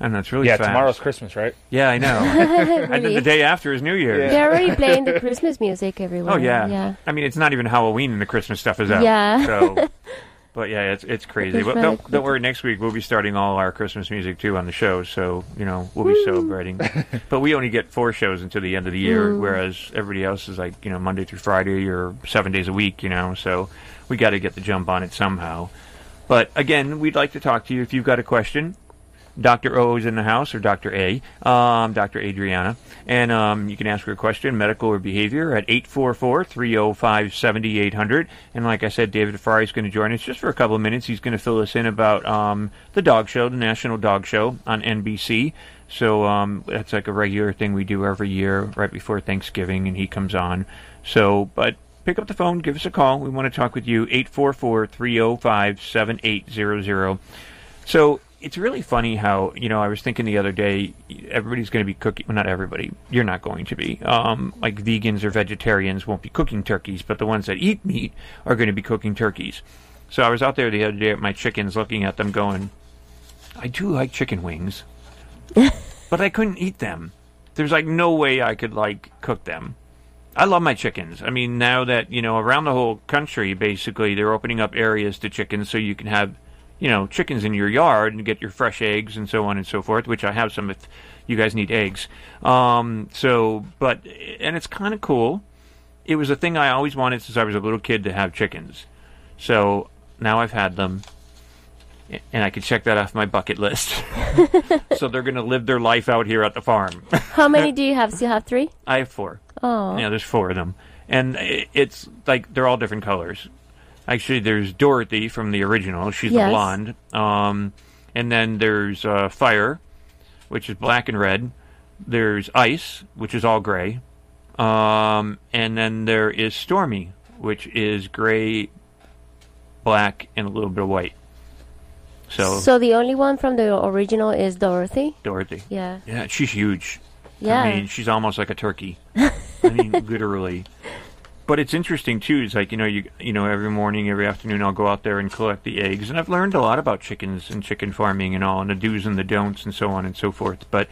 [SPEAKER 2] I don't know, it's really
[SPEAKER 4] yeah,
[SPEAKER 2] fast.
[SPEAKER 4] tomorrow's Christmas, right?
[SPEAKER 2] Yeah, I know. and then the day after is New Year's.
[SPEAKER 3] They're already playing the Christmas music everywhere.
[SPEAKER 2] Oh yeah.
[SPEAKER 3] Yeah.
[SPEAKER 2] I mean, it's not even Halloween and the Christmas stuff is out.
[SPEAKER 3] Yeah.
[SPEAKER 2] So, but yeah, it's it's crazy. But don't, don't worry. Next week we'll be starting all our Christmas music too on the show. So you know we'll be celebrating. but we only get four shows until the end of the year,
[SPEAKER 3] Mm.
[SPEAKER 2] whereas everybody else is like you know Monday through Friday or seven days a week. You know, so we got to get the jump on it somehow. But again, we'd like to talk to you if you've got a question. Dr. O is in the house, or Dr. A, um, Dr. Adriana. And um, you can ask her a question, medical or behavior, at 844-305-7800. And like I said, David Frei is going to join us just for a couple of minutes. He's going to fill us in about um, the dog show, the National Dog Show on NBC. So um, that's like a regular thing we do every year right before Thanksgiving, and he comes on. So, but pick up the phone, give us a call. We want to talk with you, 844-305-7800. So it's really funny how you know I was thinking the other day everybody's going to be cooking well not everybody you're not going to be um, like vegans or vegetarians won't be cooking turkeys but the ones that eat meat are going to be cooking turkeys. So I was out there the other day at my chickens looking at them going I do like chicken wings but I couldn't eat them. There's like no way I could like cook them. I love my chickens. I mean, now that you know around the whole country, basically they're opening up areas to chickens so you can have, you know, chickens in your yard and get your fresh eggs and so on and so forth. Which I have some if you guys need eggs. Um, so, but and it's kind of cool. It was a thing I always wanted since I was a little kid to have chickens. So now I've had them, and I can check that off my bucket list. so they're going to live their life out here at the farm.
[SPEAKER 3] How many do you have? So you have three?
[SPEAKER 2] I have four.
[SPEAKER 3] Oh.
[SPEAKER 2] Yeah, there's four of them, and it's like they're all different colors. Actually, there's Dorothy from the original. She's
[SPEAKER 3] Yes.
[SPEAKER 2] the blonde. Um, and then there's uh, Fire, which is black and red. There's Ice, which is all gray. Um, and then there is Stormy, which is gray, black, and a little bit of white. So,
[SPEAKER 3] So the only one from the original is Dorothy.
[SPEAKER 2] Dorothy.
[SPEAKER 3] Yeah.
[SPEAKER 2] Yeah, she's huge.
[SPEAKER 3] Yeah.
[SPEAKER 2] I mean, she's almost like a turkey. I mean, literally. But it's interesting too. It's like you know, you you know, every morning, every afternoon, I'll go out there and collect the eggs, and I've learned a lot about chickens and chicken farming and all, and the do's and the don'ts, and so on and so forth. But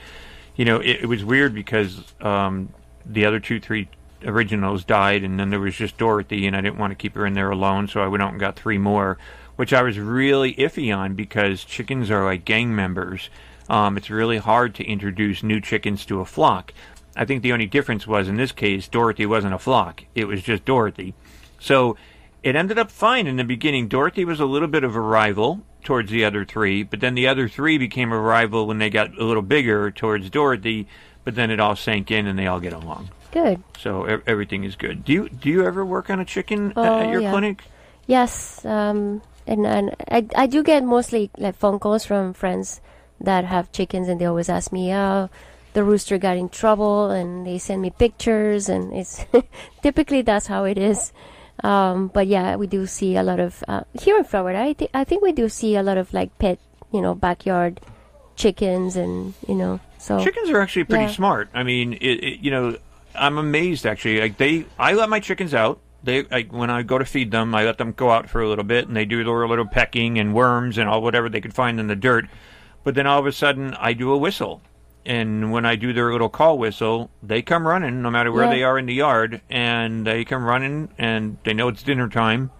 [SPEAKER 2] you know, it, it was weird because um, the other two, three originals died, and then there was just Dorothy, and I didn't want to keep her in there alone, so I went out and got three more, which I was really iffy on because chickens are like gang members. Um, it's really hard to introduce new chickens to a flock. I think the only difference was in this case, Dorothy wasn't a flock; it was just Dorothy. So it ended up fine in the beginning. Dorothy was a little bit of a rival towards the other three, but then the other three became a rival when they got a little bigger towards Dorothy. But then it all sank in, and they all get along.
[SPEAKER 3] Good.
[SPEAKER 2] So e- everything is good. Do you do you ever work on a chicken
[SPEAKER 3] Oh,
[SPEAKER 2] at your
[SPEAKER 3] yeah.
[SPEAKER 2] clinic?
[SPEAKER 3] Yes, um, and and I I do get mostly like phone calls from friends that have chickens, and they always ask me, "Oh, the rooster got in trouble," and they send me pictures, and it's typically that's how it is. Um, but yeah, we do see a lot of uh, here in Florida. I think I think we do see a lot of like pet, you know, backyard chickens, and you know, so
[SPEAKER 2] Chickens are actually pretty
[SPEAKER 3] Yeah.
[SPEAKER 2] smart. I mean, it, it, you know, I'm amazed actually. Like they, I let my chickens out. They, like when I go to feed them, I let them go out for a little bit, and they do their little pecking and worms and all whatever they could find in the dirt. But then all of a sudden, I do a whistle, and when I do their little call whistle, they come running, no matter where
[SPEAKER 3] Yeah.
[SPEAKER 2] they are in the yard, and they come running, and they know it's dinner time.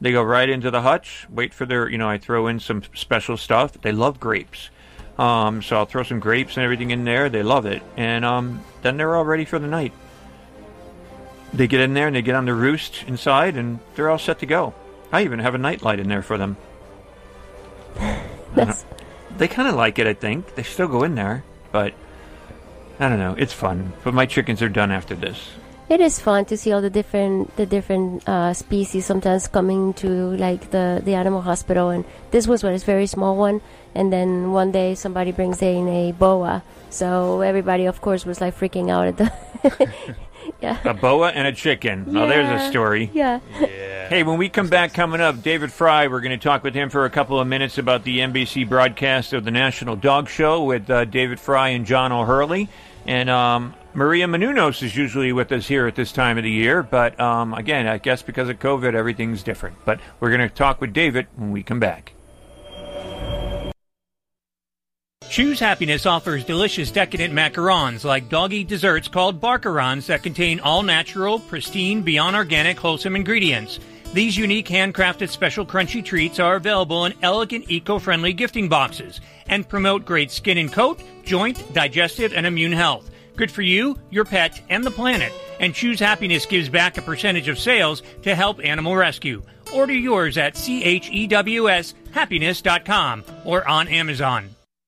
[SPEAKER 2] They go right into the hutch, wait for their, you know, I throw in some special stuff. They love grapes. Um, so I'll throw some grapes and everything in there. They love it. And um, then they're all ready for the night. They get in there and they get on the roost inside and they're all set to go. I even have a night light in there for them.
[SPEAKER 3] That's-
[SPEAKER 2] They kind of like it, I think. They still go in there, but I don't know. It's fun. But my chickens are done after this.
[SPEAKER 3] It is fun to see all the different the different uh, species sometimes coming to like the the animal hospital, and this was one, a very small one, and then one day somebody brings in a boa, so everybody of course was like freaking out at the yeah
[SPEAKER 2] A boa and a chicken. Oh, there's a
[SPEAKER 3] Yeah.
[SPEAKER 2] story.
[SPEAKER 3] yeah
[SPEAKER 2] Hey, when we come back coming up, David Frei, we're going to talk with him for a couple of minutes about the NBC broadcast of the National Dog Show with uh, David Frei and John O'Hurley. And um, Maria Menounos is usually with us here at this time of the year. But um, again, I guess because of COVID, everything's different. But we're going to talk with David when we come back.
[SPEAKER 50] Chews Happiness offers delicious decadent macarons like doggy desserts called barkarons that contain all natural, pristine, beyond organic, wholesome ingredients. These unique handcrafted special crunchy treats are available in elegant eco-friendly gifting boxes and promote great skin and coat, joint, digestive, and immune health. Good for you, your pet, and the planet. And Chews Happiness gives back a percentage of sales to help animal rescue. Order yours at chewshappiness.com or on Amazon.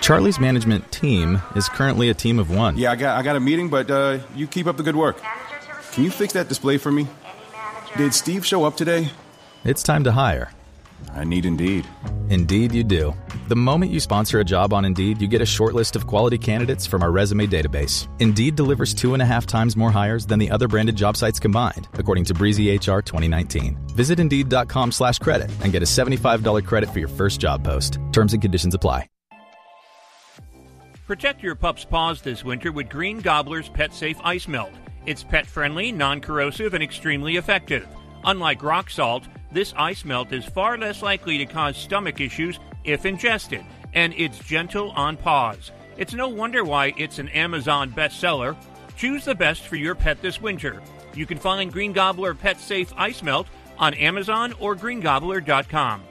[SPEAKER 12] Charlie's management team is currently a team of one.
[SPEAKER 1] Yeah, I got I got a meeting, but uh, you keep up the good work. Can you fix that display for me? Did Steve show up today?
[SPEAKER 12] It's time to hire.
[SPEAKER 1] I need Indeed.
[SPEAKER 12] Indeed, you do. The moment you sponsor a job on Indeed, you get a short list of quality candidates from our resume database. Indeed delivers two and a half times more hires than the other branded job sites combined, according to Breezy HR 2019. Visit Indeed.com slash credit and get a $75 credit for your first job post. Terms and conditions apply.
[SPEAKER 2] Protect your pup's paws this winter with Green Gobbler's Pet Safe Ice Melt. It's pet friendly, non corrosive, and extremely effective. Unlike rock salt, this ice melt is far less likely to cause stomach issues if ingested, and it's gentle on paws. It's no wonder why it's an Amazon bestseller. Choose the best for your pet this winter. You can find Green Gobbler Pet Safe Ice Melt on Amazon or greengobbler.com.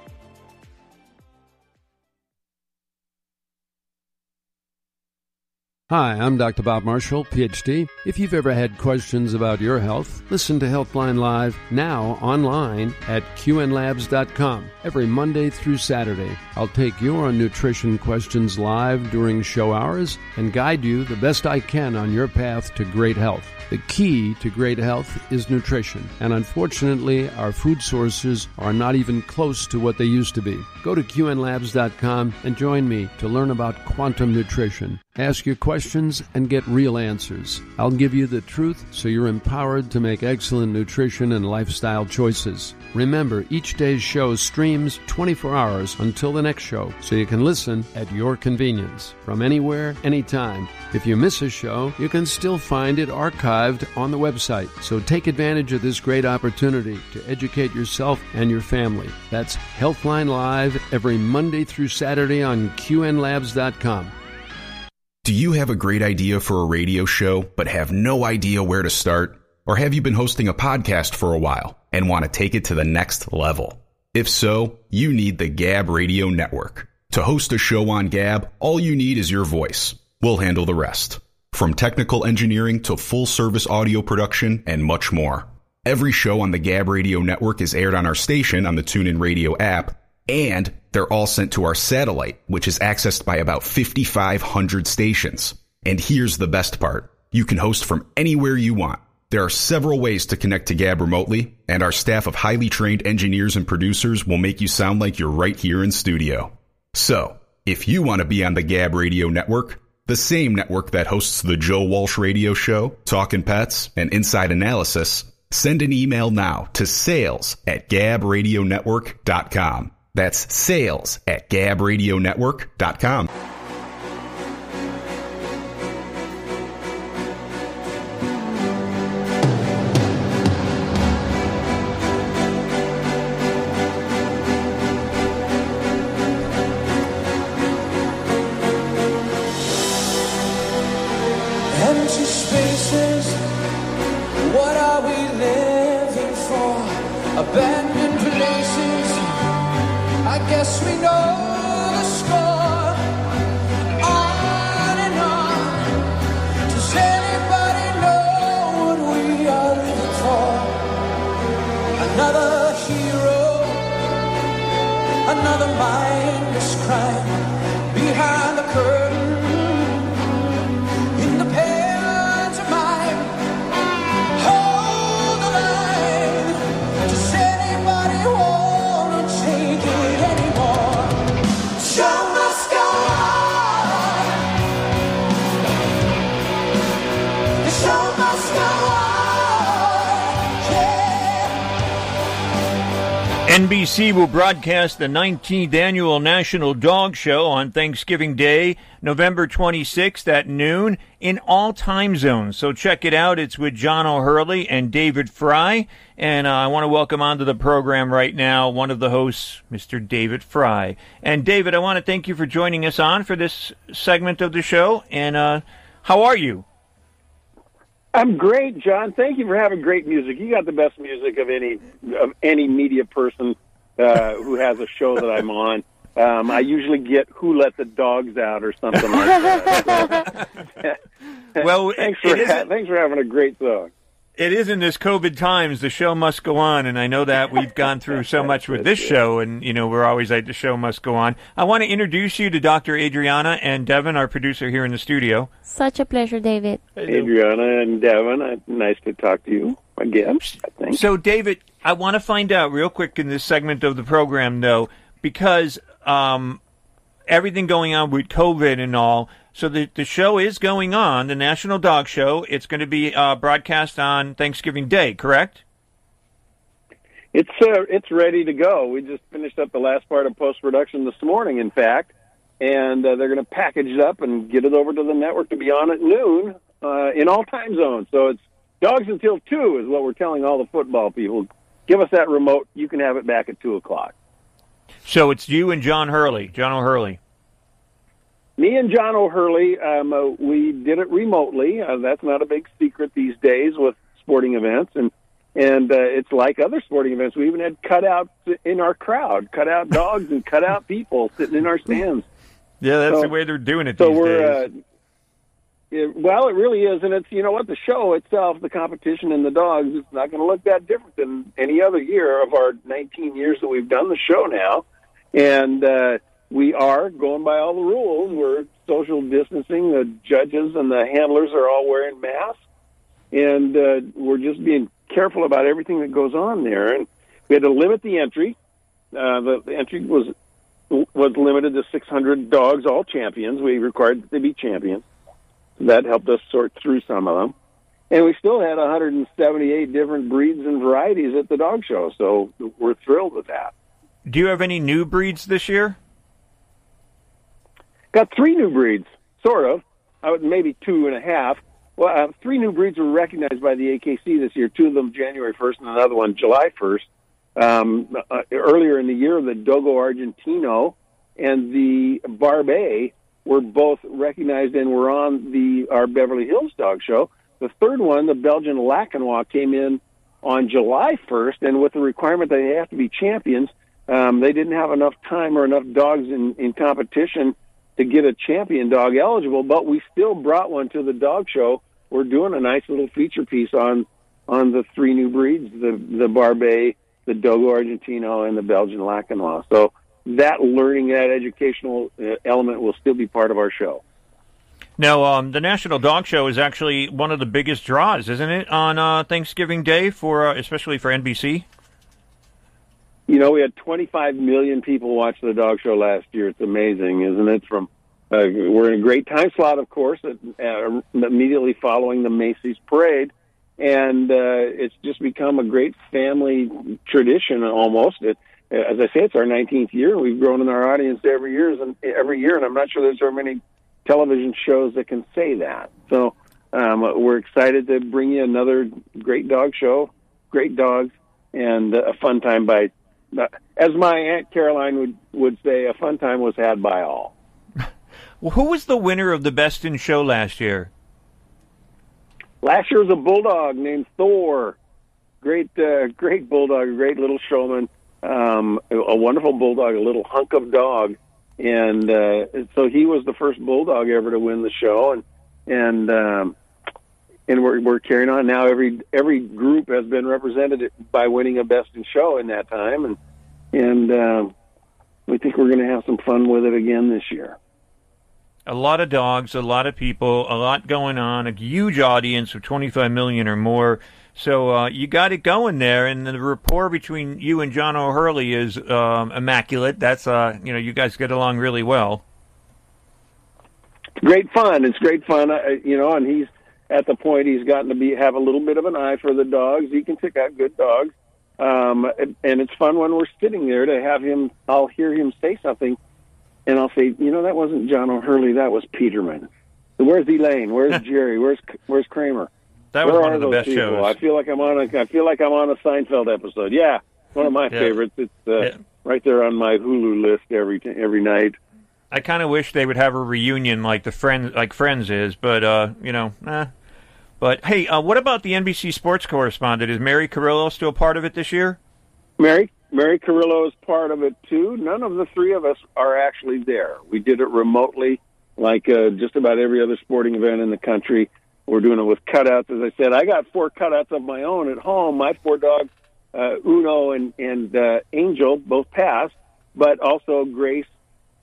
[SPEAKER 8] Hi, I'm Dr. Bob Marshall, PhD. If you've ever had questions about your health, listen to Healthline Live now online at qnlabs.com every Monday through Saturday. I'll take your nutrition questions live during show hours and guide you the best I can on your path to great health. The key to great health is nutrition, and unfortunately, our food sources are not even close to what they used to be. Go to qnlabs.com and join me to learn about quantum nutrition. Ask your questions and get real answers. I'll give you the truth so you're empowered to make excellent nutrition and lifestyle choices. Remember, each day's show streams 24 hours until the next show, so you can listen at your convenience from anywhere, anytime. If you miss a show, you can still find it archived on the website. So take advantage of this great opportunity to educate yourself and your family. That's Healthline Live every Monday through Saturday on QNLabs.com.
[SPEAKER 9] Do you have a great idea for a radio show but have no idea where to start? Or have you been hosting a podcast for a while and want to take it to the next level? If so, you need the Gab Radio Network. To host a show on Gab, all you need is your voice. We'll handle the rest. From technical engineering to full service audio production and much more. Every show on the Gab Radio Network is aired on our station on the TuneIn Radio app, and they're all sent to our satellite, which is accessed by about 5,500 stations. And here's the best part. You can host from anywhere you want. There are several ways to connect to Gab remotely, and our staff of highly trained engineers and producers will make you sound like you're right here in studio. So, if you want to be on the Gab Radio Network, the same network that hosts the Joe Walsh Radio Show, Talkin' Pets, and Inside Analysis, send an email now to sales at gabradionetwork.com. That's sales at gabradionetwork.com.
[SPEAKER 51] broadcast the 19th annual National Dog Show on Thanksgiving Day, November 26th at noon in all time zones. So check it out. It's with John O'Hurley and David Frei. And uh, I want to welcome onto the program right now one of the hosts, Mr. David Frei. And David, I want to thank you for joining us on for this segment of the show. And uh, how are you?
[SPEAKER 52] I'm great, John. Thank you for having great music. You got the best music of any of any media person uh, who has a show that I'm on. Um, I usually get "Who Let the Dogs Out" or something like that.
[SPEAKER 51] well,
[SPEAKER 52] thanks for ha- thanks for having a great song.
[SPEAKER 2] It is in this COVID times. The show must go on, and I know that we've gone through so much with this show, and you know we're always like the show must go on. I want to introduce you to Dr. Adriana and Devin, our producer here in the studio.
[SPEAKER 3] Such a pleasure, David.
[SPEAKER 52] Adriana and Devin, uh, nice to talk to you I think.
[SPEAKER 2] So, David, I want to find out real quick in this segment of the program, though, because um, everything going on with COVID and all. So the the show is going on, the National Dog Show. It's going to be uh, broadcast on Thanksgiving Day, correct?
[SPEAKER 52] It's uh, it's ready to go. We just finished up the last part of post production this morning, in fact, and uh, they're going to package it up and get it over to the network to be on at noon uh, in all time zones. So it's dogs until two is what we're telling all the football people. Give us that remote. You can have it back at two o'clock.
[SPEAKER 2] So it's you and John Hurley, John O'Hurley.
[SPEAKER 52] Me and John O'Hurley, um, uh, we did it remotely. Uh, that's not a big secret these days with sporting events, and and uh, it's like other sporting events. We even had cutouts in our crowd, cut out dogs and cut out people sitting in our stands.
[SPEAKER 2] Yeah, that's
[SPEAKER 52] So-
[SPEAKER 2] the way they're doing it
[SPEAKER 52] So
[SPEAKER 2] these
[SPEAKER 52] we're
[SPEAKER 2] days.
[SPEAKER 52] uh, it, well, it really is, and it's you know what the show itself, the competition and the dogs, it's not going to look that different than any other year of our 19 years that we've done the show now, and uh, we are going by all the rules. We're social distancing. The judges and the handlers are all wearing masks, and uh, we're just being careful about everything that goes on there. And we had to limit the entry. Uh, the, the entry was was limited to 600 dogs, all champions. We required that they be champions. That helped us sort through some of them. And we still had 178 different breeds and varieties at the dog show, so we're thrilled with that.
[SPEAKER 2] Do you have any new breeds this year?
[SPEAKER 52] Got three new breeds, sort of. I would maybe two and a half. Well, uh, three new breeds were recognized by the AKC this year. Two of them January 1st, and another one July 1st. Um, uh, earlier in the year, the Dogo Argentino and the Barbet were both recognized and were on the our Beverly Hills Dog Show. The third one, the Belgian Laekenois, came in on July 1st, and with the requirement that they have to be champions, um, they didn't have enough time or enough dogs in, in competition to get a champion dog eligible. But we still brought one to the dog show. We're doing a nice little feature piece on on the three new breeds: the the Barbet, the Dogo Argentino, and the Belgian Laekenois. So that learning, that educational uh, element, will still be part of our show.
[SPEAKER 2] Now, um, the National Dog Show is actually one of the biggest draws, isn't it, on uh, Thanksgiving Day for uh, especially for NBC?
[SPEAKER 52] You know, we had 25 million people watch the dog show last year. It's amazing, isn't it? From uh, we're in a great time slot, of course, at, uh, immediately following the Macy's parade, and uh, it's just become a great family tradition almost. It, as I say, it's our 19th year. We've grown in our audience every year, and every year, and I'm not sure there's very many television shows that can say that. So um, we're excited to bring you another great dog show, great dogs, and a fun time by as my aunt Caroline would would say, a fun time was had by all.
[SPEAKER 2] Well, who was the winner of the Best in Show last year?
[SPEAKER 52] Last year was a bulldog named Thor. Great, uh, great bulldog, great little showman, um, a wonderful bulldog, a little hunk of dog, and uh, so he was the first bulldog ever to win the show, and and um, and we're we're carrying on now. Every every group has been represented by winning a best in show in that time, and and uh, we think we're going to have some fun with it again this year.
[SPEAKER 2] A lot of dogs, a lot of people, a lot going on, a huge audience of 25 million or more. So uh, you got it going there, and the rapport between you and John O'Hurley is um, immaculate. That's uh, you know, you guys get along really well.
[SPEAKER 52] Great fun. It's great fun, uh, you know. And he's at the point he's gotten to be have a little bit of an eye for the dogs. He can pick out good dogs, um, and and it's fun when we're sitting there to have him. I'll hear him say something, and I'll say, you know, that wasn't John O'Hurley. That was Peterman. Where's Elaine? Where's Jerry? Where's Where's Kramer?
[SPEAKER 2] That was
[SPEAKER 52] Where
[SPEAKER 2] one of the best
[SPEAKER 52] people?
[SPEAKER 2] shows.
[SPEAKER 52] I feel like I'm on a I feel like I'm on a Seinfeld episode. Yeah, one of my
[SPEAKER 2] Yeah.
[SPEAKER 52] favorites. It's uh, right there on my Hulu list every t- every night.
[SPEAKER 2] I kind of wish they would have a reunion like the friend like Friends is, but uh, you know, eh. But hey, uh, what about the NBC sports correspondent? Is Mary Carrillo still part of it this year?
[SPEAKER 52] Mary Mary Carrillo is part of it too. None of the three of us are actually there. We did it remotely, like uh, just about every other sporting event in the country. We're doing it with cutouts. As I said, I got four cutouts of my own at home. My four dogs, uh, Uno and and uh, Angel, both passed, but also Grace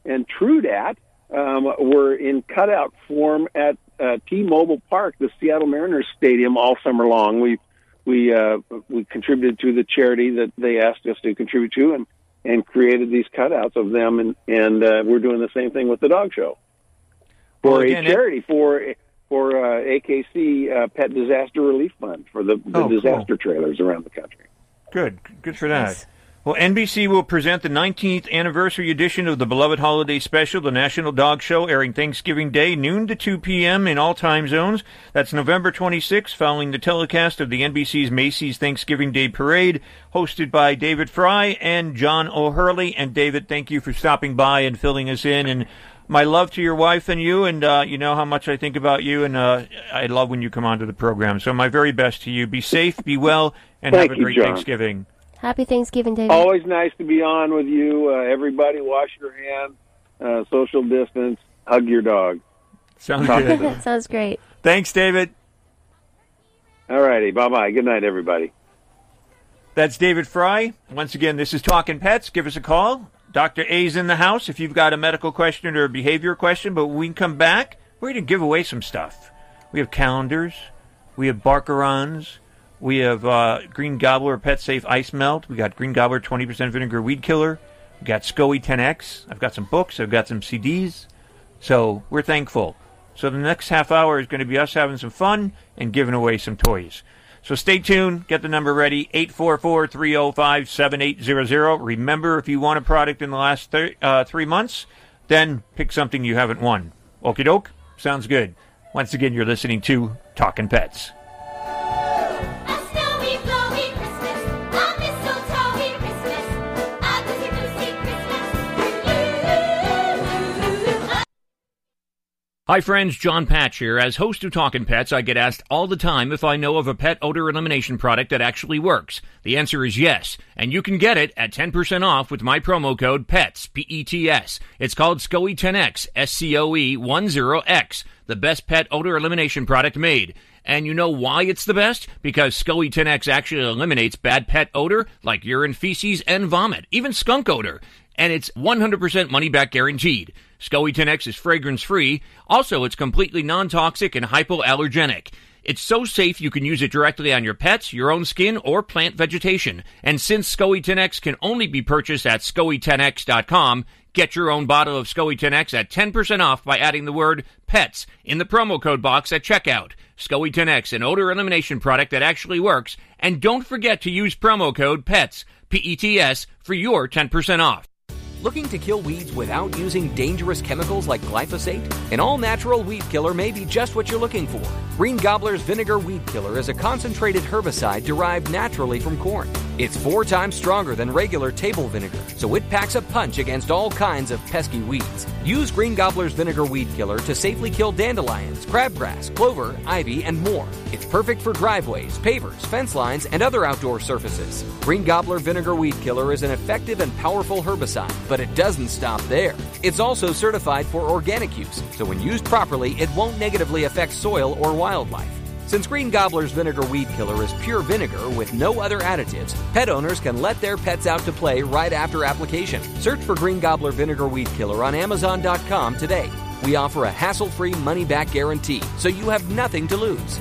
[SPEAKER 52] and Trudat um, were in cutout form at uh, T-Mobile Park, the Seattle Mariners Stadium, all summer long. We we uh, we contributed to the charity that they asked us to contribute to, and and created these cutouts of them, and and uh, we're doing the same thing with the dog show for
[SPEAKER 2] Well,
[SPEAKER 52] a
[SPEAKER 2] again, it-
[SPEAKER 52] charity for for uh, AKC uh, Pet Disaster Relief Fund for the, the
[SPEAKER 2] Oh, cool.
[SPEAKER 52] disaster trailers around the country.
[SPEAKER 2] Good. Good for that. Well, NBC will present the 19th anniversary edition of the beloved holiday special, The National Dog Show, airing Thanksgiving Day, noon to 2 p.m. in all time zones. That's November 26th, following the telecast of the NBC's Macy's Thanksgiving Day Parade, hosted by David Frei and John O'Hurley. And David, thank you for stopping by and filling us in. And my love to your wife and you, and uh, you know how much I think about you, and uh, I love when you come onto the program. So my very best to you. Be safe, be well, and
[SPEAKER 52] Thank
[SPEAKER 2] have a great
[SPEAKER 52] John.
[SPEAKER 2] Thanksgiving.
[SPEAKER 3] Happy Thanksgiving, David.
[SPEAKER 52] Always nice to be on with you. Uh, everybody, wash your hands, uh, social distance, hug your dog.
[SPEAKER 2] Sounds
[SPEAKER 52] Talk
[SPEAKER 2] good.
[SPEAKER 52] soon.
[SPEAKER 3] Sounds great.
[SPEAKER 2] Thanks, David.
[SPEAKER 52] All righty, bye bye. Good night, everybody.
[SPEAKER 2] That's David Frei. Once again, this is Talkin' Pets. Give us a call. Dr. A's in the house if you've got a medical question or a behavior question. But we come back, we're going to give away some stuff. We have calendars. We have Barkarons. We have uh, Green Gobbler Pet Safe Ice Melt. We got Green Gobbler 20% Vinegar Weed Killer. We got SCOE 10X. I've got some books. I've got some CDs. So we're thankful. So the next half hour is going to be us having some fun and giving away some toys. So stay tuned. Get the number ready 844 305 7800. Remember, if you won a product in the last thir- uh, three months, then pick something you haven't won. Okie doke? Sounds good. Once again, you're listening to Talkin' Pets. Hi, friends. Jon Patch here. As host of Talkin' Pets, I get asked all the time if I know of a pet odor elimination product that actually works. The answer is yes, and you can get it at 10% off with my promo code PETS, P-E-T-S. It's called SCOE 10X, S-C-O-E 10X, the best pet odor elimination product made. And you know why it's the best? Because SCOE 10X actually eliminates bad pet odor like urine, feces, and vomit, even skunk odor. And it's 100% money back guaranteed. SCOE 10X is fragrance free. Also, it's completely non toxic and hypoallergenic. It's so safe you can use it directly on your pets, your own skin, or plant vegetation. And since SCOE 10X can only be purchased at SCOE10X.com, get your own bottle of SCOE 10X at 10% off by adding the word PETS in the promo code box at checkout. SCOE 10X, an odor elimination product that actually works. And don't forget to use promo code PETS, P-E-T-S, for your 10% off.
[SPEAKER 11] Looking to kill weeds without using dangerous chemicals like glyphosate? An all natural weed killer may be just what you're looking for. Green Gobbler's Vinegar Weed Killer is a concentrated herbicide derived naturally from corn. It's four times stronger than regular table vinegar, so it packs a punch against all kinds of pesky weeds. Use Green Gobbler's Vinegar Weed Killer to safely kill dandelions, crabgrass, clover, ivy, and more. It's perfect for driveways, pavers, fence lines, and other outdoor surfaces. Green Gobbler Vinegar Weed Killer is an effective and powerful herbicide, but it doesn't stop there. It's also certified for organic use, so when used properly, it won't negatively affect soil or wildlife. Since Green Gobbler's Vinegar Weed Killer is pure vinegar with no other additives, pet owners can let their pets out to play right after application. Search for Green Gobbler Vinegar Weed Killer on Amazon.com today. We offer a hassle free money back guarantee, so you have nothing to lose.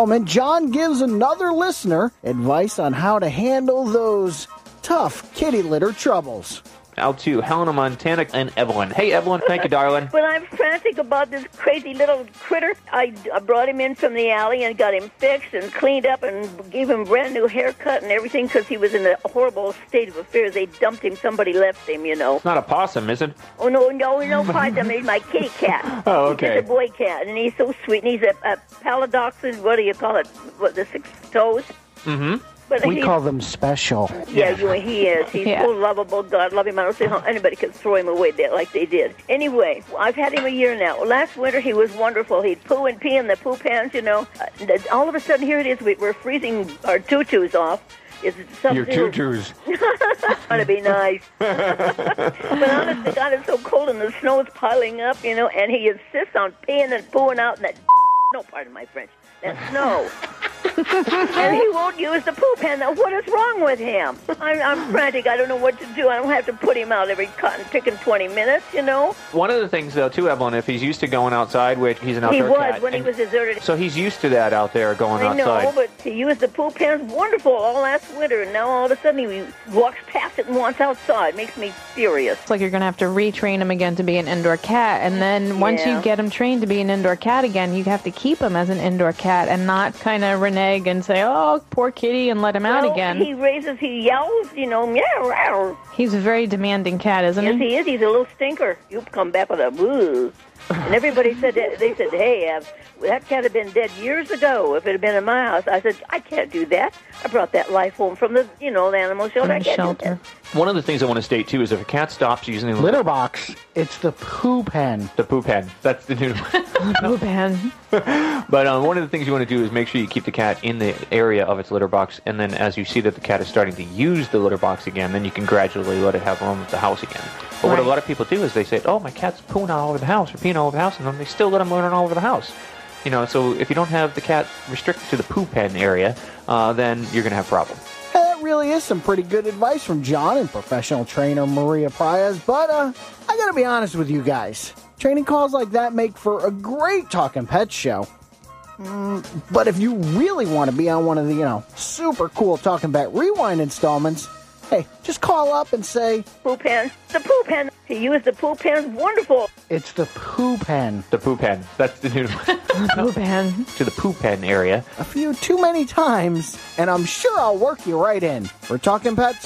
[SPEAKER 53] Moment, John gives another listener advice on how to handle those tough kitty litter troubles.
[SPEAKER 54] Out to Helena, Montana, and Evelyn. Hey, Evelyn. Thank you, darling.
[SPEAKER 55] When I'm frantic about this crazy little critter, I, I brought him in from the alley and got him fixed and cleaned up and gave him a brand new haircut and everything because he was in a horrible state of affairs. They dumped him. Somebody left him, you know.
[SPEAKER 54] It's not a possum, is it?
[SPEAKER 55] Oh no, no, no, possum. He's my kitty cat.
[SPEAKER 54] Oh,
[SPEAKER 55] He's
[SPEAKER 54] okay.
[SPEAKER 55] just a boy cat, and he's so sweet. And he's a, a paladoxin. What do you call it? What the six toes?
[SPEAKER 54] Mm-hmm.
[SPEAKER 55] But
[SPEAKER 53] we call them special.
[SPEAKER 55] Yeah, you he is. He's
[SPEAKER 56] Yeah.
[SPEAKER 55] so lovable. God love him. I don't see how anybody could throw him away there like they did. Anyway, I've had him a year now. Last winter he was wonderful. He'd poo and pee in the poo pans, you know. Uh, all of a sudden, here it is. We, we're freezing our tutus off. Is it something?
[SPEAKER 54] Your tutus.
[SPEAKER 55] Trying to be nice. but honest to God, it's so cold and the snow is piling up, you know, and he insists on peeing and pooing out in that no pardon my French. Uh, that snow. and he won't use the poop pan. Now, what is wrong with him? I'm, I'm frantic. I don't know what to do. I don't have to put him out every cotton picking 20 minutes, you know?
[SPEAKER 54] One of the things, though, too, Evelyn, if he's used to going outside, which he's an outdoor
[SPEAKER 55] He
[SPEAKER 54] outdoor
[SPEAKER 55] was
[SPEAKER 54] cat,
[SPEAKER 55] when he was deserted.
[SPEAKER 54] so he's used to that out there going
[SPEAKER 55] I know, but he used the poop pans wonderful all last winter, and now all of a sudden he walks past it and wants outside. Makes me furious.
[SPEAKER 56] It's like you're going to have to retrain him again to be an indoor cat. And then once
[SPEAKER 55] Yeah.
[SPEAKER 56] you get him trained to be an indoor cat again, you have to keep him as an indoor cat and not kind of renege and say, oh, poor kitty, and let him out again.
[SPEAKER 55] He raises, he yells, you know, meow, meow.
[SPEAKER 56] He's a very demanding cat, isn't
[SPEAKER 55] Yes,
[SPEAKER 56] he?
[SPEAKER 55] Yes, he is. He's a little stinker. You come back with a boo. And everybody said, that, they said, hey, uh, that cat had been dead years ago if it had been in my house. I said, I can't do that. I brought that life home from the, you know, the animal shelter. I can't do that.
[SPEAKER 54] One of the things I want to state, too, is if a cat stops using the
[SPEAKER 53] Litter box. It's the poo pen.
[SPEAKER 54] The poo pen. That's the new
[SPEAKER 56] poop pen.
[SPEAKER 54] But um, one of the things you want to do is make sure you keep the cat in the area of its litter box, and then as you see that the cat is starting to use the litter box again, then you can gradually let it have room at the house again. But what a lot of people do is they say, "Oh, my cat's pooing all over the house or peeing all over the house," and then they still let him run all over the house. You know, so if you don't have the cat restricted to the poo pen area, uh, then you're going to have problems.
[SPEAKER 53] Really is some pretty good advice from John and professional trainer Maria Prias. But uh, I gotta be honest with you guys. Training calls like that make for a great talking pet show. Mm, but if you really want to be on one of the, you know, super cool Talking Pet Rewind installments, hey, just call up and say,
[SPEAKER 55] Poo pen. The poo pen. He used the poo pen. Wonderful.
[SPEAKER 53] It's the poo pen.
[SPEAKER 54] The poo pen. That's the new
[SPEAKER 56] poo pen.
[SPEAKER 54] to the poo pen area.
[SPEAKER 53] A few too many times, and I'm sure I'll work you right in. We're talking pets.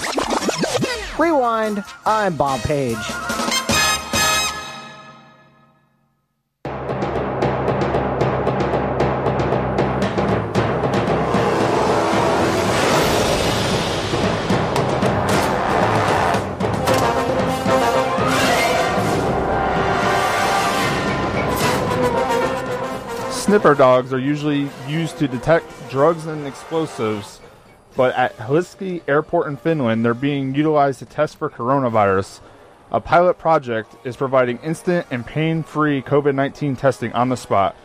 [SPEAKER 53] Rewind. I'm Bob Page.
[SPEAKER 4] Sniffer dogs are usually used to detect drugs and explosives, but at Helsinki Airport in Finland, they're being utilized to test for coronavirus. A pilot project is providing instant and pain free COVID 19 testing on the spot.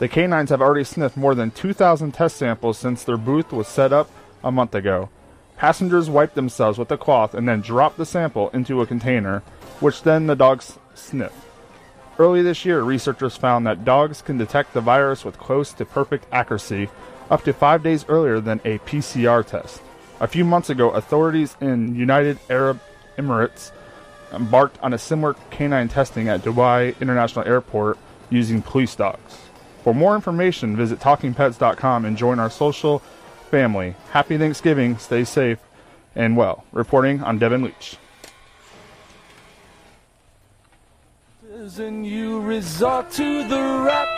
[SPEAKER 4] The canines have already sniffed more than 2,000 test samples since their booth was set up a month ago. Passengers wipe themselves with a cloth and then drop the sample into a container, which then the dogs sniff. Early this year, researchers found that dogs can detect the virus with close to perfect accuracy, up to five days earlier than a PCR test. A few months ago, authorities in United Arab Emirates embarked on a similar canine testing at Dubai International Airport using police dogs. For more information, visit TalkinPets.com and join our social family. Happy Thanksgiving, stay safe and well. Reporting on Devin Leach.
[SPEAKER 57] And you resort to the rap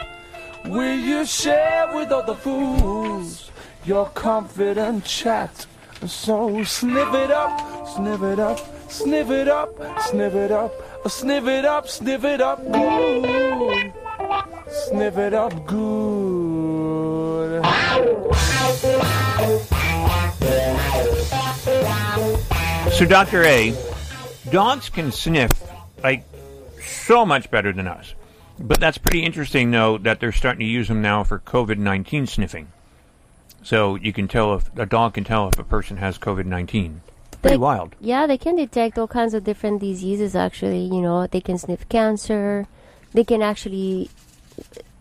[SPEAKER 57] where you share with other fools your confident chat. So sniff it up, sniff it up, sniff it up, sniff it up, sniff it up, sniff it up. Sniff it up good.
[SPEAKER 2] So, Dr. A, dogs can sniff like so much better than us. But that's pretty interesting, though, that they're starting to use them now for COVID 19 sniffing. So you can tell if a dog can tell if a person has COVID 19. Pretty
[SPEAKER 3] They-
[SPEAKER 2] wild.
[SPEAKER 3] Yeah, they can detect all kinds of different diseases. Actually, you know, they can sniff cancer. They can actually,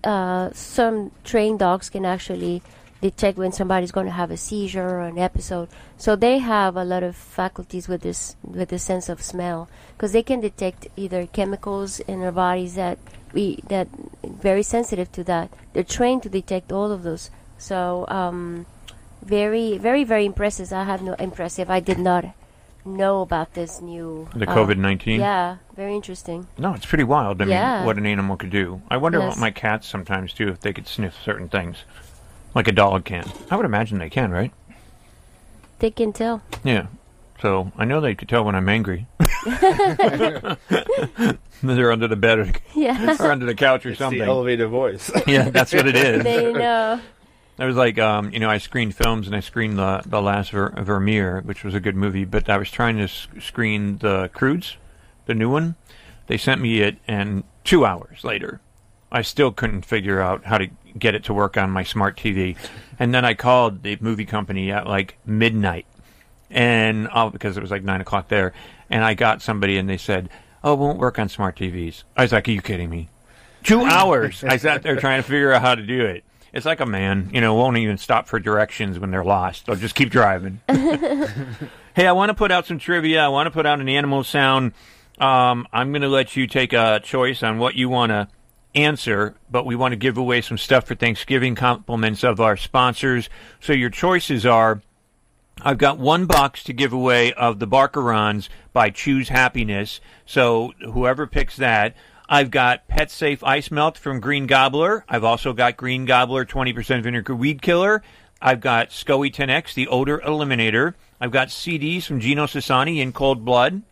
[SPEAKER 3] uh, some trained dogs can actually detect when somebody's going to have a seizure or an episode. So they have a lot of faculties with this with the sense of smell because they can detect either chemicals in their bodies that we that very sensitive to that. They're trained to detect all of those. So um, very very very impressive. I have no impressive. I did not know about this new
[SPEAKER 2] The
[SPEAKER 3] uh,
[SPEAKER 2] COVID-19?
[SPEAKER 3] Yeah, very interesting.
[SPEAKER 2] No, it's pretty wild. I mean, what an animal could do. I wonder
[SPEAKER 3] Yes.
[SPEAKER 2] what my cats sometimes do if they could sniff certain things, like a dog can. I would imagine they can, right?
[SPEAKER 3] they can tell.
[SPEAKER 2] Yeah. So I know they could tell when I'm angry. They're under the bed or,
[SPEAKER 3] Yeah.
[SPEAKER 2] or under the couch or
[SPEAKER 4] It's the
[SPEAKER 2] something.
[SPEAKER 4] elevated voice.
[SPEAKER 2] yeah, that's what it is.
[SPEAKER 3] They know.
[SPEAKER 2] I was like, um, you know, I screened films and I screened the the last Ver- Vermeer, which was a good movie, but I was trying to s- screen the Croods, the new one. They sent me it, and two hours later, I still couldn't figure out how to get it to work on my smart TV. And then I called the movie company at like midnight, and oh, because it was like nine o'clock there, and I got somebody, and they said, "Oh, it won't work on smart TVs." I was like, "Are you kidding me?" Two hours. I sat there trying to figure out how to do it. It's like a man, you know, won't even stop for directions when they're lost. They'll just keep driving. hey, I want to put out some trivia. I want to put out an animal sound. Um, I'm going to let you take a choice on what you want to answer, but we want to give away some stuff for Thanksgiving compliments of our sponsors. So your choices are I've got one box to give away of the Barkarons by Chews Happiness. So whoever picks that, I've got Pet Safe Ice Melt from Green Gobbler. I've also got Green Gobbler 20% Vinegar Weed Killer. I've got SCOE 10X, the Odor Eliminator. I've got CDs from Gino Sassani in Cold Blood.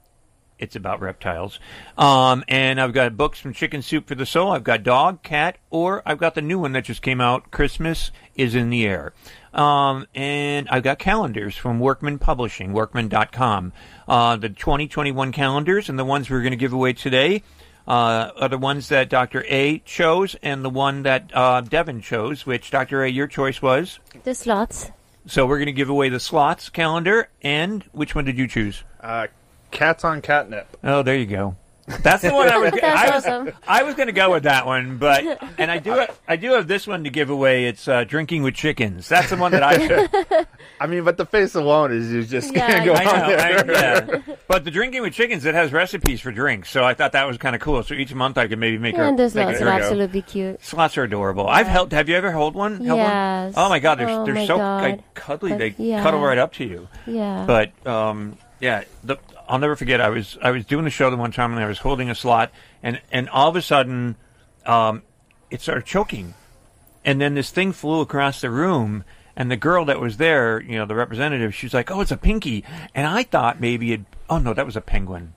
[SPEAKER 2] It's about reptiles. Um, and I've got books from Chicken Soup for the Soul. I've got Dog, Cat, or I've got the new one that just came out, Christmas is in the Air. Um, and I've got calendars from Workman Publishing, workman.com. Uh, the 2021 calendars and the ones we're going to give away today uh, are the ones that Dr. A chose and the one that uh, Devin chose, which, Dr. A, your choice was?
[SPEAKER 3] The slots.
[SPEAKER 2] So we're going to give away the slots calendar. And which one did you choose?
[SPEAKER 4] Uh, cats on catnip.
[SPEAKER 2] Oh, there you go. That's the one I was.
[SPEAKER 3] That's
[SPEAKER 2] I was,
[SPEAKER 3] awesome.
[SPEAKER 2] I was going to go with that one, but and I do. I do have this one to give away. It's uh, drinking with chickens. That's the one that I took.
[SPEAKER 4] I mean, but the face alone is you just
[SPEAKER 3] Yeah,
[SPEAKER 4] can't go
[SPEAKER 2] I
[SPEAKER 4] on
[SPEAKER 2] know. I,
[SPEAKER 4] there.
[SPEAKER 2] yeah. But the drinking with chickens, it has recipes for drinks, so I thought that was kind of cool. So each month I could maybe make.
[SPEAKER 3] and
[SPEAKER 2] a,
[SPEAKER 3] the
[SPEAKER 2] make
[SPEAKER 3] slots are absolutely cute.
[SPEAKER 2] Slots are adorable. I've held. Have you ever held one? Held one?
[SPEAKER 3] Yes.
[SPEAKER 2] Oh my god, they're
[SPEAKER 3] Oh
[SPEAKER 2] they're so
[SPEAKER 3] God.
[SPEAKER 2] like cuddly.
[SPEAKER 3] But-
[SPEAKER 2] they
[SPEAKER 3] yeah.
[SPEAKER 2] cuddle right up to you.
[SPEAKER 3] Yeah.
[SPEAKER 2] But um, yeah, the, I'll never forget. I was I was doing the show the one time and I was holding a slot, and and all of a sudden, um, it started choking, and then this thing flew across the room. And the girl that was there, you know, the representative, she was like, "Oh, it's a pinky," and I thought maybe it. Oh no, that was a penguin.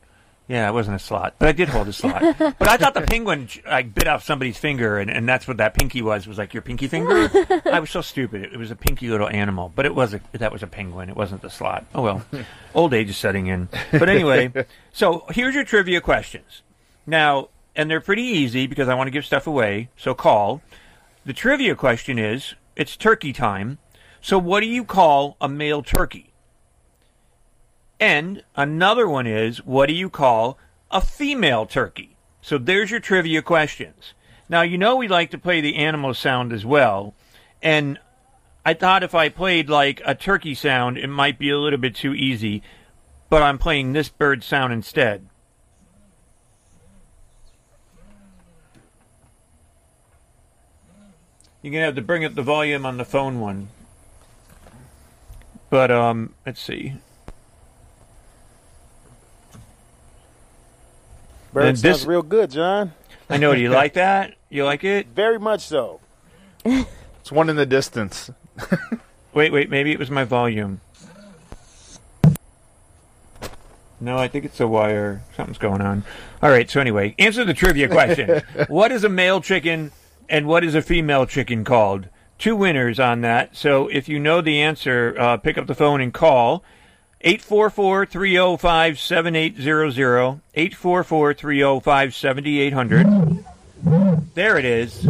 [SPEAKER 2] Yeah, it wasn't a slot, but I did hold a slot. but I thought the penguin like bit off somebody's finger, and, and that's what that pinky was. Was like your pinky finger. I was so stupid. It, it was a pinky little animal, but it was a that was a penguin. It wasn't the slot. Oh well, old age is setting in. But anyway, so here's your trivia questions. Now, and they're pretty easy because I want to give stuff away. So call. The trivia question is: It's turkey time. So what do you call a male turkey? And another one is, what do you call a female turkey? So there's your trivia questions. Now, you know we like to play the animal sound as well. And I thought if I played like a turkey sound, it might be a little bit too easy. But I'm playing this bird sound instead. You're going to have to bring up the volume on the phone one. But, um, let's see.
[SPEAKER 58] Bird
[SPEAKER 2] And
[SPEAKER 58] sounds
[SPEAKER 2] this-
[SPEAKER 58] real good, John.
[SPEAKER 2] I know. Do you like that? You like it?
[SPEAKER 58] Very much so.
[SPEAKER 4] It's one in the distance.
[SPEAKER 2] Wait, wait. Maybe it was my volume. No, I think it's a wire. Something's going on. All right. So anyway, answer the trivia question. what is a male chicken and what is a female chicken called? Two winners on that. So if you know the answer, uh, pick up the phone and call. 844-305-7800. 844-305-7800. There it is.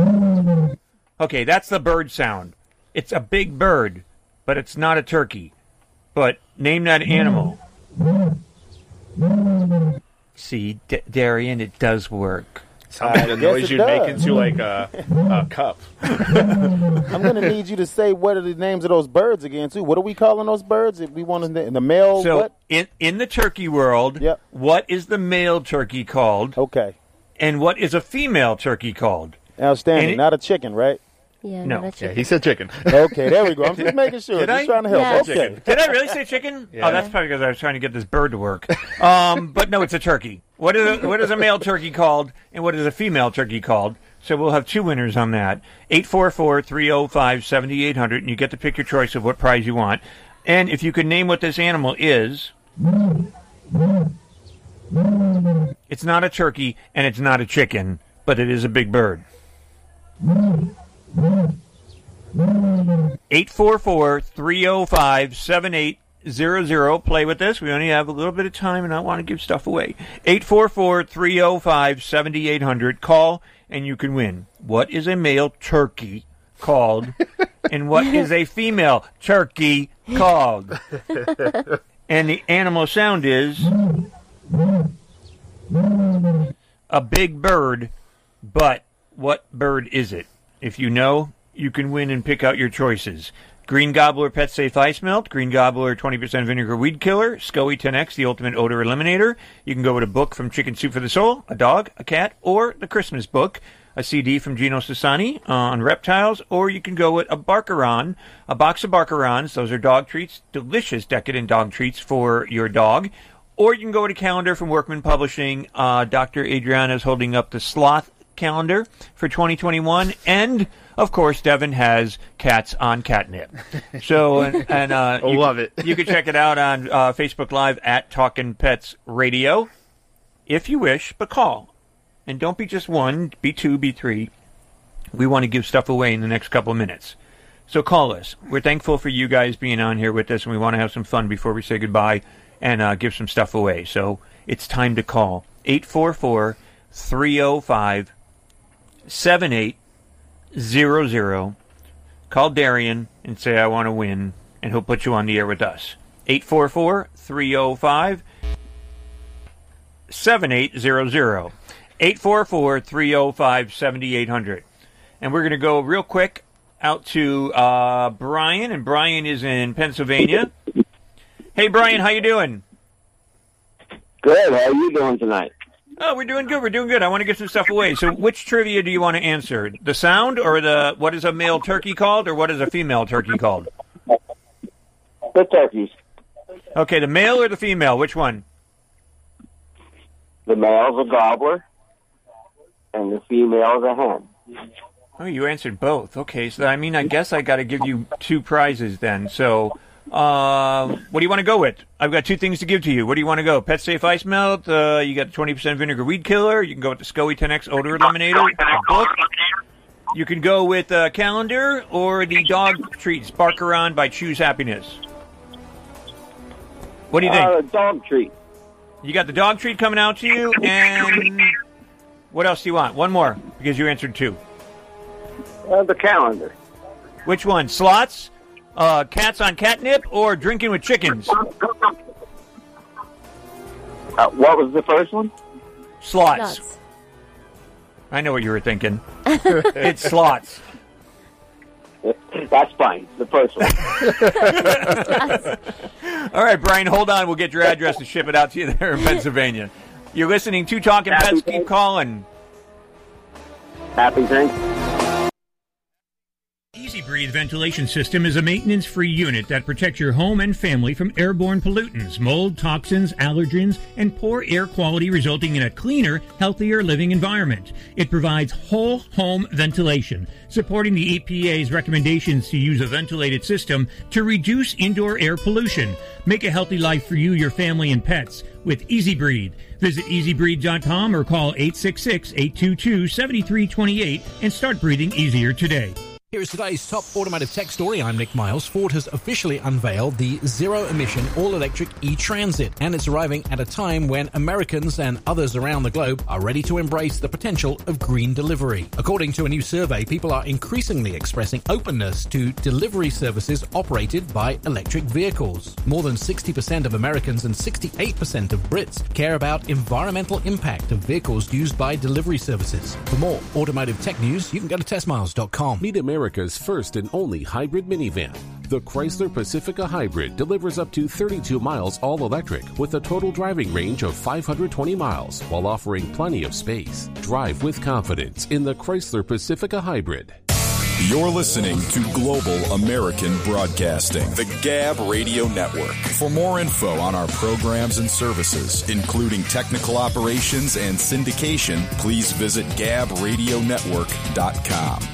[SPEAKER 2] Okay, that's the bird sound. It's a big bird, but it's not a turkey. But name that animal. See, D- Darian, it does work.
[SPEAKER 4] Sounds like the noise you'd
[SPEAKER 58] does.
[SPEAKER 4] make into like a, a cup.
[SPEAKER 58] I'm going to need you to say what are the names of those birds again, too. What are we calling those birds? If we want to, the male,
[SPEAKER 2] So
[SPEAKER 58] what?
[SPEAKER 2] in in the turkey world, yep. what is the male turkey called?
[SPEAKER 58] Okay.
[SPEAKER 2] And what is a female turkey called?
[SPEAKER 58] Outstanding.
[SPEAKER 2] It-
[SPEAKER 58] not a chicken, right?
[SPEAKER 3] Yeah,
[SPEAKER 2] No.
[SPEAKER 3] not
[SPEAKER 2] Yeah,
[SPEAKER 4] he said chicken.
[SPEAKER 58] Okay, there we go. I'm just making sure.
[SPEAKER 2] Did
[SPEAKER 58] just
[SPEAKER 2] I?
[SPEAKER 58] trying to help.
[SPEAKER 2] Yeah.
[SPEAKER 58] okay.
[SPEAKER 2] Did I really say chicken?
[SPEAKER 4] Yeah.
[SPEAKER 2] Oh, that's probably because I was trying to get this bird to work. Um, but no, it's a turkey. What is a, what is a male turkey called, and what is a female turkey called? So we'll have two winners on that. 844-305-7800, and you get to pick your choice of what prize you want. And if you can name what this animal is, it's not a turkey and it's not a chicken, but it is a big bird. 844 305 7800. Play with this. We only have a little bit of time and I want to give stuff away. 844 305 7800. Call and you can win. What is a male turkey called? and what is a female turkey called? and the animal sound is a big bird, but what bird is it? If you know, you can win and pick out your choices. Green Gobbler Pet Safe Ice Melt, Green Gobbler 20% Vinegar Weed Killer, SCOE 10X, the Ultimate Odor Eliminator. You can go with a book from Chicken Soup for the Soul, a dog, a cat, or the Christmas book, a CD from Gino Sassani uh, on reptiles, or you can go with a Barkaron, a box of Barkarons. Those are dog treats, delicious decadent dog treats for your dog. Or you can go with a calendar from Workman Publishing. Uh, Dr. Adriana is holding up the sloth calendar for 2021. And, of course, Devin has cats on catnip. So, and, and uh, you,
[SPEAKER 58] Love it.
[SPEAKER 2] you can check it out on uh, Facebook Live at Talkin' Pets Radio if you wish, but call. And don't be just one, be two, be three. We want to give stuff away in the next couple of minutes. So call us. We're thankful for you guys being on here with us, and we want to have some fun before we say goodbye and uh, give some stuff away. So it's time to call 844 305 7800. Call Darian and say, I want to win, and he'll put you on the air with us. 844 305 7800. 844 305 7800. And we're going to go real quick out to uh, Brian, and Brian is in Pennsylvania. Hey, Brian, how you doing?
[SPEAKER 59] Good. How are you doing tonight?
[SPEAKER 2] Oh, we're doing good. We're doing good. I want to get some stuff away. So, which trivia do you want to answer? The sound, or the what is a male turkey called, or what is a female turkey called?
[SPEAKER 59] The turkeys.
[SPEAKER 2] Okay, the male or the female? Which one?
[SPEAKER 59] The male's a gobbler, and the female's a hen.
[SPEAKER 2] Oh, you answered both. Okay, so I mean, I guess I got to give you two prizes then. So, uh, what do you want to go with? I've got two things to give to you. What do you want to go? Pet Safe Ice Melt. Uh, you got the twenty percent vinegar weed killer. You can go with the SCOE 10X odor eliminator. a book. You can go with a calendar or the dog treats Barkaron by Chews Happiness. What do you think?
[SPEAKER 59] Uh, dog treat.
[SPEAKER 2] You got the dog treat coming out to you, and what else do you want? One more because you answered two.
[SPEAKER 59] Uh, the calendar.
[SPEAKER 2] Which one? Slots, uh, cats on catnip, or drinking with chickens?
[SPEAKER 59] Uh, what was the first one?
[SPEAKER 2] Slots. I know what you were thinking. it's slots.
[SPEAKER 59] That's fine. The first one.
[SPEAKER 2] All right, Brian, hold on. We'll get your address and ship it out to you there in Pennsylvania. You're listening to Talkin' Pets. Keep calling.
[SPEAKER 59] Happy Thanksgiving.
[SPEAKER 50] EZ Breathe ventilation system is a maintenance free unit that protects your home and family from airborne pollutants, mold, toxins, allergens, and poor air quality, resulting in a cleaner, healthier living environment. It provides whole home ventilation, supporting the EPA's recommendations to use a ventilated system to reduce indoor air pollution. Make a healthy life for you, your family, and pets with EZ Breathe. Visit ezbreathe.com or call 866 822 7328 and start breathing easier today.
[SPEAKER 60] Here is today's top automotive tech story. I'm Nick Miles. Ford has officially unveiled the zero emission all electric e Transit, and it's arriving at a time when Americans and others around the globe are ready to embrace the potential of green delivery. According to a new survey, people are increasingly expressing openness to delivery services operated by electric vehicles. More than 60% of Americans and 68% of Brits care about environmental impact of vehicles used by delivery services. For more automotive tech news, you can go to testmiles.com.
[SPEAKER 34] Meet America's first and only hybrid minivan. The Chrysler Pacifica Hybrid delivers up to 32 miles all electric with a total driving range of 520 miles while offering plenty of space. Drive with confidence in the Chrysler Pacifica Hybrid.
[SPEAKER 61] You're listening to Global American Broadcasting, the Gab Radio Network. For more info on our programs and services, including technical operations and syndication, please visit gabradionetwork.com.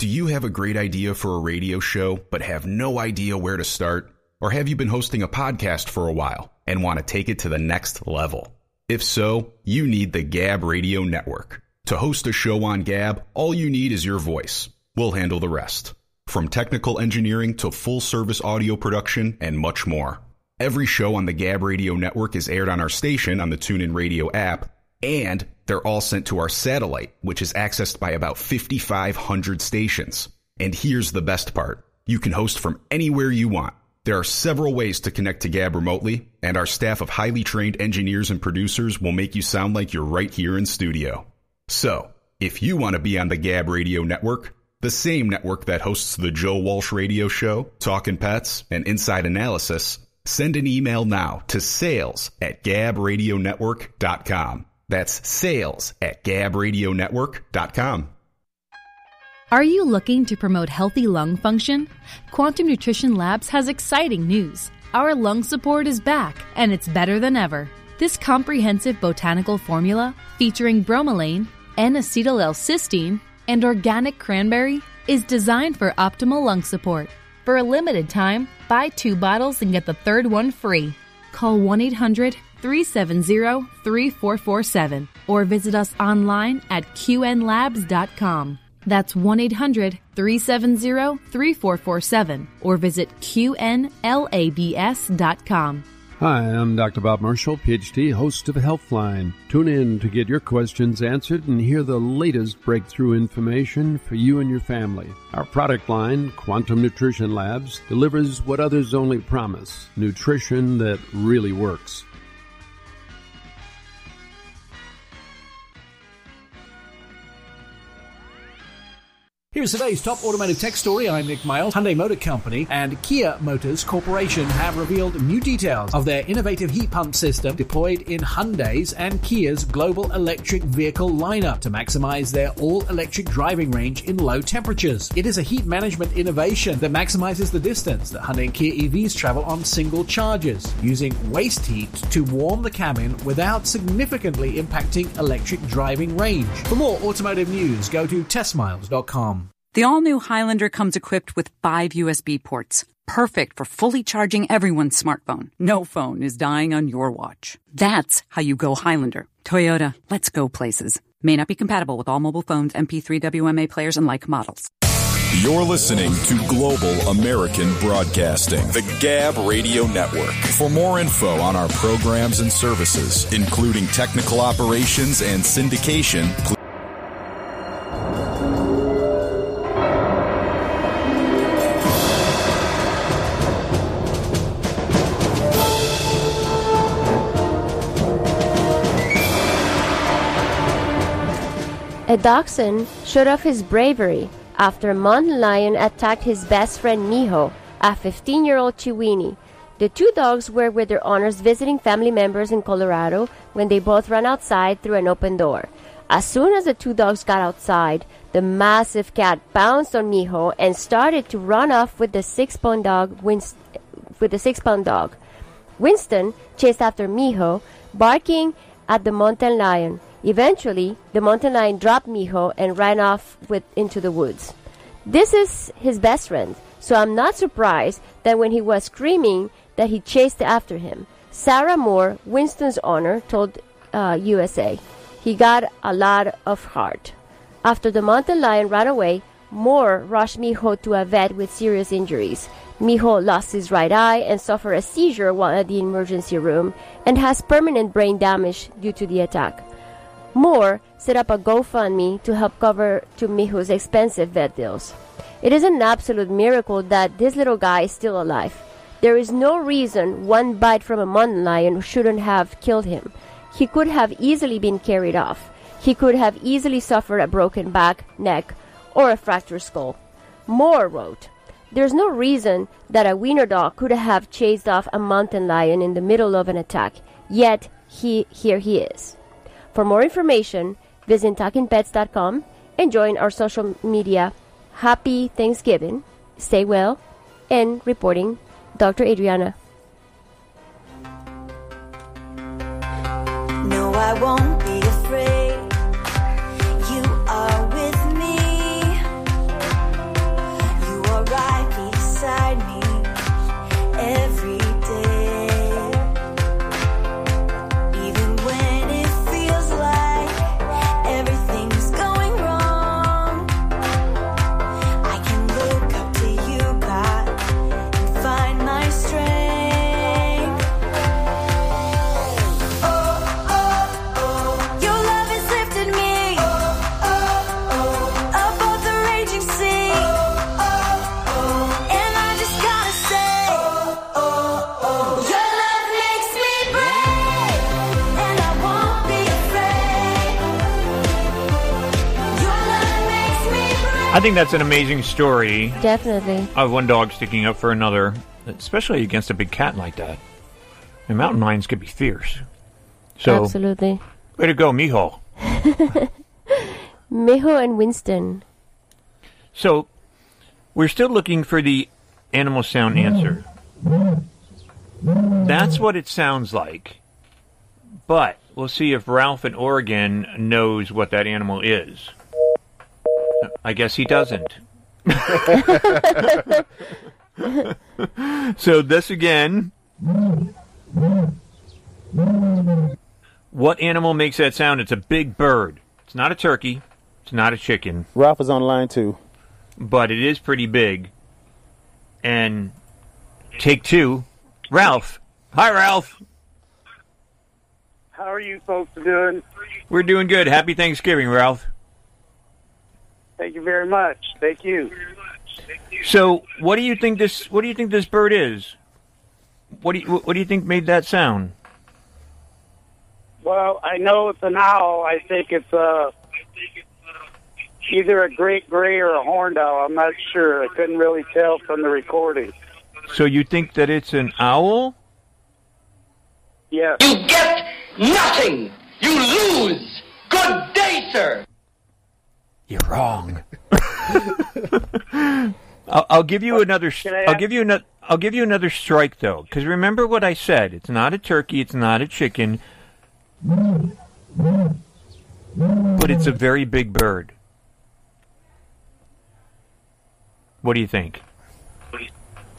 [SPEAKER 9] Do you have a great idea for a radio show but have no idea where to start? Or have you been hosting a podcast for a while and want to take it to the next level? If so, you need the Gab Radio Network. To host a show on Gab, all you need is your voice. We'll handle the rest. From technical engineering to full service audio production and much more. Every show on the Gab Radio Network is aired on our station on the TuneIn Radio app, and they're all sent to our satellite, which is accessed by about 5,500 stations. And here's the best part. You can host from anywhere you want. There are several ways to connect to Gab remotely, and our staff of highly trained engineers and producers will make you sound like you're right here in studio. So, if you want to be on the Gab Radio Network, the same network that hosts the Joe Walsh Radio Show, Talkin' Pets, and Inside Analysis, send an email now to sales at gabradionetwork.com. That's sales at gabradionetwork.com.
[SPEAKER 16] Are you looking to promote healthy lung function? Quantum Nutrition Labs has exciting news. Our lung support is back, and it's better than ever. This comprehensive botanical formula, featuring bromelain, N-acetyl L-cysteine, and organic cranberry, is designed for optimal lung support. For a limited time, buy two bottles and get the third one free. Call 1 800 370 3447 or visit us online at qnlabs.com. That's 1 800 370 3447 or visit QNLABS.com.
[SPEAKER 8] Hi, I'm Dr. Bob Marshall, PhD, host of Healthline. Tune in to get your questions answered and hear the latest breakthrough information for you and your family. Our product line, Quantum Nutrition Labs, delivers what others only promise nutrition that really works.
[SPEAKER 24] Here's today's top automotive tech story. I'm Nick Miles. Hyundai Motor Company and Kia Motors Corporation have revealed new details of their innovative heat pump system deployed in Hyundai's and Kia's global electric vehicle lineup to maximize their all-electric driving range in low temperatures. It is a heat management innovation that maximizes the distance that Hyundai and Kia EVs travel on single charges, using waste heat to warm the cabin without significantly impacting electric driving range. For more automotive news, go to testmiles.com.
[SPEAKER 62] The all new Highlander comes equipped with five USB ports, perfect for fully charging everyone's smartphone. No phone is dying on your watch. That's how you go Highlander. Toyota, let's go places. May not be compatible with all mobile phones, MP3 WMA players, and like models.
[SPEAKER 61] You're listening to Global American Broadcasting, the Gab Radio Network. For more info on our programs and services, including technical operations and syndication, please
[SPEAKER 3] A dachshund showed off his bravery after a mountain lion attacked his best friend Miho, a 15 year old Chiweenie. The two dogs were with their owners visiting family members in Colorado when they both ran outside through an open door. As soon as the two dogs got outside, the massive cat bounced on Miho and started to run off with the six-pound dog. Winst- with the six-pound dog. Winston chased after Miho, barking at the mountain lion. Eventually, the mountain lion dropped Miho and ran off with into the woods. This is his best friend, so I'm not surprised that when he was screaming that he chased after him. Sarah Moore, Winston's owner, told uh, USA, he got a lot of heart. After the mountain lion ran away, Moore rushed Miho to a vet with serious injuries. Miho lost his right eye and suffered a seizure while at the emergency room and has permanent brain damage due to the attack. Moore set up a GoFundMe to help cover to Miho's expensive vet bills. It is an absolute miracle that this little guy is still alive. There is no reason one bite from a mountain lion shouldn't have killed him. He could have easily been carried off. He could have easily suffered a broken back, neck, or a fractured skull. Moore wrote, There's no reason that a wiener dog could have chased off a mountain lion in the middle of an attack, yet he here he is. For more information, visit talkinpets.com and join our social media. Happy Thanksgiving, stay well, and reporting Dr. Adriana.
[SPEAKER 63] No, I won't be I
[SPEAKER 2] think that's an amazing story
[SPEAKER 3] Definitely.
[SPEAKER 2] of one dog sticking up for another, especially against a big cat like that. And mountain lions could be fierce. So,
[SPEAKER 3] Absolutely.
[SPEAKER 2] way to go, Mijo.
[SPEAKER 3] Mijo and Winston.
[SPEAKER 2] So, we're still looking for the animal sound answer. That's what it sounds like. But we'll see if Ralph in Oregon knows what that animal is. I guess he doesn't. so, this again. What animal makes that sound? It's a big bird. It's not a turkey. It's not a chicken.
[SPEAKER 58] Ralph is on line too.
[SPEAKER 2] But it is pretty big. And take two. Ralph. Hi, Ralph.
[SPEAKER 64] How are you folks doing?
[SPEAKER 2] We're doing good. Happy Thanksgiving, Ralph.
[SPEAKER 64] Thank you very much. Thank you.
[SPEAKER 2] So, what do you think this? What do you think this bird is? What do you What do you think made that sound?
[SPEAKER 64] Well, I know it's an owl. I think it's uh, either a great gray or a horned owl. I'm not sure. I couldn't really tell from the recording.
[SPEAKER 2] So you think that it's an owl?
[SPEAKER 64] Yes.
[SPEAKER 65] You get nothing. You lose. Good day, sir.
[SPEAKER 2] You're wrong. I'll, I'll give you another.
[SPEAKER 64] I
[SPEAKER 2] I'll give you another. I'll give you another strike though, because remember what I said. It's not a turkey. It's not a chicken. But it's a very big bird. What do you think?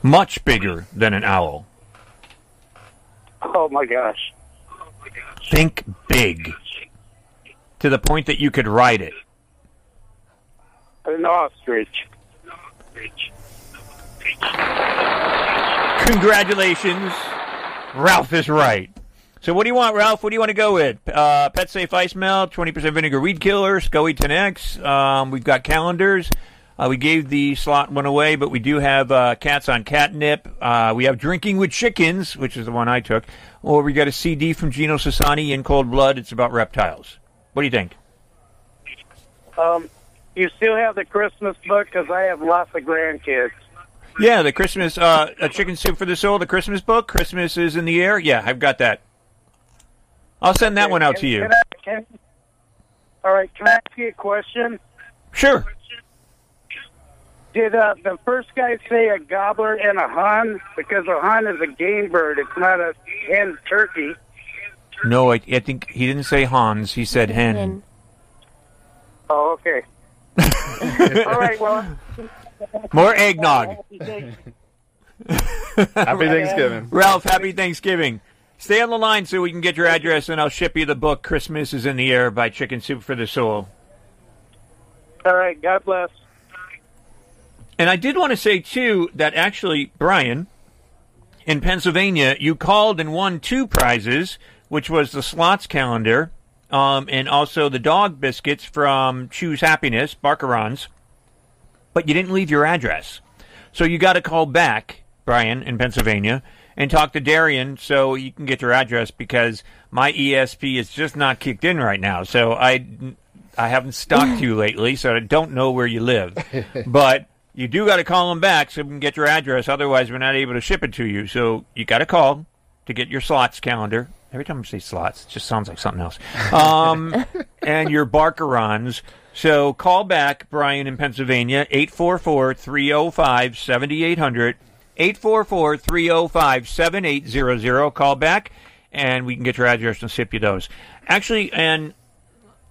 [SPEAKER 2] Much bigger than an owl.
[SPEAKER 64] Oh my gosh.
[SPEAKER 2] Think big. To the point that you could ride it.
[SPEAKER 64] An ostrich. Ostrich.
[SPEAKER 2] Congratulations. Ralph is right. So what do you want, Ralph? What do you want to go with? Uh, Pet Safe Ice Melt, 20% Vinegar Weed Killer, SCOE 10X. Um, we've got calendars. Uh, we gave the slot one away, but we do have uh, Cats on Catnip. Uh, we have Drinking with Chickens, which is the one I took. Or we got a CD from Gino Sassani in Cold Blood. It's about reptiles. What do you think?
[SPEAKER 64] Um, you still have the Christmas book because I have lots of grandkids.
[SPEAKER 2] Yeah, the Christmas uh, a chicken soup for the soul, the Christmas book. Christmas is in the air. Yeah, I've got that. I'll send that one out to you.
[SPEAKER 64] Can I, can, all right. Can I ask you a question?
[SPEAKER 2] Sure.
[SPEAKER 64] Did uh, the first guy say a gobbler and a hun? Because a hun is a game bird. It's not a hen turkey.
[SPEAKER 2] No, I, I think he didn't say Hans. He said hen.
[SPEAKER 64] Oh, okay. All right. Well.
[SPEAKER 2] More eggnog.
[SPEAKER 4] Happy Thanksgiving.
[SPEAKER 2] Ralph, happy Thanksgiving. Stay on the line so we can get your address and I'll ship you the book Christmas is in the Air by Chicken Soup for the Soul.
[SPEAKER 64] All right. God bless.
[SPEAKER 2] And I did want to say, too, that actually, Brian, in Pennsylvania, you called and won two prizes, which was the slots calendar um, and also the dog biscuits from Chews Happiness, Barkarons, but you didn't leave your address. So you got to call back, Brian, in Pennsylvania, and talk to Darian so you can get your address because my ESP is just not kicked in right now. So I, I haven't stalked you lately, so I don't know where you live. But you do got to call them back so we can get your address. Otherwise, we're not able to ship it to you. So you got to call to get your slots calendar. Every time I say slots, it just sounds like something else. Um, and your Barkarons. So call back, Brian in Pennsylvania, 844 305 7800. 844 305 7800. Call back, and we can get your address and ship you those. Actually, and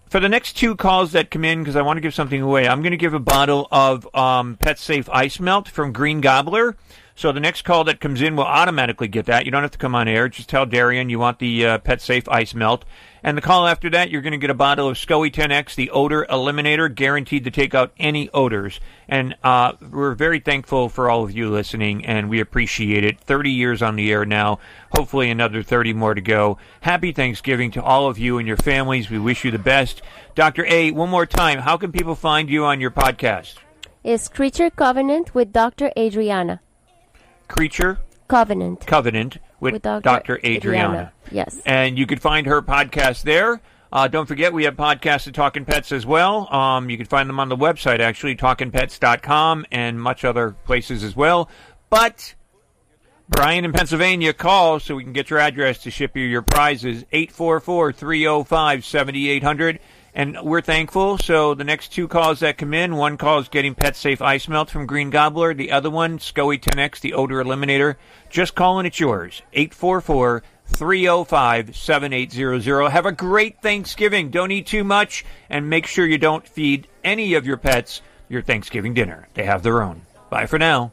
[SPEAKER 2] for the next two calls that come in, because I want to give something away, I'm going to give a bottle of um, Pet Safe Ice Melt from Green Gobbler. So the next call that comes in will automatically get that. You don't have to come on air. Just tell Darian you want the uh, Pet Safe Ice Melt. And the call after that, you're going to get a bottle of SCOE 10X, the odor eliminator, guaranteed to take out any odors. And uh, we're very thankful for all of you listening, and we appreciate it. 30 years on the air now, hopefully another 30 more to go. Happy Thanksgiving to all of you and your families. We wish you the best. Dr. A, one more time, how can people find you on your podcast?
[SPEAKER 3] Is Creature Covenant with Dr. Adriana.
[SPEAKER 2] Creature
[SPEAKER 3] Covenant.
[SPEAKER 2] Covenant with,
[SPEAKER 3] With Dr.
[SPEAKER 2] Dr. Adriana.
[SPEAKER 3] Adriana, yes.
[SPEAKER 2] And you could find her podcast there. Uh, don't forget, we have podcasts at Talkin' Pets as well. Um, you can find them on the website, actually, talkinpets.com and much other places as well. But Brian in Pennsylvania, call so we can get your address to ship you your prizes, 844 305 7800. And we're thankful. So the next two calls that come in, one call is getting Pet Safe Ice Melt from Green Gobbler. The other one, SCOE 10X, the odor eliminator. Just calling it's yours. 844 305 7800. Have a great Thanksgiving. Don't eat too much and make sure you don't feed any of your pets your Thanksgiving dinner. They have their own. Bye for now.